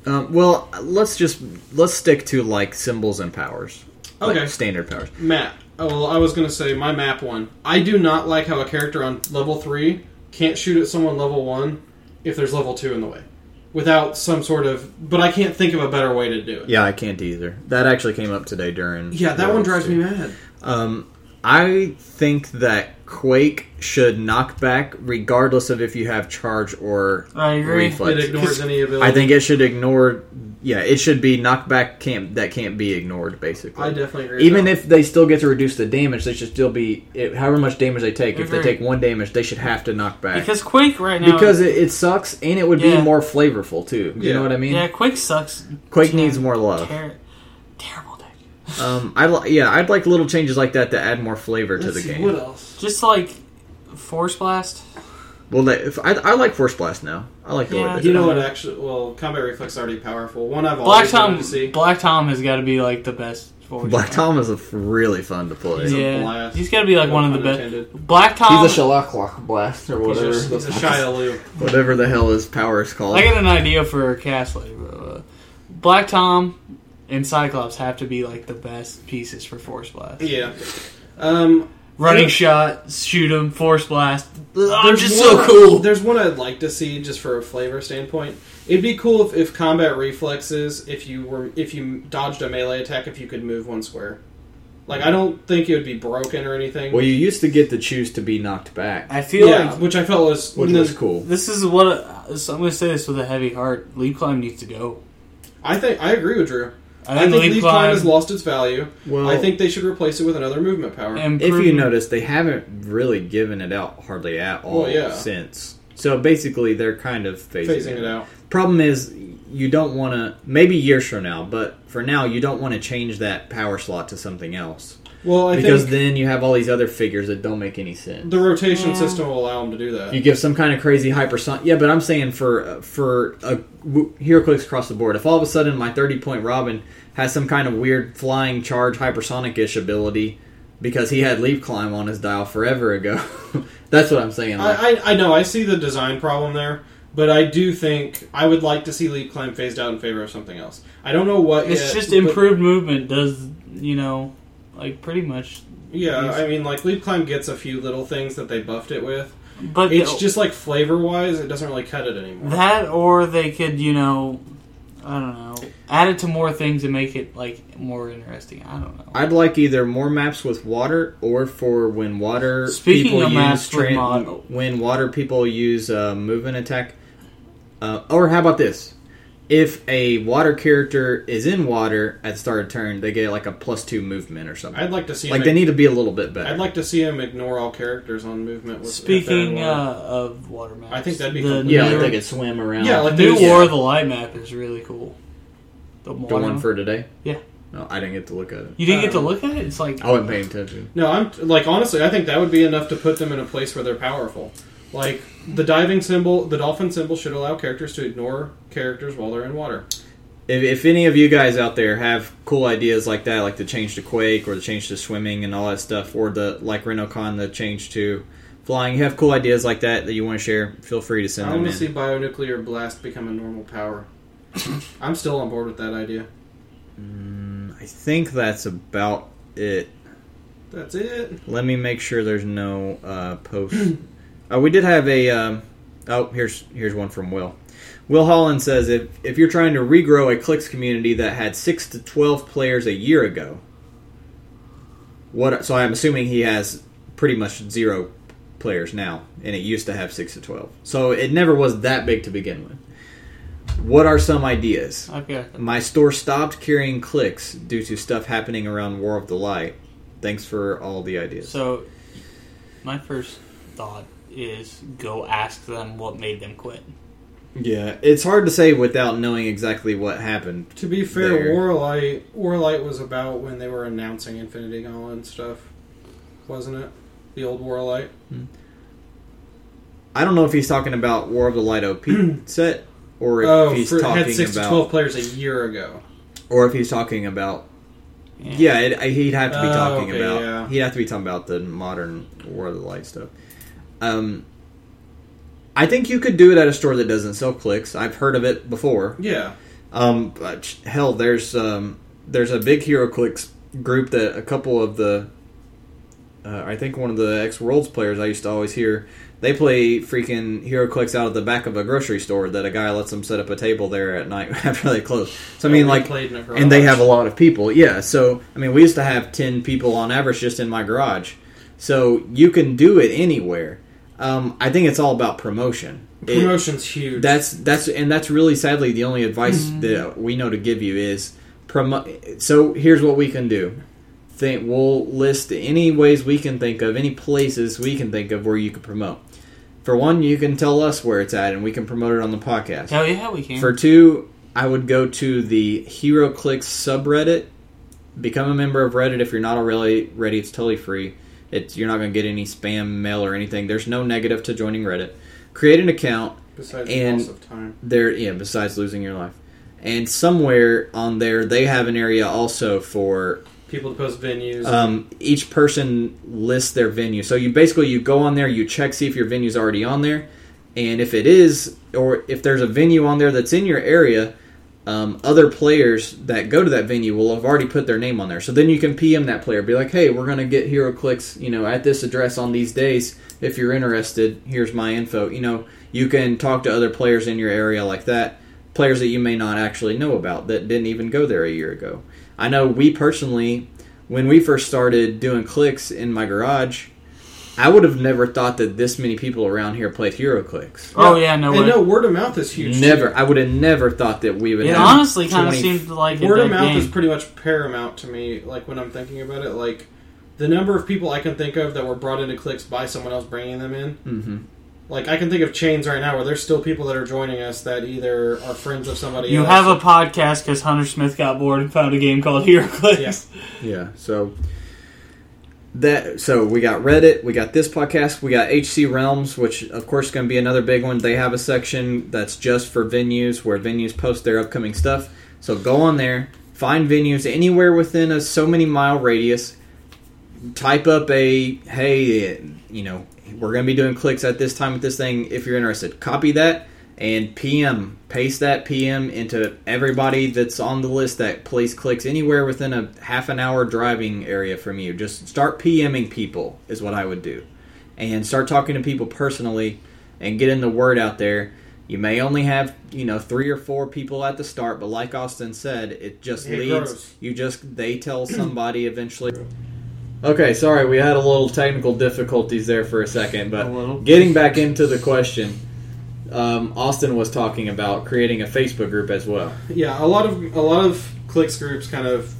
Um, well, let's just let's stick to like symbols and powers. Like Okay. standard powers. Map. Oh, well, I was going to say my map one. I do not like how a character on level 3 can't shoot at someone level 1 if there's level 2 in the way. Without some sort of. But I can't think of a better way to do it. Yeah, I can't either. That actually came up today during. Yeah, that one drives too. me mad. Um, I think that Quake should knock back, regardless of if you have charge or I agree. reflex. It ignores any ability. I think it should ignore. Yeah, it should be knockback. Can't that can't be ignored? Basically, I definitely agree. even if they still get to reduce the damage, they should still be it, however much damage they take. If they take one damage, they should have to knock back Because Quake right now. because it, it sucks and it would Yeah. be more flavorful too. You Yeah. know what I mean? yeah, Quake sucks. Quake Ter- needs more love. ter- terrible deck. Um, I li- yeah, I'd like little changes like that to add more flavor that. to the see, game. What else? Just like Force Blast. Well, they, if, I, I like Force Blast now. I like the Yeah. way they You know it. what? Actually, well, combat reflex is already powerful. One I've Black always wanted Tom. to see. Black Tom has got to be like the best. Force Black Blast. Tom is a f- really fun to play. He's a Yeah, blast. he's got to be like one of the best. intended. Black Tom. He's a Shillelagh Blast or He's whatever. a, he's a Shia Lu. whatever the hell his power is called. I got an idea for a cast later. Uh, Black Tom and Cyclops have to be like the best pieces for Force Blast. Yeah. Um, Running Yeah. shot, shoot him, Force Blast. I'm there's just one- so cool. There's one I'd like to see just for a flavor standpoint. It'd be cool if, if combat reflexes, if you were if you dodged a melee attack, if you could move one square. Like I don't think it would be broken or anything. well, you used to get to choose to be knocked back, I feel yeah, like which I felt was which was cool. this is what I'm going to say this with a heavy heart. Leap climb needs to go. I think I agree with Drew. I I think, think leap, leap climb, climb has lost its value. Well, I think they should replace it with another movement power. if you notice, they haven't really given it out hardly at all Well, yeah. since. So basically, they're kind of phasing, phasing it out. Problem is, you don't want to. Maybe years from now, but for now, you don't want to change that power slot to something else Well, I because think then you have all these other figures that don't make any sense. the rotation Yeah. system will allow them to do that. You give some kind of crazy hypersonic. Yeah, but I'm saying for for a w- HeroClix across the board. If all of a sudden my 30 point Robin has some kind of weird flying charge hypersonic ish ability because he had leap climb on his dial forever ago, that's what I'm saying. Like, I, I I know I see the design problem there, but I do think I would like to see leap climb phased out in favor of something else. I don't know what. It's yet, just improved movement does, you know, like pretty much. Yeah, Yes. I mean, like leap climb gets a few little things that they buffed it with. But It's just like flavor wise, it doesn't really cut it anymore. that, or they could, you know, I don't know, add it to more things and make it like more interesting. I don't know. I'd like either more maps with water or for when water Speaking people of use maps with tran- when water people use uh, movement attack. Uh, or how about this? If a water character is in water at the start of turn, they get like a plus two movement or something. I'd like to see like him. they need to be a little bit better. I'd like to see him ignore all characters on movement. With, if Speaking uh, of water maps, I think that'd be the cool. yeah, new, like they could swim around. Yeah, like the new War yeah. of the Light map is really cool. The, the one for today. Yeah. No, I didn't get to look at it. you didn't get to um, look at it. It's like I wasn't paying attention. No, I'm like honestly, I think that would be enough to put them in a place where they're powerful. Like the diving symbol, the dolphin symbol should allow characters to ignore characters while they're in water. If, if any of you guys out there have cool ideas like that, like the change to Quake or the change to swimming and all that stuff, or the like RenoCon the change to flying, you have cool ideas like that that you want to share, feel free to send I them want to see bionuclear blast become a normal power. I'm still on board with that idea. Mm, I think that's about it. That's it. Let me make sure there's no uh, post. uh, we did have a. Um, oh, here's here's one from Will. Will Holland says if if you're trying to regrow a clicks community that had six to twelve players a year ago, what? So I'm assuming he has pretty much zero players now, and it used to have six to twelve. So it never was that big to begin with. What are some ideas? Okay. My store stopped carrying clicks due to stuff happening around War of the Light. Thanks for all the ideas. So, my first thought is go ask them what made them quit. yeah, it's hard to say without knowing exactly what happened. To be fair, There. Warlight Warlight was about when they were announcing Infinity Gauntlet and stuff, wasn't it? The old Warlight. Hmm. I don't know if he's talking about War of the Light OP set or if Oh, he's for, talking had six to about twelve players a year ago. or if he's talking about yeah, it, he'd have to be Oh, talking okay, about yeah. he'd have to be talking about the modern War of the Light stuff. Um, I think you could do it at a store that doesn't sell clicks. I've heard of it before. Yeah, Um, but hell, there's um, there's a big HeroClix group that a couple of the, uh, I think one of the X Worlds players I used to always hear, they play freaking HeroClix out of the back of a grocery store that a guy lets them set up a table there at night after they close. So I mean, like, played in a and they have a lot of people. Yeah, so I mean, we used to have ten people on average just in my garage. So you can do it anywhere. Um, I think it's all about promotion. It- promotion's huge. that's that's and that's really sadly the only advice that we know to give you is promote. So here's what we can do. Think we'll list any ways we can think of, any places we can think of where you could promote. For one, you can tell us where it's at, and we can promote it on the podcast. Hell yeah, we can. For two, I would go to the HeroClix subreddit. Become a member of Reddit if you're not already ready. It's totally free. It's you're not going to get any spam mail or anything. There's no negative to joining Reddit. Create an account besides and- the loss of time. there yeah besides losing your life and somewhere on there they have an area also for People to post venues. um, each person lists their venue so you basically you go on there you check see if your venue's already on there and if it is or if there's a venue on there that's in your area um, other players that go to that venue will have already put their name on there. So then you can pm that player. Be like hey we're to get HeroClix you know at this address on these days. If you're interested here's my info. You know you can talk to other players in your area like that. Players that you may not actually know about that didn't even go there a year ago. I know we personally when we first started doing clicks in my garage i would have never thought that this many people around here played HeroClix oh yeah, no and way. no, word of mouth is huge. never too. i would have never thought that we would it have honestly kind of 20 seemed like a Word of mouth game. is pretty much paramount to me. Like when I'm thinking about it, like the number of people I can think of that were brought into clicks by someone else bringing them in. Mhm. Like I can think of chains right now where there's still people that are joining us that either are friends of somebody. You else. have a podcast because Hunter Smith got bored and found a game called Hero Clicks. Yeah. So that so we got Reddit, we got this podcast, we got HC Realms, which of course is going to be another big one. They have a section that's just for venues where venues post their upcoming stuff. So go on there, find venues anywhere within a so many mile radius. Type up a hey, you know, we're going to be doing clicks at this time with this thing. If you're interested, copy that and PM paste that PM into everybody that's on the list that plays clicks anywhere within a half an hour driving area from you. Just start PMing people is what I would do, and start talking to people personally and getting the word out there. You may only have you know three or four people at the start, but like Austin said, it just It leads. grows. You just they tell somebody eventually. Okay, sorry, we had a little technical difficulties there for a second, but A getting back into the question, um, Austin was talking about creating a Facebook group as well. Yeah, a lot of a lot of clicks groups kind of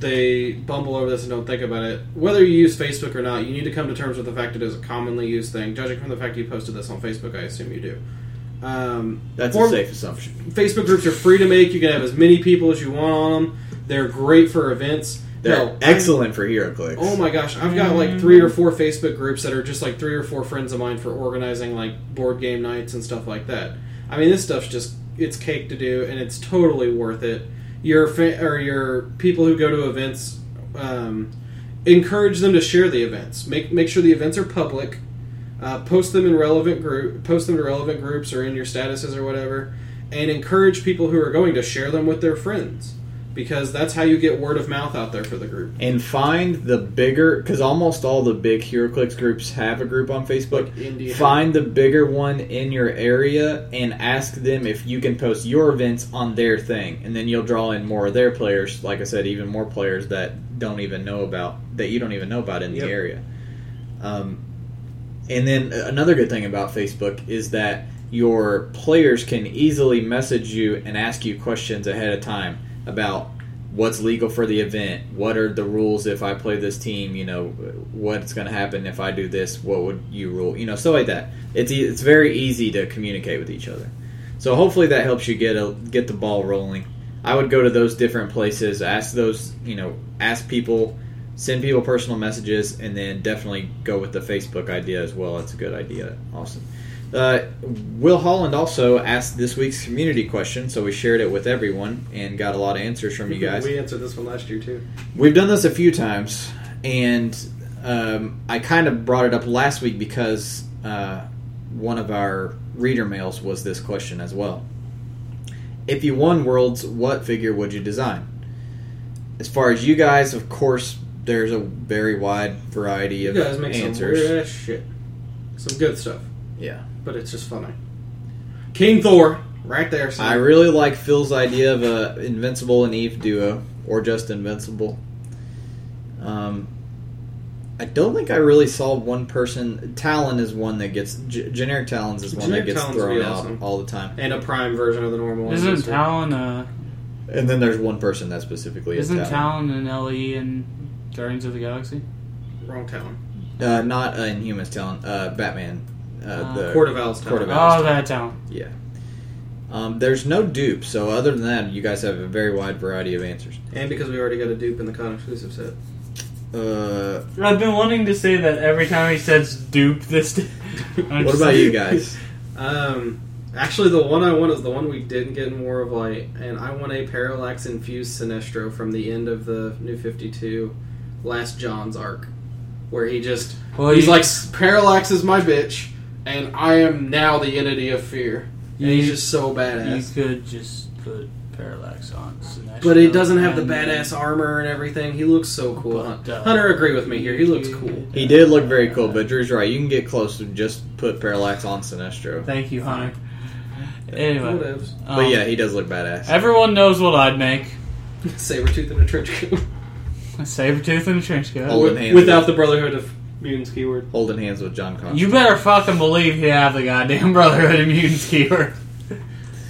they bumble over this and don't think about it. Whether you use Facebook or not, you need to come to terms with the fact it is a commonly used thing. Judging from the fact you posted this on Facebook, I assume you do. Um, That's a safe assumption. Facebook groups are free to make. You can have as many people as you want on them. They're great for events. They're Hell, excellent for HeroClix. Oh my gosh, I've got like three or four Facebook groups that are just like three or four friends of mine for organizing like board game nights and stuff like that. I mean, this stuff's just it's cake to do, and it's totally worth it. Your fa- or your people who go to events, um, encourage them to share the events. Make make sure the events are public. Uh, post them in relevant group, post them to relevant groups or in your statuses or whatever, and encourage people who are going to share them with their friends because that's how you get word of mouth out there for the group. And find the bigger, because almost all the big HeroClix groups have a group on Facebook. Like Find the bigger one in your area and ask them if you can post your events on their thing, and then you'll draw in more of their players. Like I said, even more players that don't even know about that you don't even know about in the area. Um, and then another good thing about Facebook is that your players can easily message you and ask you questions ahead of time about what's legal for the event, what are the rules if I play this team, you know, what's going to happen if I do this, what would you rule, you know, stuff like that. It's it's very easy to communicate with each other. So hopefully that helps you get a get the ball rolling. I would go to those different places, ask those, you know, ask people, send people personal messages, and then definitely go with the Facebook idea as well. That's a good idea. Awesome. Uh, Will Holland also asked this week's community question, so we shared it with everyone and got a lot of answers from you guys. We answered this one last year too. We've done this a few times, and um, I kind of brought it up last week because uh, one of our reader mails was this question as well. If you won Worlds, what figure would you design? As far as you guys, of course, there's a very wide variety You of guys make some answers. weird ass shit. Some good stuff, Yeah. but it's just funny. King Thor, right there. son. I really like Phil's idea of a Invincible and Eve duo, or just Invincible. Um, I don't think I really saw one person. Talon is one that gets g- generic Talons is one Generic that gets Talons thrown out awesome. all the time. and a prime version of the normal one. Isn't Talon uh And then there's one person that specifically is isn't Talon. Talon an LE in Guardians of the Galaxy? wrong Talon? Uh, not uh, Inhumans Talon. Uh, Batman. Uh, Uh, the Court of Owls Court of Talon. Owls. Oh, that Talon. Yeah. Um, there's no dupe, so other than that, you guys have a very wide variety of answers. And because we already got a dupe in the con exclusive set. Uh, I've been wanting to say that every time he says dupe this. I'm what about you guys? Um, actually, the one I want is the one we didn't get in War of Light, and I want a Parallax infused Sinestro from the end of the New Fifty Two, Last John's arc, where he just Well, he's you- like Parallax is my bitch, and I am now the entity of fear. And he's just so You badass. could just put Parallax on. Sinestro But it doesn't have the badass armor and everything. He looks so cool. But, uh, Hunter, agree with me here. He looks cool. He did look very cool, but Drew's right. You can get close to just put Parallax on Sinestro. Thank you, Hunter. Anyway, Whatevs. um, But yeah, he does look badass. everyone knows what I'd make: Sabretooth in a trench coat. a saber tooth and a trench coat. Holding hands Without the Brotherhood of Mutants keyword. holding hands with John Connor. You better fucking believe you have the goddamn Brotherhood of Mutants keyword.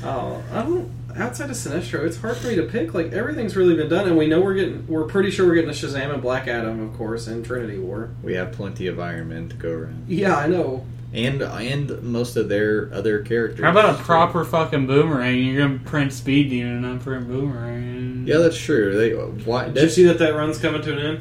Oh, I don't. Outside of Sinestro, it's hard for me to pick. Like everything's really been done, and we know we're getting. We're pretty sure we're getting a Shazam and Black Adam, of course, and Trinity War. we have plenty of Iron Men to go around, Yeah, I know. and and most of their other characters. How about a proper fucking boomerang? You're gonna print Speed Demon and I'm print Boomerang. Yeah, that's true. They why? Did you see that that run's coming to an end?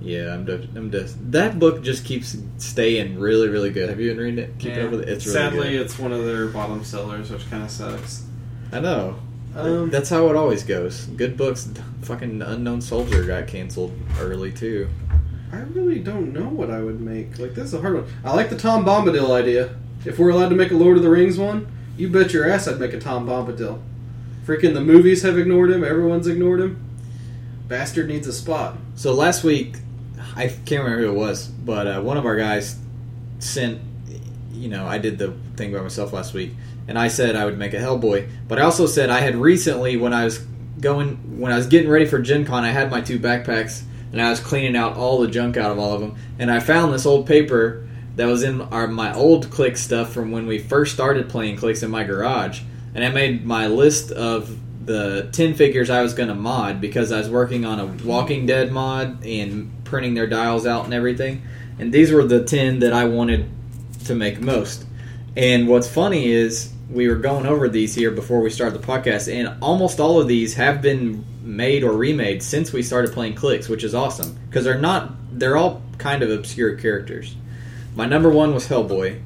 Yeah, I'm. Def, I'm just that book just keeps staying really, really good. Have you been reading it? Keeping Yeah. up with it? It's really Sadly, good. it's one of their bottom sellers, which kind of sucks. I know. Um, That's how it always goes. Good books. Fucking Unknown Soldier got canceled early too. I really don't know what I would make. Like this is a hard one. I like the Tom Bombadil idea. If we're allowed to make a Lord of the Rings one, you bet your ass I'd make a Tom Bombadil. Freaking the movies have ignored him. Everyone's ignored him. Bastard needs a spot. So last week, I can't remember who it was, but uh, one of our guys sent. You know, I did the thing by myself last week, and I said I would make a Hellboy, but I also said I had recently, when I was going, when I was getting ready for Gen Con, I had my two backpacks, and I was cleaning out all the junk out of all of them, and I found this old paper that was in our my old Click stuff from when we first started playing Clix in my garage, and I made my list of the 10 figures I was going to mod because I was working on a Walking Dead mod and printing their dials out and everything. And these were the 10 that I wanted to make most. And what's funny is we were going over these here before we started the podcast, and almost all of these have been made or remade since we started playing Clix, which is awesome because they're not, they're all kind of obscure characters. My number one was Hellboy.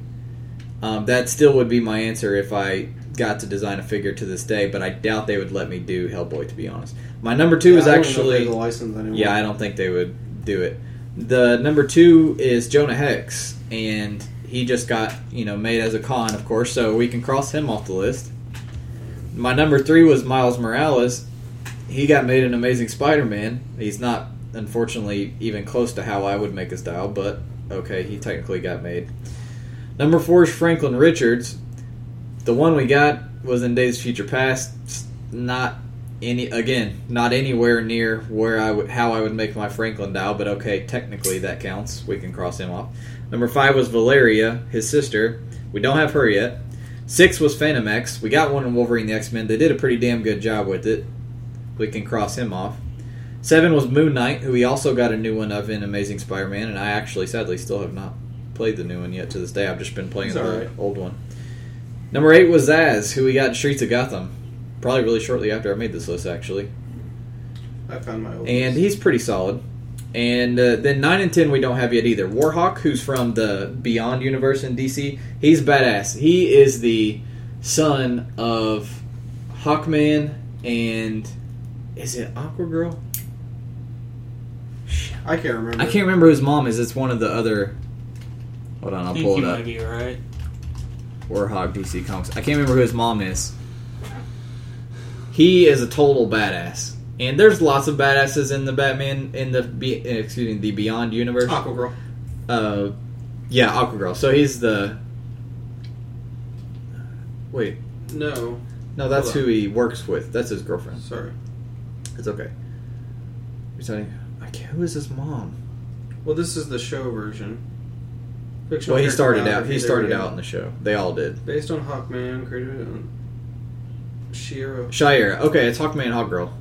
Um, that still would be my answer if I got to design a figure to this day, but I doubt they would let me do Hellboy to be honest. My number two is I don't know if they actually the license anymore. yeah, I don't think they would do it. The number two is Jonah Hex, and he just got you know made as a con, of course, so we can cross him off the list. My number three was Miles Morales. He got made an Amazing Spider-Man. He's not, unfortunately, even close to how I would make a style, but okay, he technically got made. Number four is Franklin Richards. The one we got was in Days Future Past. It's Not any again, not anywhere near where I would how I would make my Franklin dial, but okay, technically that counts. We can cross him off. Number five was Valeria, his sister. We don't have her yet. Six was Fantomex. We got one in Wolverine the X Men. They did a pretty damn good job with it. We can cross him off. Seven was Moon Knight, who we also got a new one of in Amazing Spider Man, and I actually sadly still have not played the new one yet to this day. I've just been playing He's the alright. old one. Number eight was Zsasz, who we got in Streets of Gotham. Probably really shortly after I made this list, actually. I found my old And list. he's pretty solid. And uh, then 9 and 10 we don't have yet either. Warhawk, who's from the Beyond universe in DC, he's badass. He is the son of Hawkman and. Is it Aqua Girl? I can't remember. I can't remember who his mom is. It's one of the other. Hold on, I I'll think pull you it up. might be right. Warhawk DC Comics. I can't remember who his mom is. He is a total badass. And there's lots of badasses in the Batman in the Be- excuse me the Beyond universe. Aqua Girl. Uh, yeah, Aquagirl. So he's the. Wait, No, no, that's who he works with. That's his girlfriend. sorry. It's okay. You're telling. I can't, who is his mom? Well, this is the show version. Fictional Well, he started out. He started out in the show. They all did. Based on Hawkman, created on Shayera. Shire. Okay, it's Hawkman and Hawkgirl,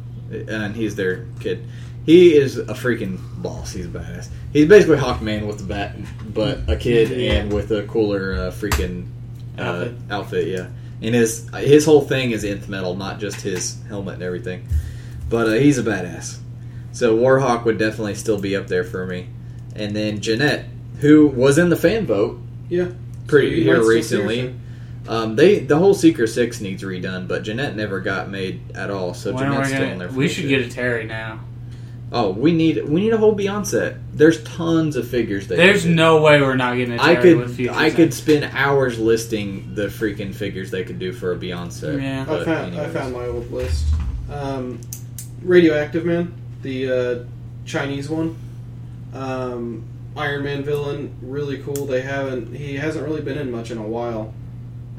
and he's their kid. He is a freaking boss. He's a badass. He's basically Hawkman with the bat, but a kid Yeah. and with a cooler uh, freaking uh, Outfit. outfit. Yeah, and his his whole thing is nth metal, not just his helmet and everything. But uh, he's a badass. So Warhawk would definitely still be up there for me. And then Jeanette, who was in the fan vote Yeah. pretty So you here might still see her recently. Um, they the whole Secret Six needs redone, but Jeanette never got made at all. So When Jeanette's we still in there. We should get a Terry now. Oh, we need we need a whole Beyond set. There's tons of figures. They There's no way we're not getting a Terry I could with future I could spend hours listing the freaking figures they could do for a Beyond set. Yeah. I found I found my old list. Um, Radioactive Man, the uh, Chinese one. Um, Iron Man villain, really cool. They haven't he hasn't really been in much in a while.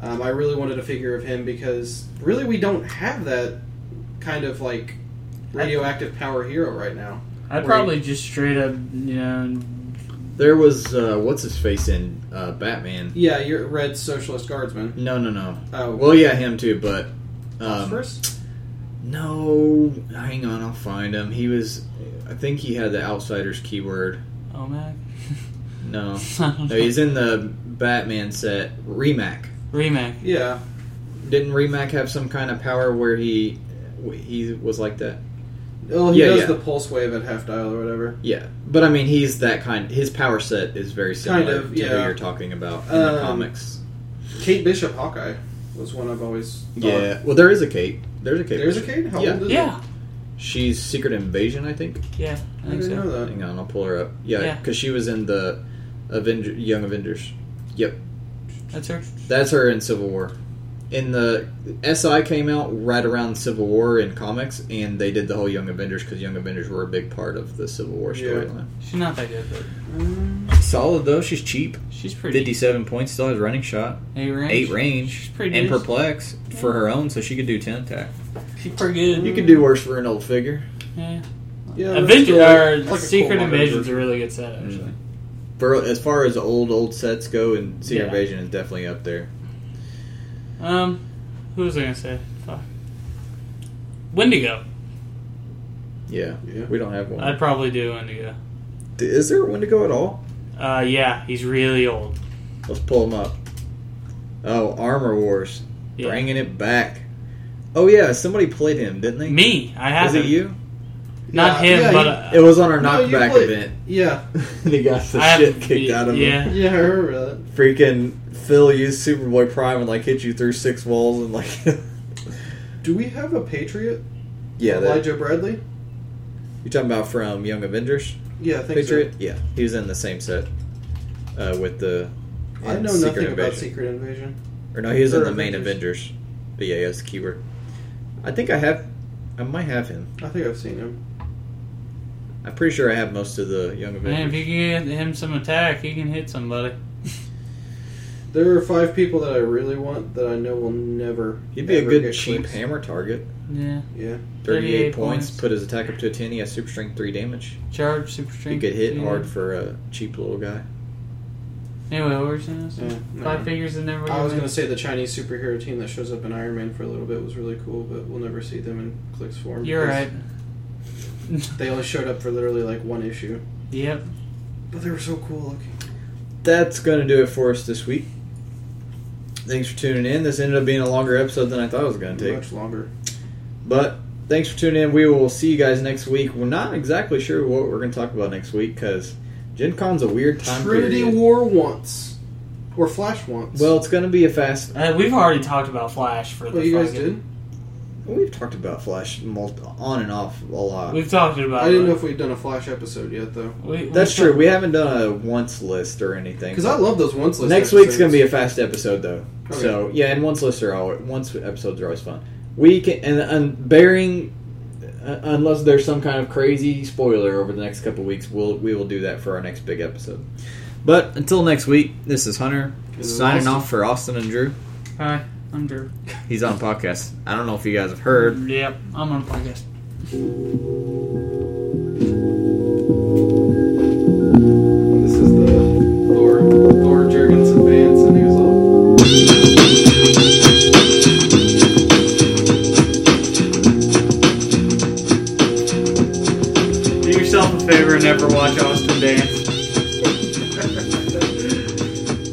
Um, I really wanted a figure of him because really we don't have that kind of like radioactive power hero right now. I'd probably just straight up, you know, There was uh, what's his face in uh, Batman. Yeah, you're Red Socialist Guardsman. No, no, no. Oh, Well, yeah, him too, but um, first. no. Hang on, I'll find him. He was. I think he had the Outsiders keyword. oh man, No, no, he's in the Batman set. Remac. Remac. Yeah, Didn't Remac have some kind of power where he he was like that? well, he Yeah, does yeah. the pulse wave at half dial or whatever. Yeah, but I mean, he's that kind. His power set is very similar Kind of, to who you're talking about in the Um, comics. Kate Bishop Hawkeye was one I've always thought. Yeah, well, there is a Kate. There's a Kate. There's a Kate? How yeah, old is Yeah, she's Secret Invasion, I think. yeah, I I think didn't so. know that. Hang on, I'll pull her up. Yeah, Yeah. because she was in the Avenger, Young Avengers. Yep, That's her. that's her in Civil War. In the SI came out right around Civil War in comics, and they did the whole Young Avengers because Young Avengers were a big part of the Civil War Yeah. storyline. She's not that good, but Solid though, she's cheap. she's pretty. Fifty-seven points, still has running shot, Eight range. eight range, She's pretty and good. perplex for her own, so she could do ten attack. She's pretty good. You could do worse for an old figure. Yeah. Yeah, that's Avenger, still like- like Secret cool modern Invasion's a really good set, actually. Mm. For as far as old old sets go, and Secret Yeah. Invasion is definitely up there. Um, who was I gonna say? Fuck. Wendigo. Yeah, Yeah. we don't have one. I'd probably do Wendigo. Is there a Wendigo at all? Uh, yeah, he's really old. Let's pull him up. Oh, Armor Wars, Yeah. bringing it back. Oh yeah, somebody played him, didn't they? Me, I have Was it you? Not Yeah, him, yeah, but uh, It was on our No, knockback played- event. Yeah, and he got the I shit kicked out of him. Yeah, yeah, I remember that. Freaking Phil used Superboy Prime and like hit you through six walls and like. Do we have a Patriot? yeah, that, Elijah Bradley. you're talking about from Young Avengers. Yeah, I think Patriot? Yeah, he was in the same set uh, with the. I know Secret nothing about Invasion. Secret Invasion. Or no, he was in the main Avengers. Avengers. But yeah, he has the keyword. I think I have. I might have him. I think I've seen him. I'm pretty sure I have most of the Young Avengers. man, if you can get him some attack, he can hit somebody. There are five people that I really want that I know will never. He'd be a good cheap clicks. hammer target. Yeah, 38, 38 points, points. Put his attack up to a 10. He has super strength 3 damage. charge super He strength. could hit yeah. hard for a cheap little guy. Anyway, what were you saying? Yeah, no. Five figures and never. I was going to say the Chinese superhero team that shows up in Iron Man for a little bit was really cool, but we'll never see them in Clix form. You're right. They only showed up for literally like one issue. Yep. But they were so cool looking. That's going to do it for us this week. Thanks for tuning in. This ended up being a longer episode than I thought it was going to take. Much longer. But thanks for tuning in. We will see you guys next week. We're not exactly sure what we're going to talk about next week because Gen Con's a weird time Trinity period. War once. Or Flash once. Well, it's going to be a fast. Uh, we've already talked about Flash for the. well, you guys did? We've talked about Flash multi- on and off a lot. We've talked about. I didn't it. know if we'd done a Flash episode yet, though. We- That's true. We haven't done a once list or anything. Because I love those once list Next week's going to be a fast episode, though. Okay. So yeah, and once lists are always once episodes are always fun. We can and, and bearing uh, unless there's some kind of crazy spoiler over the next couple weeks, we'll we will do that for our next big episode. But until next week, this is Hunter This is signing Austin. off for Austin and Drew. Hi, I'm Drew. He's on a podcast. I don't know if you guys have heard. Yep, I'm on a podcast. This is the Do yourself a favor and never watch all